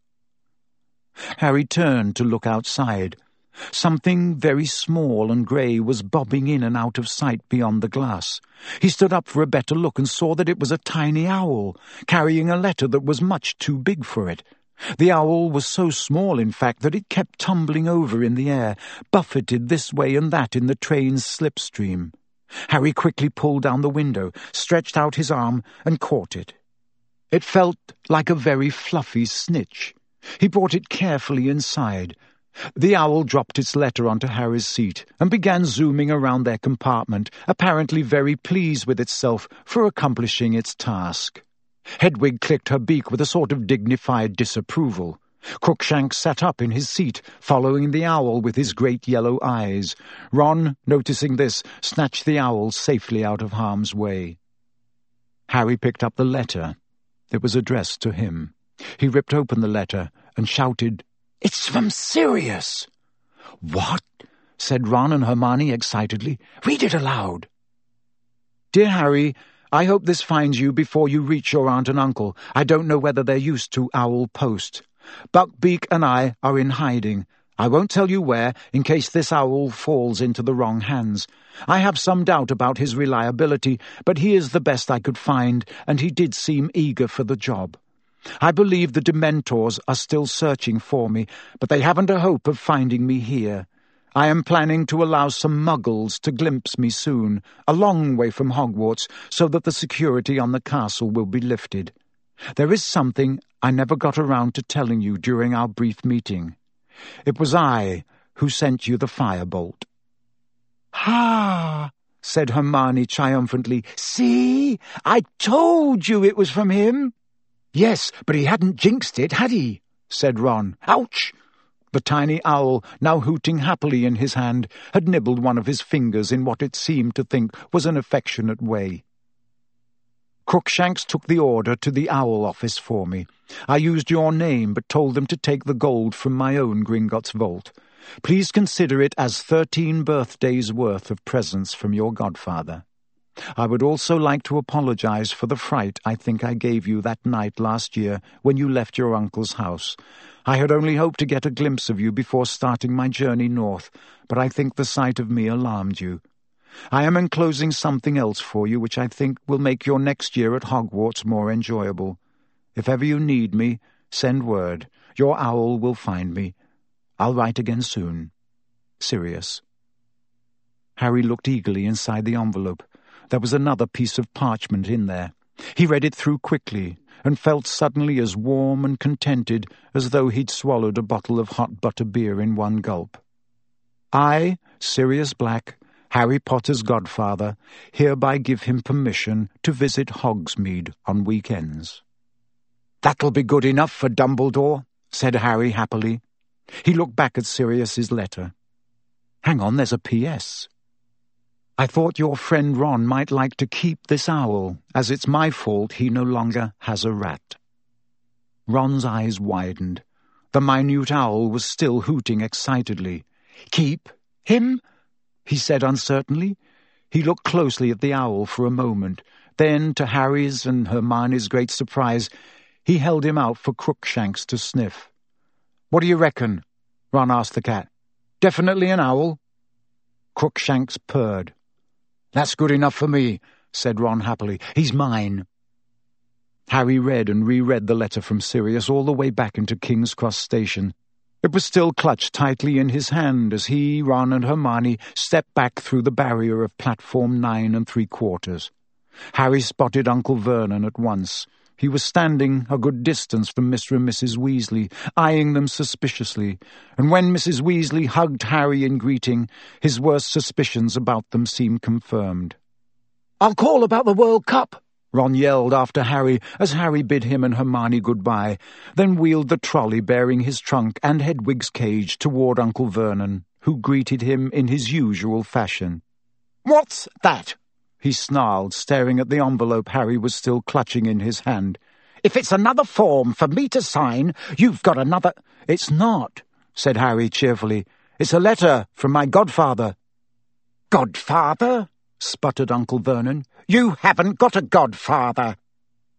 Harry turned to look outside. Something very small and grey was bobbing in and out of sight beyond the glass. He stood up for a better look and saw that it was a tiny owl, carrying a letter that was much too big for it. The owl was so small, in fact, that it kept tumbling over in the air, buffeted this way and that in the train's slipstream. Harry quickly pulled down the window, stretched out his arm, and caught it. It felt like a very fluffy snitch. He brought it carefully inside, the owl dropped its letter onto Harry's seat and began zooming around their compartment, apparently very pleased with itself for accomplishing its task. Hedwig clicked her beak with a sort of dignified disapproval. Crookshanks sat up in his seat, following the owl with his great yellow eyes. Ron, noticing this, snatched the owl safely out of harm's way. Harry picked up the letter. It was addressed to him. He ripped open the letter and shouted,
it's from Sirius.
What? said Ron and Hermione excitedly.
Read it aloud.
Dear Harry, I hope this finds you before you reach your aunt and uncle. I don't know whether they're used to owl post. Buckbeak and I are in hiding. I won't tell you where, in case this owl falls into the wrong hands. I have some doubt about his reliability, but he is the best I could find, and he did seem eager for the job. I believe the Dementors are still searching for me, but they haven't a hope of finding me here. I am planning to allow some muggles to glimpse me soon, a long way from Hogwarts, so that the security on the castle will be lifted. There is something I never got around to telling you during our brief meeting. It was I who sent you the firebolt.
Ha! said Hermione triumphantly. See? I told you it was from him.
Yes, but he hadn't jinxed it, had he? said Ron. Ouch! The tiny owl, now hooting happily in his hand, had nibbled one of his fingers in what it seemed to think was an affectionate way. Crookshanks took the order to the owl office for me. I used your name, but told them to take the gold from my own Gringotts vault. Please consider it as thirteen birthdays' worth of presents from your godfather. I would also like to apologize for the fright I think I gave you that night last year when you left your uncle's house. I had only hoped to get a glimpse of you before starting my journey north, but I think the sight of me alarmed you. I am enclosing something else for you which I think will make your next year at Hogwarts more enjoyable. If ever you need me, send word. Your owl will find me. I'll write again soon. Sirius. Harry looked eagerly inside the envelope. There was another piece of parchment in there. He read it through quickly, and felt suddenly as warm and contented as though he'd swallowed a bottle of hot butter beer in one gulp. I, Sirius Black, Harry Potter's godfather, hereby give him permission to visit Hogsmeade on weekends.
That'll be good enough for Dumbledore, said Harry happily.
He looked back at Sirius's letter. Hang on, there's a P.S. I thought your friend Ron might like to keep this owl, as it's my fault he no longer has a rat. Ron's eyes widened. The minute owl was still hooting excitedly.
Keep him?
he said uncertainly. He looked closely at the owl for a moment. Then, to Harry's and Hermione's great surprise, he held him out for Crookshanks to sniff.
What do you reckon? Ron asked the cat. Definitely an owl?
Crookshanks purred.
That's good enough for me, said Ron happily. He's mine.
Harry read and reread the letter from Sirius all the way back into King's Cross Station. It was still clutched tightly in his hand as he, Ron, and Hermione stepped back through the barrier of platform nine and three quarters. Harry spotted Uncle Vernon at once. He was standing a good distance from Mr. and Mrs. Weasley, eyeing them suspiciously, and when Mrs. Weasley hugged Harry in greeting, his worst suspicions about them seemed confirmed.
I'll call about the World Cup,
Ron yelled after Harry as Harry bid him and Hermione goodbye, then wheeled the trolley bearing his trunk and Hedwig's cage toward Uncle Vernon, who greeted him in his usual fashion.
What's that?
He snarled, staring at the envelope Harry was still clutching in his hand.
If it's another form for me to sign, you've got another—
It's not, said Harry cheerfully. It's a letter from my godfather.
Godfather? sputtered Uncle Vernon. You haven't got a godfather.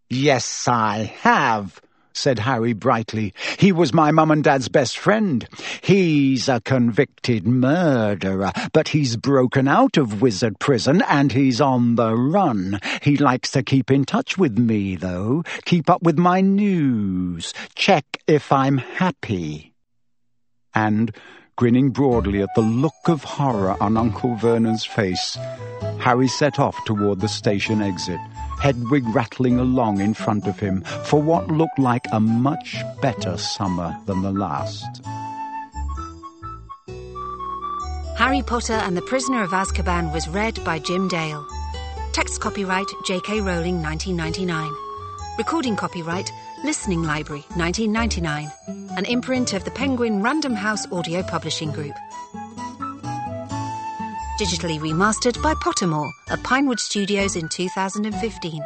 Yes, I have, said Harry brightly. He was my mum and dad's best friend. He's a convicted murderer, but he's broken out of wizard prison and he's on the run. He likes to keep in touch with me, though, keep up with my news, check if I'm happy. And, grinning broadly at the look of horror on Uncle Vernon's face, Harry set off toward the station exit. Hedwig rattling along in front of him for what looked like a much better summer than the last.
Harry Potter and the Prisoner of Azkaban was read by Jim Dale. Text copyright J.K. Rowling 1999. Recording copyright Listening Library 1999. An imprint of the Penguin Random House Audio Publishing Group digitally remastered by Pottermore at Pinewood Studios in 2015.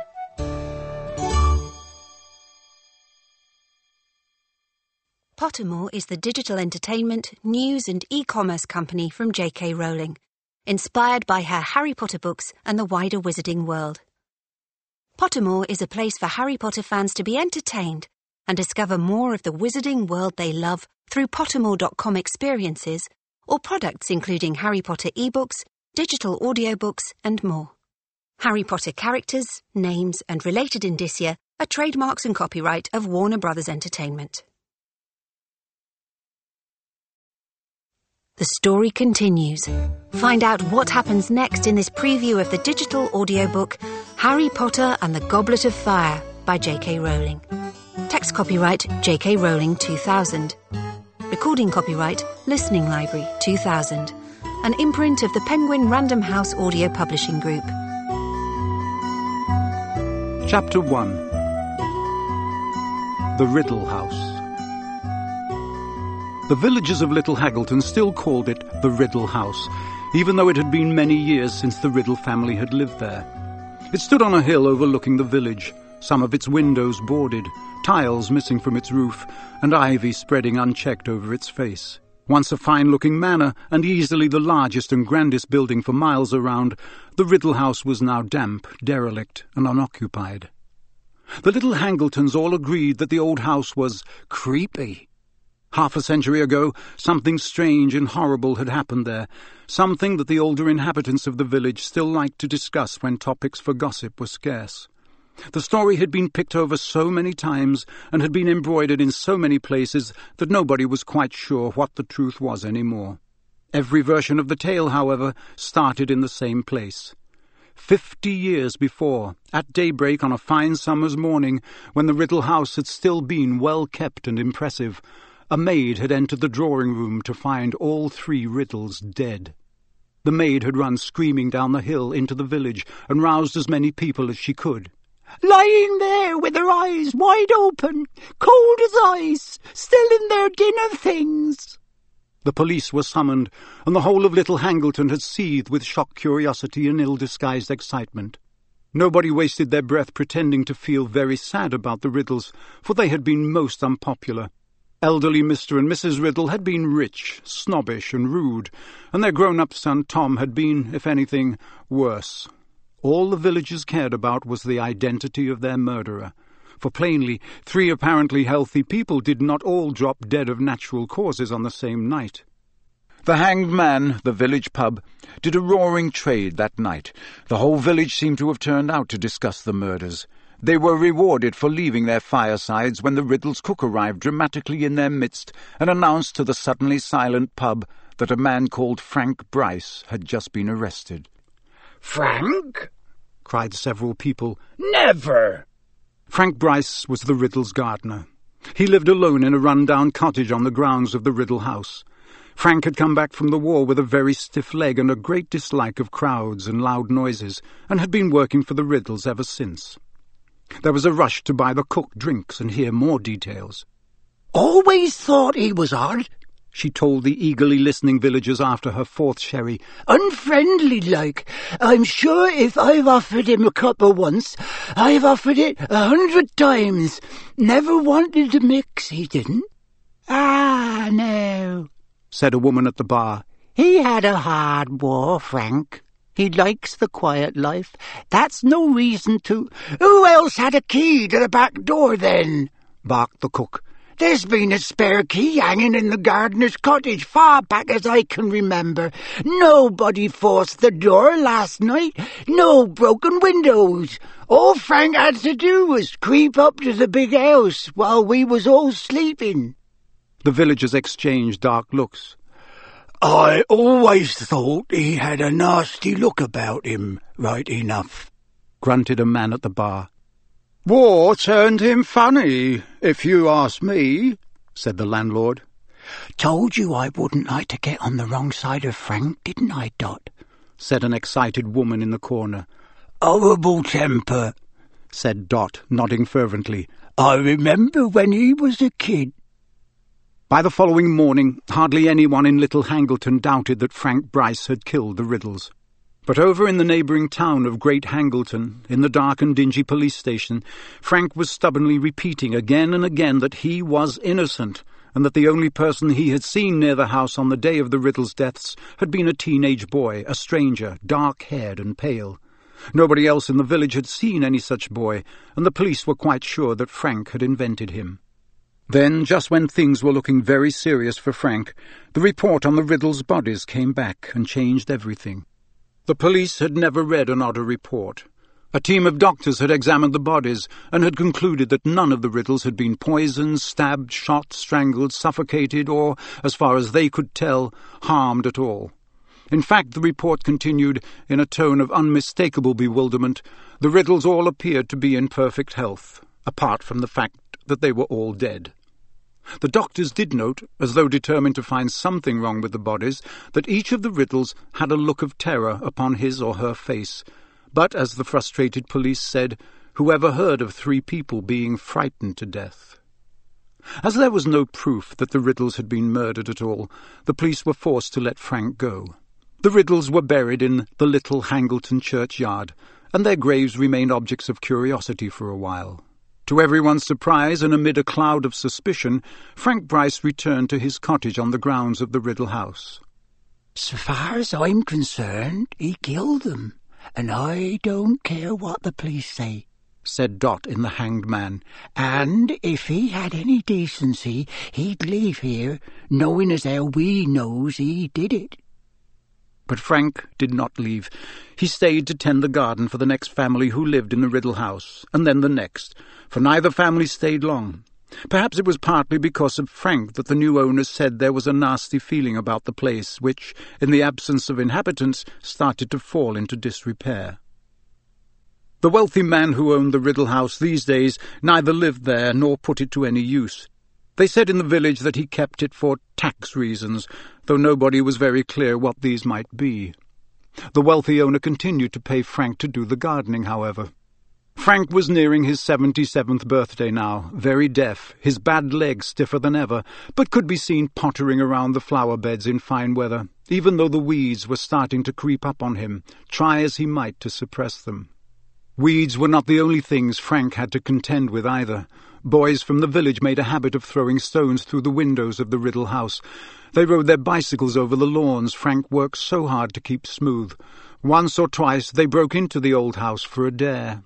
Pottermore is the digital entertainment, news and e-commerce company from J.K. Rowling, inspired by her Harry Potter books and the wider wizarding world. Pottermore is a place for Harry Potter fans to be entertained and discover more of the wizarding world they love through pottermore.com experiences or products including Harry Potter ebooks, digital audiobooks, and more. Harry Potter characters, names, and related indicia are trademarks and copyright of Warner Brothers Entertainment. The story continues. Find out what happens next in this preview of the digital audiobook Harry Potter and the Goblet of Fire by J.K. Rowling. Text copyright J.K. Rowling 2000. Recording copyright Listening Library 2000, an imprint of the Penguin Random House Audio Publishing Group.
Chapter 1 The Riddle House The villagers of Little Hangleton still called it the Riddle House, even though it had been many years since the Riddle family had lived there. It stood on a hill overlooking the village, some of its windows boarded, tiles missing from its roof, and ivy spreading unchecked over its face. Once a fine-looking manor, and easily the largest and grandest building for miles around, the Riddle House was now damp, derelict, and unoccupied. The little Hangletons all agreed that the old house was creepy. Half a century ago, something strange and horrible had happened there, something that the older inhabitants of the village still liked to discuss when topics for gossip were scarce. The story had been picked over so many times and had been embroidered in so many places that nobody was quite sure what the truth was any more. Every version of the tale, however, started in the same place. Fifty years before, at daybreak on a fine summer's morning, when the Riddle house had still been well kept and impressive, a maid had entered the drawing room to find all three Riddles dead. The maid had run screaming down the hill into the village and roused as many people as she could.
Lying there with their eyes wide open, cold as ice, still in their dinner things.
The police were summoned, and the whole of Little Hangleton had seethed with shocked curiosity and ill-disguised excitement. Nobody wasted their breath pretending to feel very sad about the Riddles, for they had been most unpopular. Elderly Mr. and Mrs. Riddle had been rich, snobbish, and rude, and their grown-up son Tom had been, if anything, worse. All the villagers cared about was the identity of their murderer, for plainly three apparently healthy people did not all drop dead of natural causes on the same night. The Hanged Man, the village pub, did a roaring trade that night. The whole village seemed to have turned out to discuss the murders. They were rewarded for leaving their firesides when the Riddles cook arrived dramatically in their midst and announced to the suddenly silent pub that a man called Frank Bryce had just been arrested.
Frank?
cried several people.
Never!
Frank Bryce was the Riddle's gardener. He lived alone in a run-down cottage on the grounds of the Riddle house. Frank had come back from the war with a very stiff leg and a great dislike of crowds and loud noises, and had been working for the Riddles ever since. There was a rush to buy the cook drinks and hear more details.
Always thought he was odd,
she told the eagerly listening villagers after her fourth sherry.
Unfriendly like. I'm sure if I've offered him a cuppa once, I've offered it a hundred times. Never wanted to mix, he didn't. Ah, no, said a woman at the bar. He had a hard war, Frank. He likes the quiet life. That's no reason to... Who else had a key to the back door, then? barked the cook. There's been a spare key hanging in the gardener's cottage far back as I can remember. Nobody forced the door last night. No broken windows. All Frank had to do was creep up to the big house while we was all sleeping.
The villagers exchanged dark looks.
I always thought he had a nasty look about him, right enough, grunted a man at the bar.
War turned him funny, if you ask me, said the landlord.
Told you I wouldn't like to get on the wrong side of Frank, didn't I, Dot?
said an excited woman in the corner.
Horrible temper, said Dot, nodding fervently. I remember when he was a kid.
By the following morning, hardly anyone in Little Hangleton doubted that Frank Bryce had killed the Riddles. But over in the neighbouring town of Great Hangleton, in the dark and dingy police station, Frank was stubbornly repeating again and again that he was innocent, and that the only person he had seen near the house on the day of the Riddles' deaths had been a teenage boy, a stranger, dark-haired and pale. Nobody else in the village had seen any such boy, and the police were quite sure that Frank had invented him. Then, just when things were looking very serious for Frank, the report on the Riddles' bodies came back and changed everything. The police had never read an odder report. A team of doctors had examined the bodies and had concluded that none of the Riddles had been poisoned, stabbed, shot, strangled, suffocated, or, as far as they could tell, harmed at all. In fact, the report continued in a tone of unmistakable bewilderment. The Riddles all appeared to be in perfect health, apart from the fact that they were all dead. The doctors did note, as though determined to find something wrong with the bodies, that each of the Riddles had a look of terror upon his or her face. But, as the frustrated police said, whoever heard of three people being frightened to death? As there was no proof that the Riddles had been murdered at all, the police were forced to let Frank go. The Riddles were buried in the little Hangleton churchyard, and their graves remained objects of curiosity for a while. To everyone's surprise and amid a cloud of suspicion, Frank Bryce returned to his cottage on the grounds of the Riddle house.
So far as I'm concerned, he killed them, and I don't care what the police say,
said Dot in The Hanged Man.
And if he had any decency, he'd leave here, knowing as how we knows he did it.
But Frank did not leave. He stayed to tend the garden for the next family who lived in the Riddle house, and then the next, for neither family stayed long. Perhaps it was partly because of Frank that the new owners said there was a nasty feeling about the place, which, in the absence of inhabitants, started to fall into disrepair. The wealthy man who owned the Riddle house these days neither lived there nor put it to any use. They said in the village that he kept it for tax reasons, though nobody was very clear what these might be. The wealthy owner continued to pay Frank to do the gardening, however. Frank was nearing his seventy-seventh birthday now, very deaf, his bad leg stiffer than ever, but could be seen pottering around the flower beds in fine weather, even though the weeds were starting to creep up on him, try as he might to suppress them. Weeds were not the only things Frank had to contend with either. Boys from the village made a habit of throwing stones through the windows of the Riddle house. They rode their bicycles over the lawns Frank worked so hard to keep smooth. Once or twice they broke into the old house for a dare.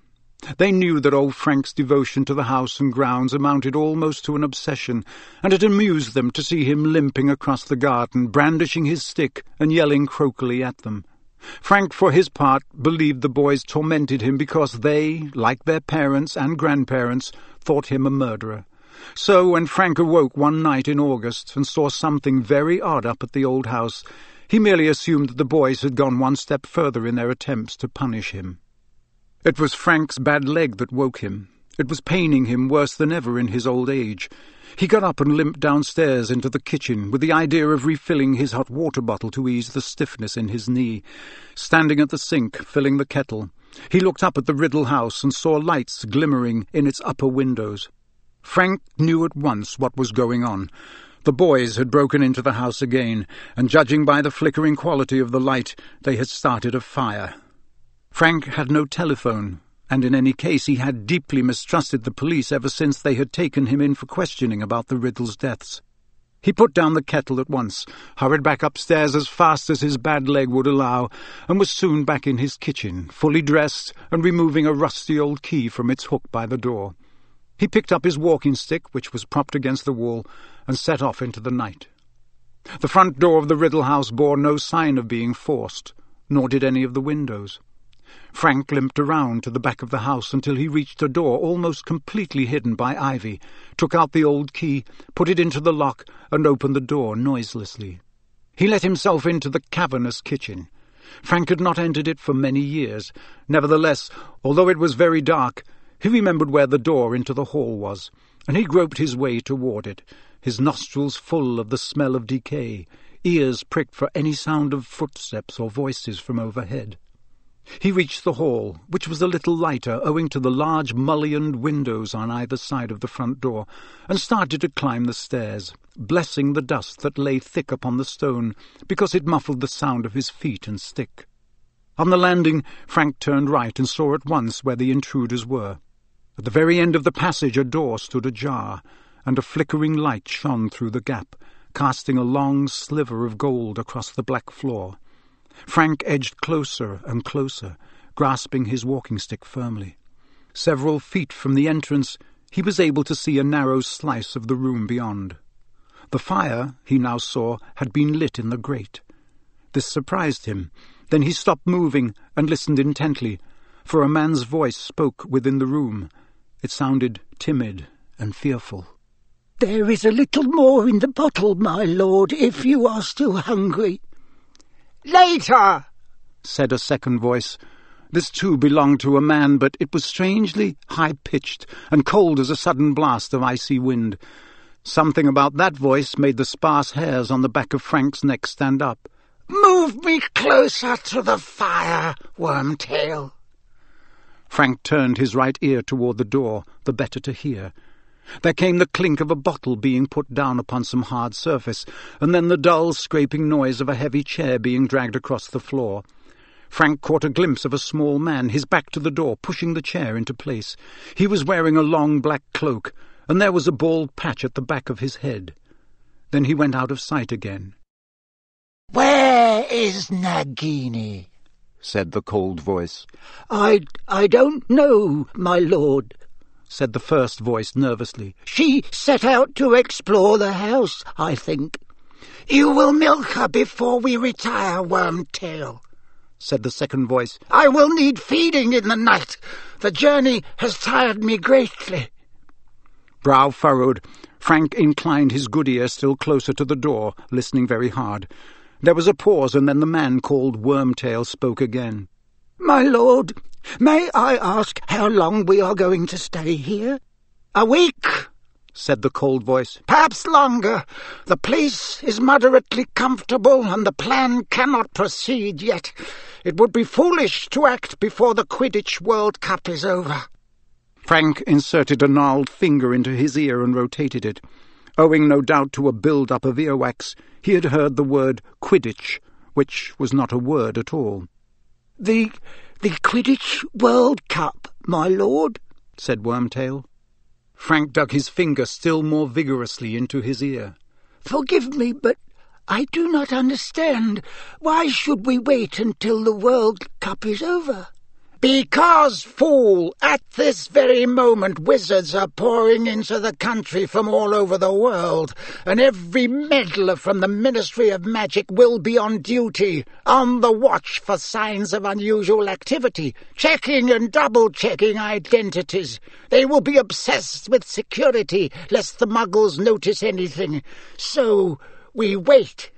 They knew that old Frank's devotion to the house and grounds amounted almost to an obsession, and it amused them to see him limping across the garden, brandishing his stick and yelling croakily at them. Frank, for his part, believed the boys tormented him because they, like their parents and grandparents, thought him a murderer. So when Frank awoke one night in August and saw something very odd up at the old house, he merely assumed that the boys had gone one step further in their attempts to punish him. It was Frank's bad leg that woke him. It was paining him worse than ever in his old age. He got up and limped downstairs into the kitchen with the idea of refilling his hot water bottle to ease the stiffness in his knee. Standing at the sink, filling the kettle, he looked up at the Riddle house and saw lights glimmering in its upper windows. Frank knew at once what was going on. The boys had broken into the house again, and judging by the flickering quality of the light, they had started a fire. Frank had no telephone, and in any case he had deeply mistrusted the police ever since they had taken him in for questioning about the Riddle's deaths. He put down the kettle at once, hurried back upstairs as fast as his bad leg would allow, and was soon back in his kitchen, fully dressed and removing a rusty old key from its hook by the door. He picked up his walking stick, which was propped against the wall, and set off into the night. The front door of the Riddle house bore no sign of being forced, nor did any of the windows. Frank limped around to the back of the house until he reached a door almost completely hidden by ivy, took out the old key, put it into the lock, and opened the door noiselessly. He let himself into the cavernous kitchen. Frank had not entered it for many years. Nevertheless, although it was very dark, he remembered where the door into the hall was, and he groped his way toward it, his nostrils full of the smell of decay, ears pricked for any sound of footsteps or voices from overhead. He reached the hall, which was a little lighter owing to the large mullioned windows on either side of the front door, and started to climb the stairs, blessing the dust that lay thick upon the stone, because it muffled the sound of his feet and stick. On the landing, Frank turned right and saw at once where the intruders were. At the very end of the passage a door stood ajar, and a flickering light shone through the gap, casting a long sliver of gold across the black floor. Frank edged closer and closer, grasping his walking stick firmly. Several feet from the entrance, he was able to see a narrow slice of the room beyond. The fire, he now saw, had been lit in the grate. This surprised him. Then he stopped moving and listened intently, for a man's voice spoke within the room. It sounded timid and fearful.
There is a little more in the bottle, my lord, if you are still hungry.
Later,
said a second voice. This too belonged to a man, but it was strangely high-pitched and cold as a sudden blast of icy wind. Something about that voice made the sparse hairs on the back of Frank's neck stand up.
Move me closer to the fire, Wormtail.
Frank turned his right ear toward the door, the better to hear. There came the clink of a bottle being put down upon some hard surface, and then the dull, scraping noise of a heavy chair being dragged across the floor. Frank caught a glimpse of a small man, his back to the door, pushing the chair into place. He was wearing a long black cloak, and there was a bald patch at the back of his head. Then he went out of sight again.
Where is Nagini?
said the cold voice.
I, I don't know, my lord, said the first voice nervously. She set out to explore the house, I think.
You will milk her before we retire, Wormtail,
said the second voice.
I will need feeding in the night. The journey has tired me greatly.
Brow furrowed, Frank inclined his good ear still closer to the door, listening very hard. There was a pause, and then the man called Wormtail spoke again.
My lord, may I ask how long we are going to stay here?
A week, said the cold voice. Perhaps longer. The place is moderately comfortable, and the plan cannot proceed yet. It would be foolish to act before the Quidditch World Cup is over.
Frank inserted a gnarled finger into his ear and rotated it. Owing no doubt to a build-up of earwax, he had heard the word Quidditch, which was not a word at all.
The the Quidditch World Cup, my lord,
said Wormtail. Frank dug his finger still more vigorously into his ear.
Forgive me, but I do not understand. Why should we wait until the World Cup is over?
Because, fool, at this very moment wizards are pouring into the country from all over the world, and every meddler from the Ministry of Magic will be on duty, on the watch for signs of unusual activity, checking and double-checking identities. They will be obsessed with security, lest the muggles notice anything. So we wait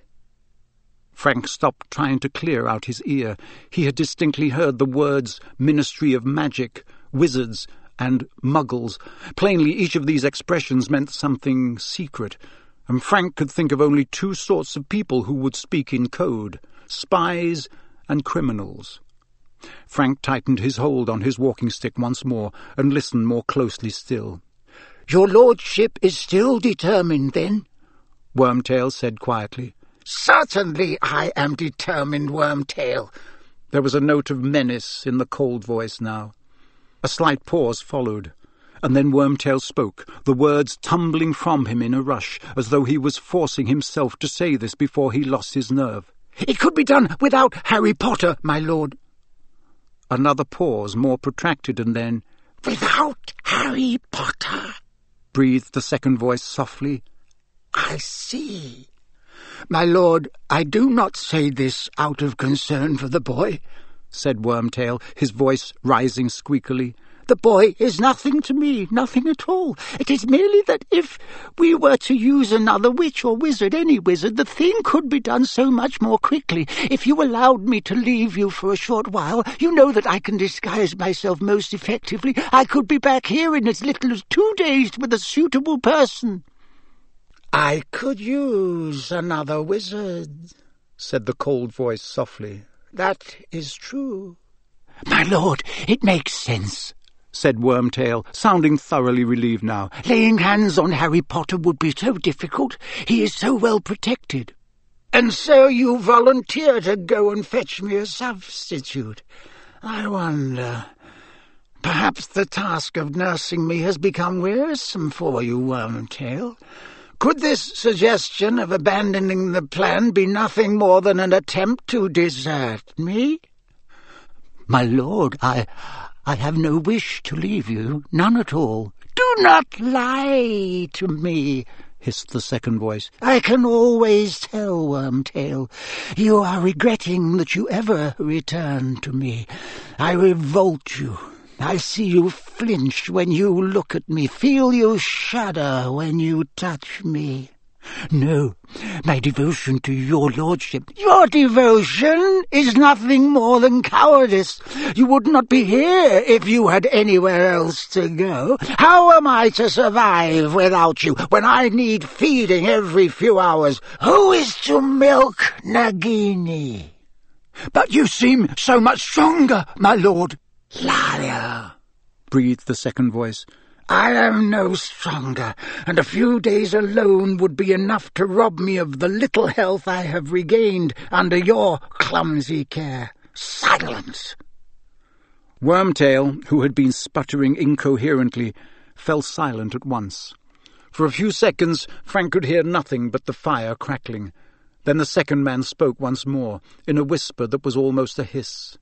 Frank stopped trying to clear out his ear. He had distinctly heard the words Ministry of Magic, Wizards, and Muggles. Plainly, each of these expressions meant something secret, and Frank could think of only two sorts of people who would speak in code spies and criminals. Frank tightened his hold on his walking stick once more and listened more closely still.
Your lordship is still determined, then?
Wormtail said quietly.
Certainly I am determined, Wormtail.
There was a note of menace in the cold voice now. A slight pause followed, and then Wormtail spoke, the words tumbling from him in a rush, as though he was forcing himself to say this before he lost his nerve.
It could be done without Harry Potter, my lord.
Another pause, more protracted, and then,
Without Harry Potter,
breathed the second voice softly.
I see.
My lord, I do not say this out of concern for the boy,
said Wormtail, his voice rising squeakily.
The boy is nothing to me, nothing at all. It is merely that if we were to use another witch or wizard, any wizard, the thing could be done so much more quickly. If you allowed me to leave you for a short while, you know that I can disguise myself most effectively. I could be back here in as little as two days with a suitable person.
I could use another wizard, said the cold voice softly. That is true.
My lord, it makes sense,
said Wormtail, sounding thoroughly relieved now.
Laying hands on Harry Potter would be so difficult. He is so well protected.
And so you volunteer to go and fetch me a substitute. I wonder. Perhaps the task of nursing me has become wearisome for you, Wormtail. Could this suggestion of abandoning the plan be nothing more than an attempt to desert me?
My lord, I... I have no wish to leave you, none at all.
Do not lie to me, hissed the second voice. I can always tell, Wormtail. You are regretting that you ever returned to me. I revolt you. I see you flinch when you look at me, feel you shudder when you touch me.
No, my devotion to your lordship.
Your devotion is nothing more than cowardice. You would not be here if you had anywhere else to go. How am I to survive without you when I need feeding every few hours? Who is to milk Nagini?
But you seem so much stronger, my lord.
Liar, breathed the second voice. I am no stronger, and a few days alone would be enough to rob me of the little health I have regained under your clumsy care. Silence!
Wormtail, who had been sputtering incoherently, fell silent at once. For a few seconds Frank could hear nothing but the fire crackling. Then the second man spoke once more, in a whisper that was almost a hiss.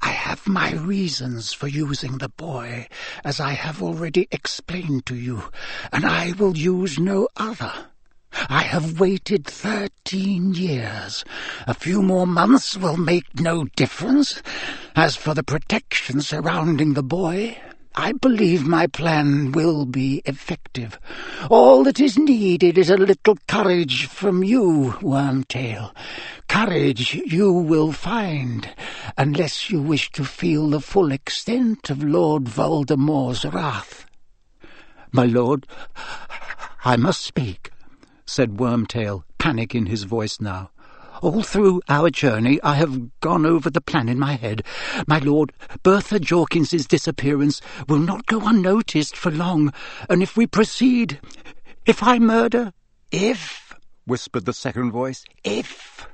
I have my reasons for using the boy, as I have already explained to you, and I will use no other. I have waited thirteen years. A few more months will make no difference. As for the protection surrounding the boy, I believe my plan will be effective. All that is needed is a little courage from you, Wormtail. Courage you will find, unless you wish to feel the full extent of Lord Voldemort's wrath.
My lord, I must speak, said Wormtail, panic in his voice now. All through our journey I have gone over the plan in my head. My lord, Bertha Jorkins's disappearance will not go unnoticed for long, and if we proceed, if I murder...
If, whispered the second voice, if...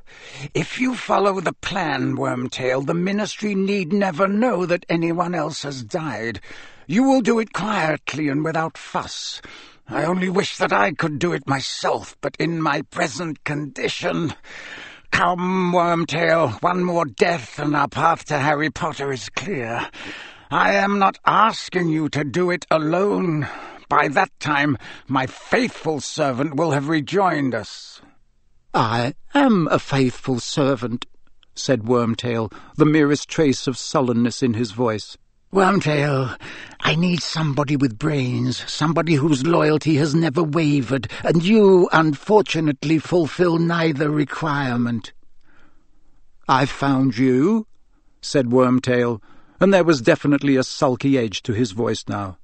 If you follow the plan, Wormtail, the Ministry need never know that anyone else has died. You will do it quietly and without fuss. I only wish that I could do it myself, but in my present condition... Come, Wormtail, one more death and our path to Harry Potter is clear. I am not asking you to do it alone. By that time, my faithful servant will have rejoined us.
I am a faithful servant, said Wormtail, the merest trace of sullenness in his voice.
Wormtail, I need somebody with brains, somebody whose loyalty has never wavered, and you, unfortunately, fulfill neither requirement.
I've found you, said Wormtail, and there was definitely a sulky edge to his voice now.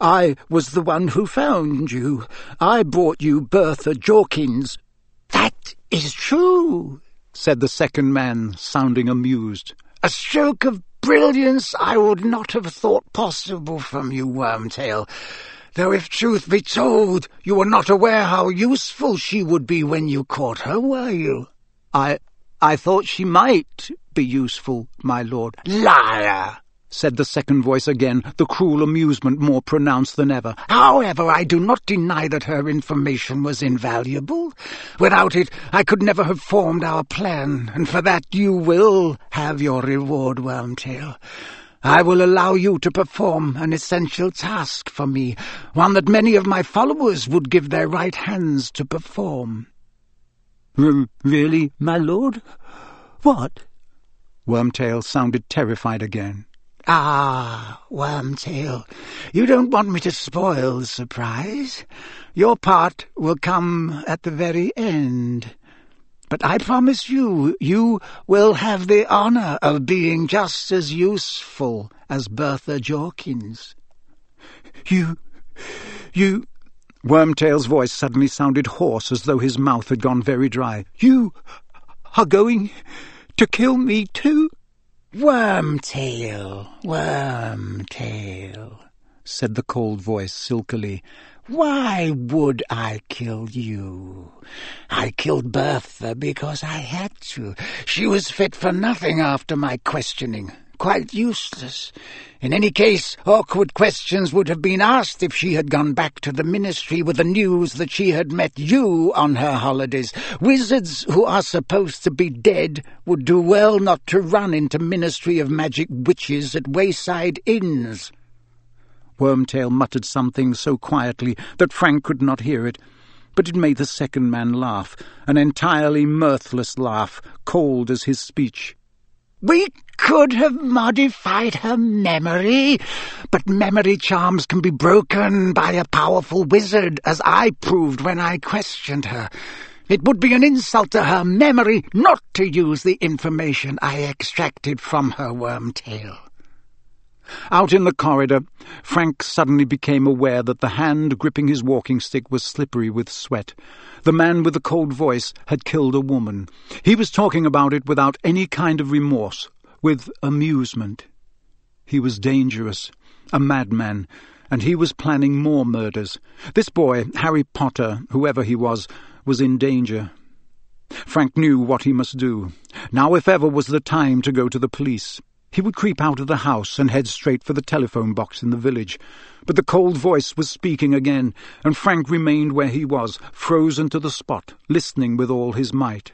I was the one who found you. I brought you Bertha Jorkins.
That is true, said the second man, sounding amused. A stroke of brilliance I would not have thought possible from you, Wormtail. Though if truth be told, you were not aware how useful she would be when you caught her, were you?
I... I thought she might be useful, my lord.
Liar!
Said the second voice again, the cruel amusement more pronounced than ever.
However, I do not deny that her information was invaluable. Without it, I could never have formed our plan, and for that you will have your reward, Wormtail. I will allow you to perform an essential task for me, one that many of my followers would give their right hands to perform.
really, my lord? What?
Wormtail sounded terrified again. Ah, Wormtail, you don't want me to spoil the surprise. Your part will come at the very end. But I promise you, you will have the honour of being just as useful as Bertha Jorkins.
You... you... Wormtail's voice suddenly sounded hoarse, as though his mouth had gone very dry. You are going to kill me too?
Wormtail, Wormtail, said the cold voice silkily. Why would I kill you? I killed Bertha because I had to. She was fit for nothing after my questioning quite useless. In any case, awkward questions would have been asked if she had gone back to the ministry with the news that she had met you on her holidays. Wizards who are supposed to be dead would do well not to run into Ministry of Magic witches at wayside inns.
Wormtail muttered something so quietly that Frank could not hear it, but it made the second man laugh, an entirely mirthless laugh, cold as his speech.
We could have modified her memory, but memory charms can be broken by a powerful wizard, as I proved when I questioned her. It would be an insult to her memory not to use the information I extracted from her Wormtail.
Out in the corridor, Frank suddenly became aware that the hand gripping his walking stick was slippery with sweat. The man with the cold voice had killed a woman. He was talking about it without any kind of remorse, with amusement. He was dangerous, a madman, and he was planning more murders. This boy, Harry Potter, whoever he was, was in danger. Frank knew what he must do. Now, if ever, was the time to go to the police. He would creep out of the house and head straight for the telephone box in the village. But the cold voice was speaking again, and Frank remained where he was, frozen to the spot, listening with all his might.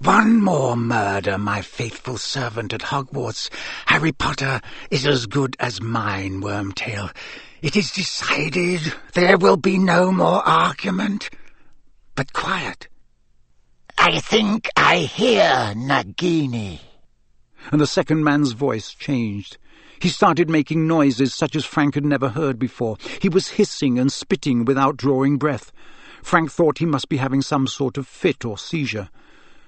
One more murder, my faithful servant at Hogwarts. Harry Potter is as good as mine, Wormtail. It is decided. There will be no more argument. But quiet. I think I hear Nagini.
And the second man's voice changed. He started making noises such as Frank had never heard before. He was hissing and spitting without drawing breath. Frank thought he must be having some sort of fit or seizure.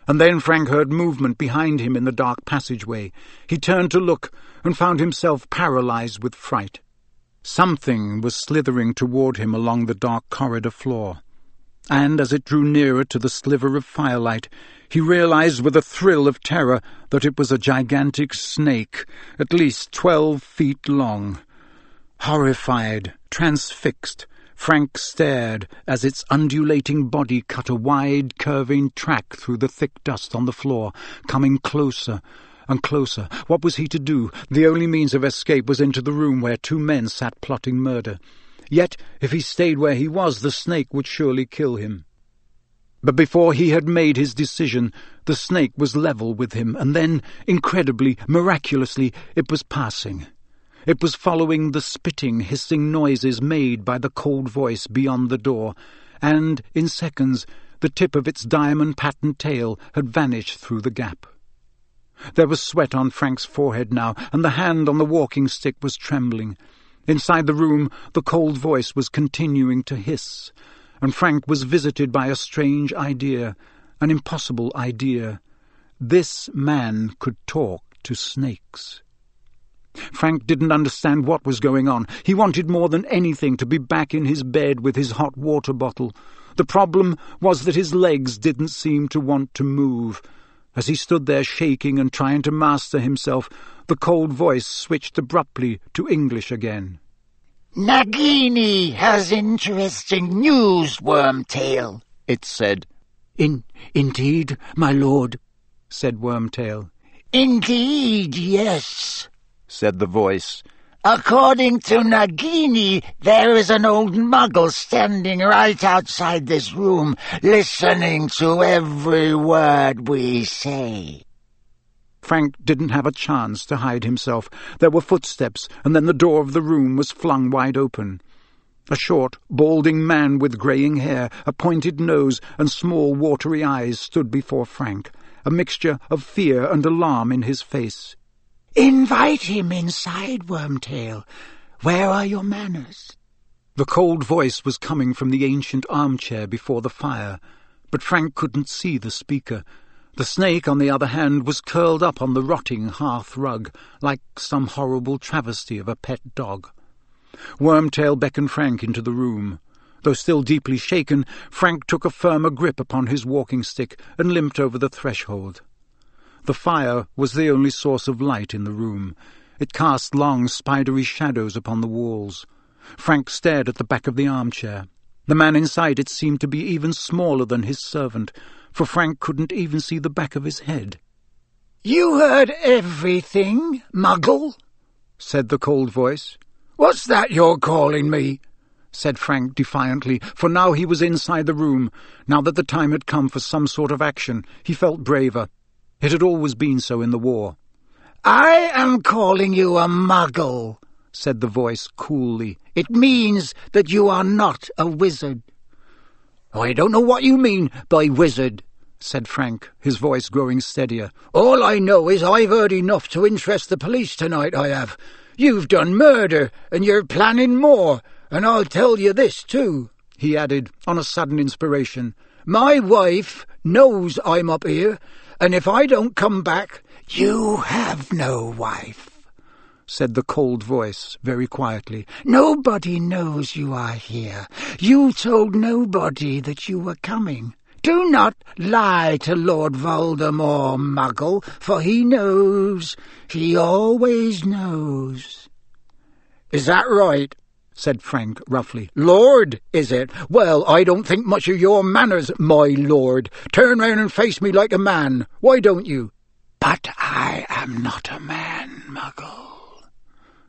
And then Frank heard movement behind him in the dark passageway. He turned to look and found himself paralyzed with fright. Something was slithering toward him along the dark corridor floor. And as it drew nearer to the sliver of firelight, he realized with a thrill of terror that it was a gigantic snake, at least twelve feet long. Horrified, transfixed, Frank stared as its undulating body cut a wide, curving track through the thick dust on the floor, coming closer and closer. What was he to do? The only means of escape was into the room where two men sat plotting murder. Yet, if he stayed where he was, the snake would surely kill him. But before he had made his decision, the snake was level with him, and then, incredibly, miraculously, it was passing. It was following the spitting, hissing noises made by the cold voice beyond the door, and, in seconds, the tip of its diamond-patterned tail had vanished through the gap. There was sweat on Frank's forehead now, and the hand on the walking stick was trembling. Inside the room, the cold voice was continuing to hiss, and Frank was visited by a strange idea, an impossible idea. This man could talk to snakes. Frank didn't understand what was going on. He wanted more than anything to be back in his bed with his hot water bottle. The problem was that his legs didn't seem to want to move. As he stood there shaking and trying to master himself, the cold voice switched abruptly to English again.
Nagini has interesting news, Wormtail, it said.
In indeed, my lord, said Wormtail.
Indeed, yes,
said the voice.
According to Nagini, there is an old muggle standing right outside this room, listening to every word we say.
Frank didn't have a chance to hide himself. There were footsteps, and then the door of the room was flung wide open. A short, balding man with greying hair, a pointed nose, and small, watery eyes stood before Frank, a mixture of fear and alarm in his face.
Invite him inside, Wormtail. Where are your manners?
The cold voice was coming from the ancient armchair before the fire, but Frank couldn't see the speaker. The snake, on the other hand, was curled up on the rotting hearth rug, like some horrible travesty of a pet dog. Wormtail beckoned Frank into the room. Though still deeply shaken, Frank took a firmer grip upon his walking stick and limped over the threshold. The fire was the only source of light in the room. It cast long, spidery shadows upon the walls. Frank stared at the back of the armchair. The man inside it seemed to be even smaller than his servant, for Frank couldn't even see the back of his head.
You heard everything, Muggle, said the cold voice. What's that you're calling me?
said Frank defiantly, for now he was inside the room. Now that the time had come for some sort of action, he felt braver. It had always been so in the war.
I am calling you a muggle, said the voice coolly. It means that you are not a wizard.
I don't know what you mean by wizard, said Frank, his voice growing steadier. All I know is I've heard enough to interest the police tonight, I have. You've done murder, and you're planning more, and I'll tell you this, too, he added, on a sudden inspiration. My wife knows I'm up here, and if I don't come back,
you have no wife,
said the cold voice very quietly.
Nobody knows you are here. You told nobody that you were coming. Do not lie to Lord Voldemort, Muggle, for he knows. He always knows.
Is that right? said Frank roughly. Lord, is it? Well, I don't think much of your manners, my lord. Turn round and face me like a man. Why don't you?
But I am not a man, Muggle,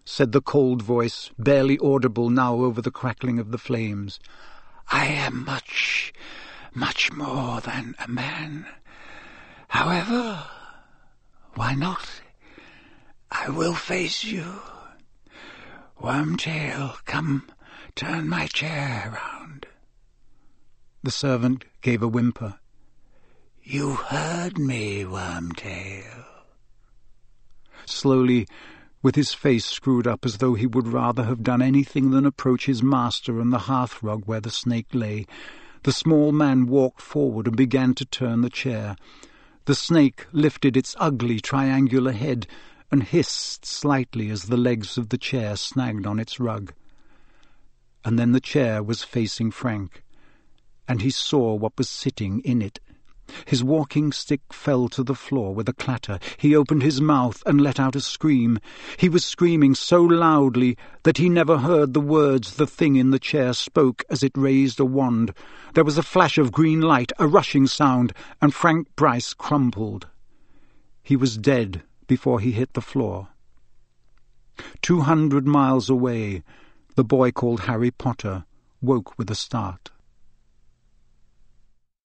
said the cold voice, barely audible now over the crackling of the flames.
I am much, much more than a man. However, why not? I will face you. Wormtail, come, turn my chair round.
The servant gave a whimper.
You heard me, Wormtail.
Slowly, with his face screwed up as though he would rather have done anything than approach his master and the hearthrug where the snake lay, the small man walked forward and began to turn the chair. The snake lifted its ugly triangular head and hissed slightly as the legs of the chair snagged on its rug. And then the chair was facing Frank, and he saw what was sitting in it. His walking stick fell to the floor with a clatter. He opened his mouth and let out a scream. He was screaming so loudly that he never heard the words the thing in the chair spoke as it raised a wand. There was a flash of green light, a rushing sound, and Frank Bryce crumpled. He was dead before he hit the floor. Two hundred miles away, the boy called Harry Potter woke with a start.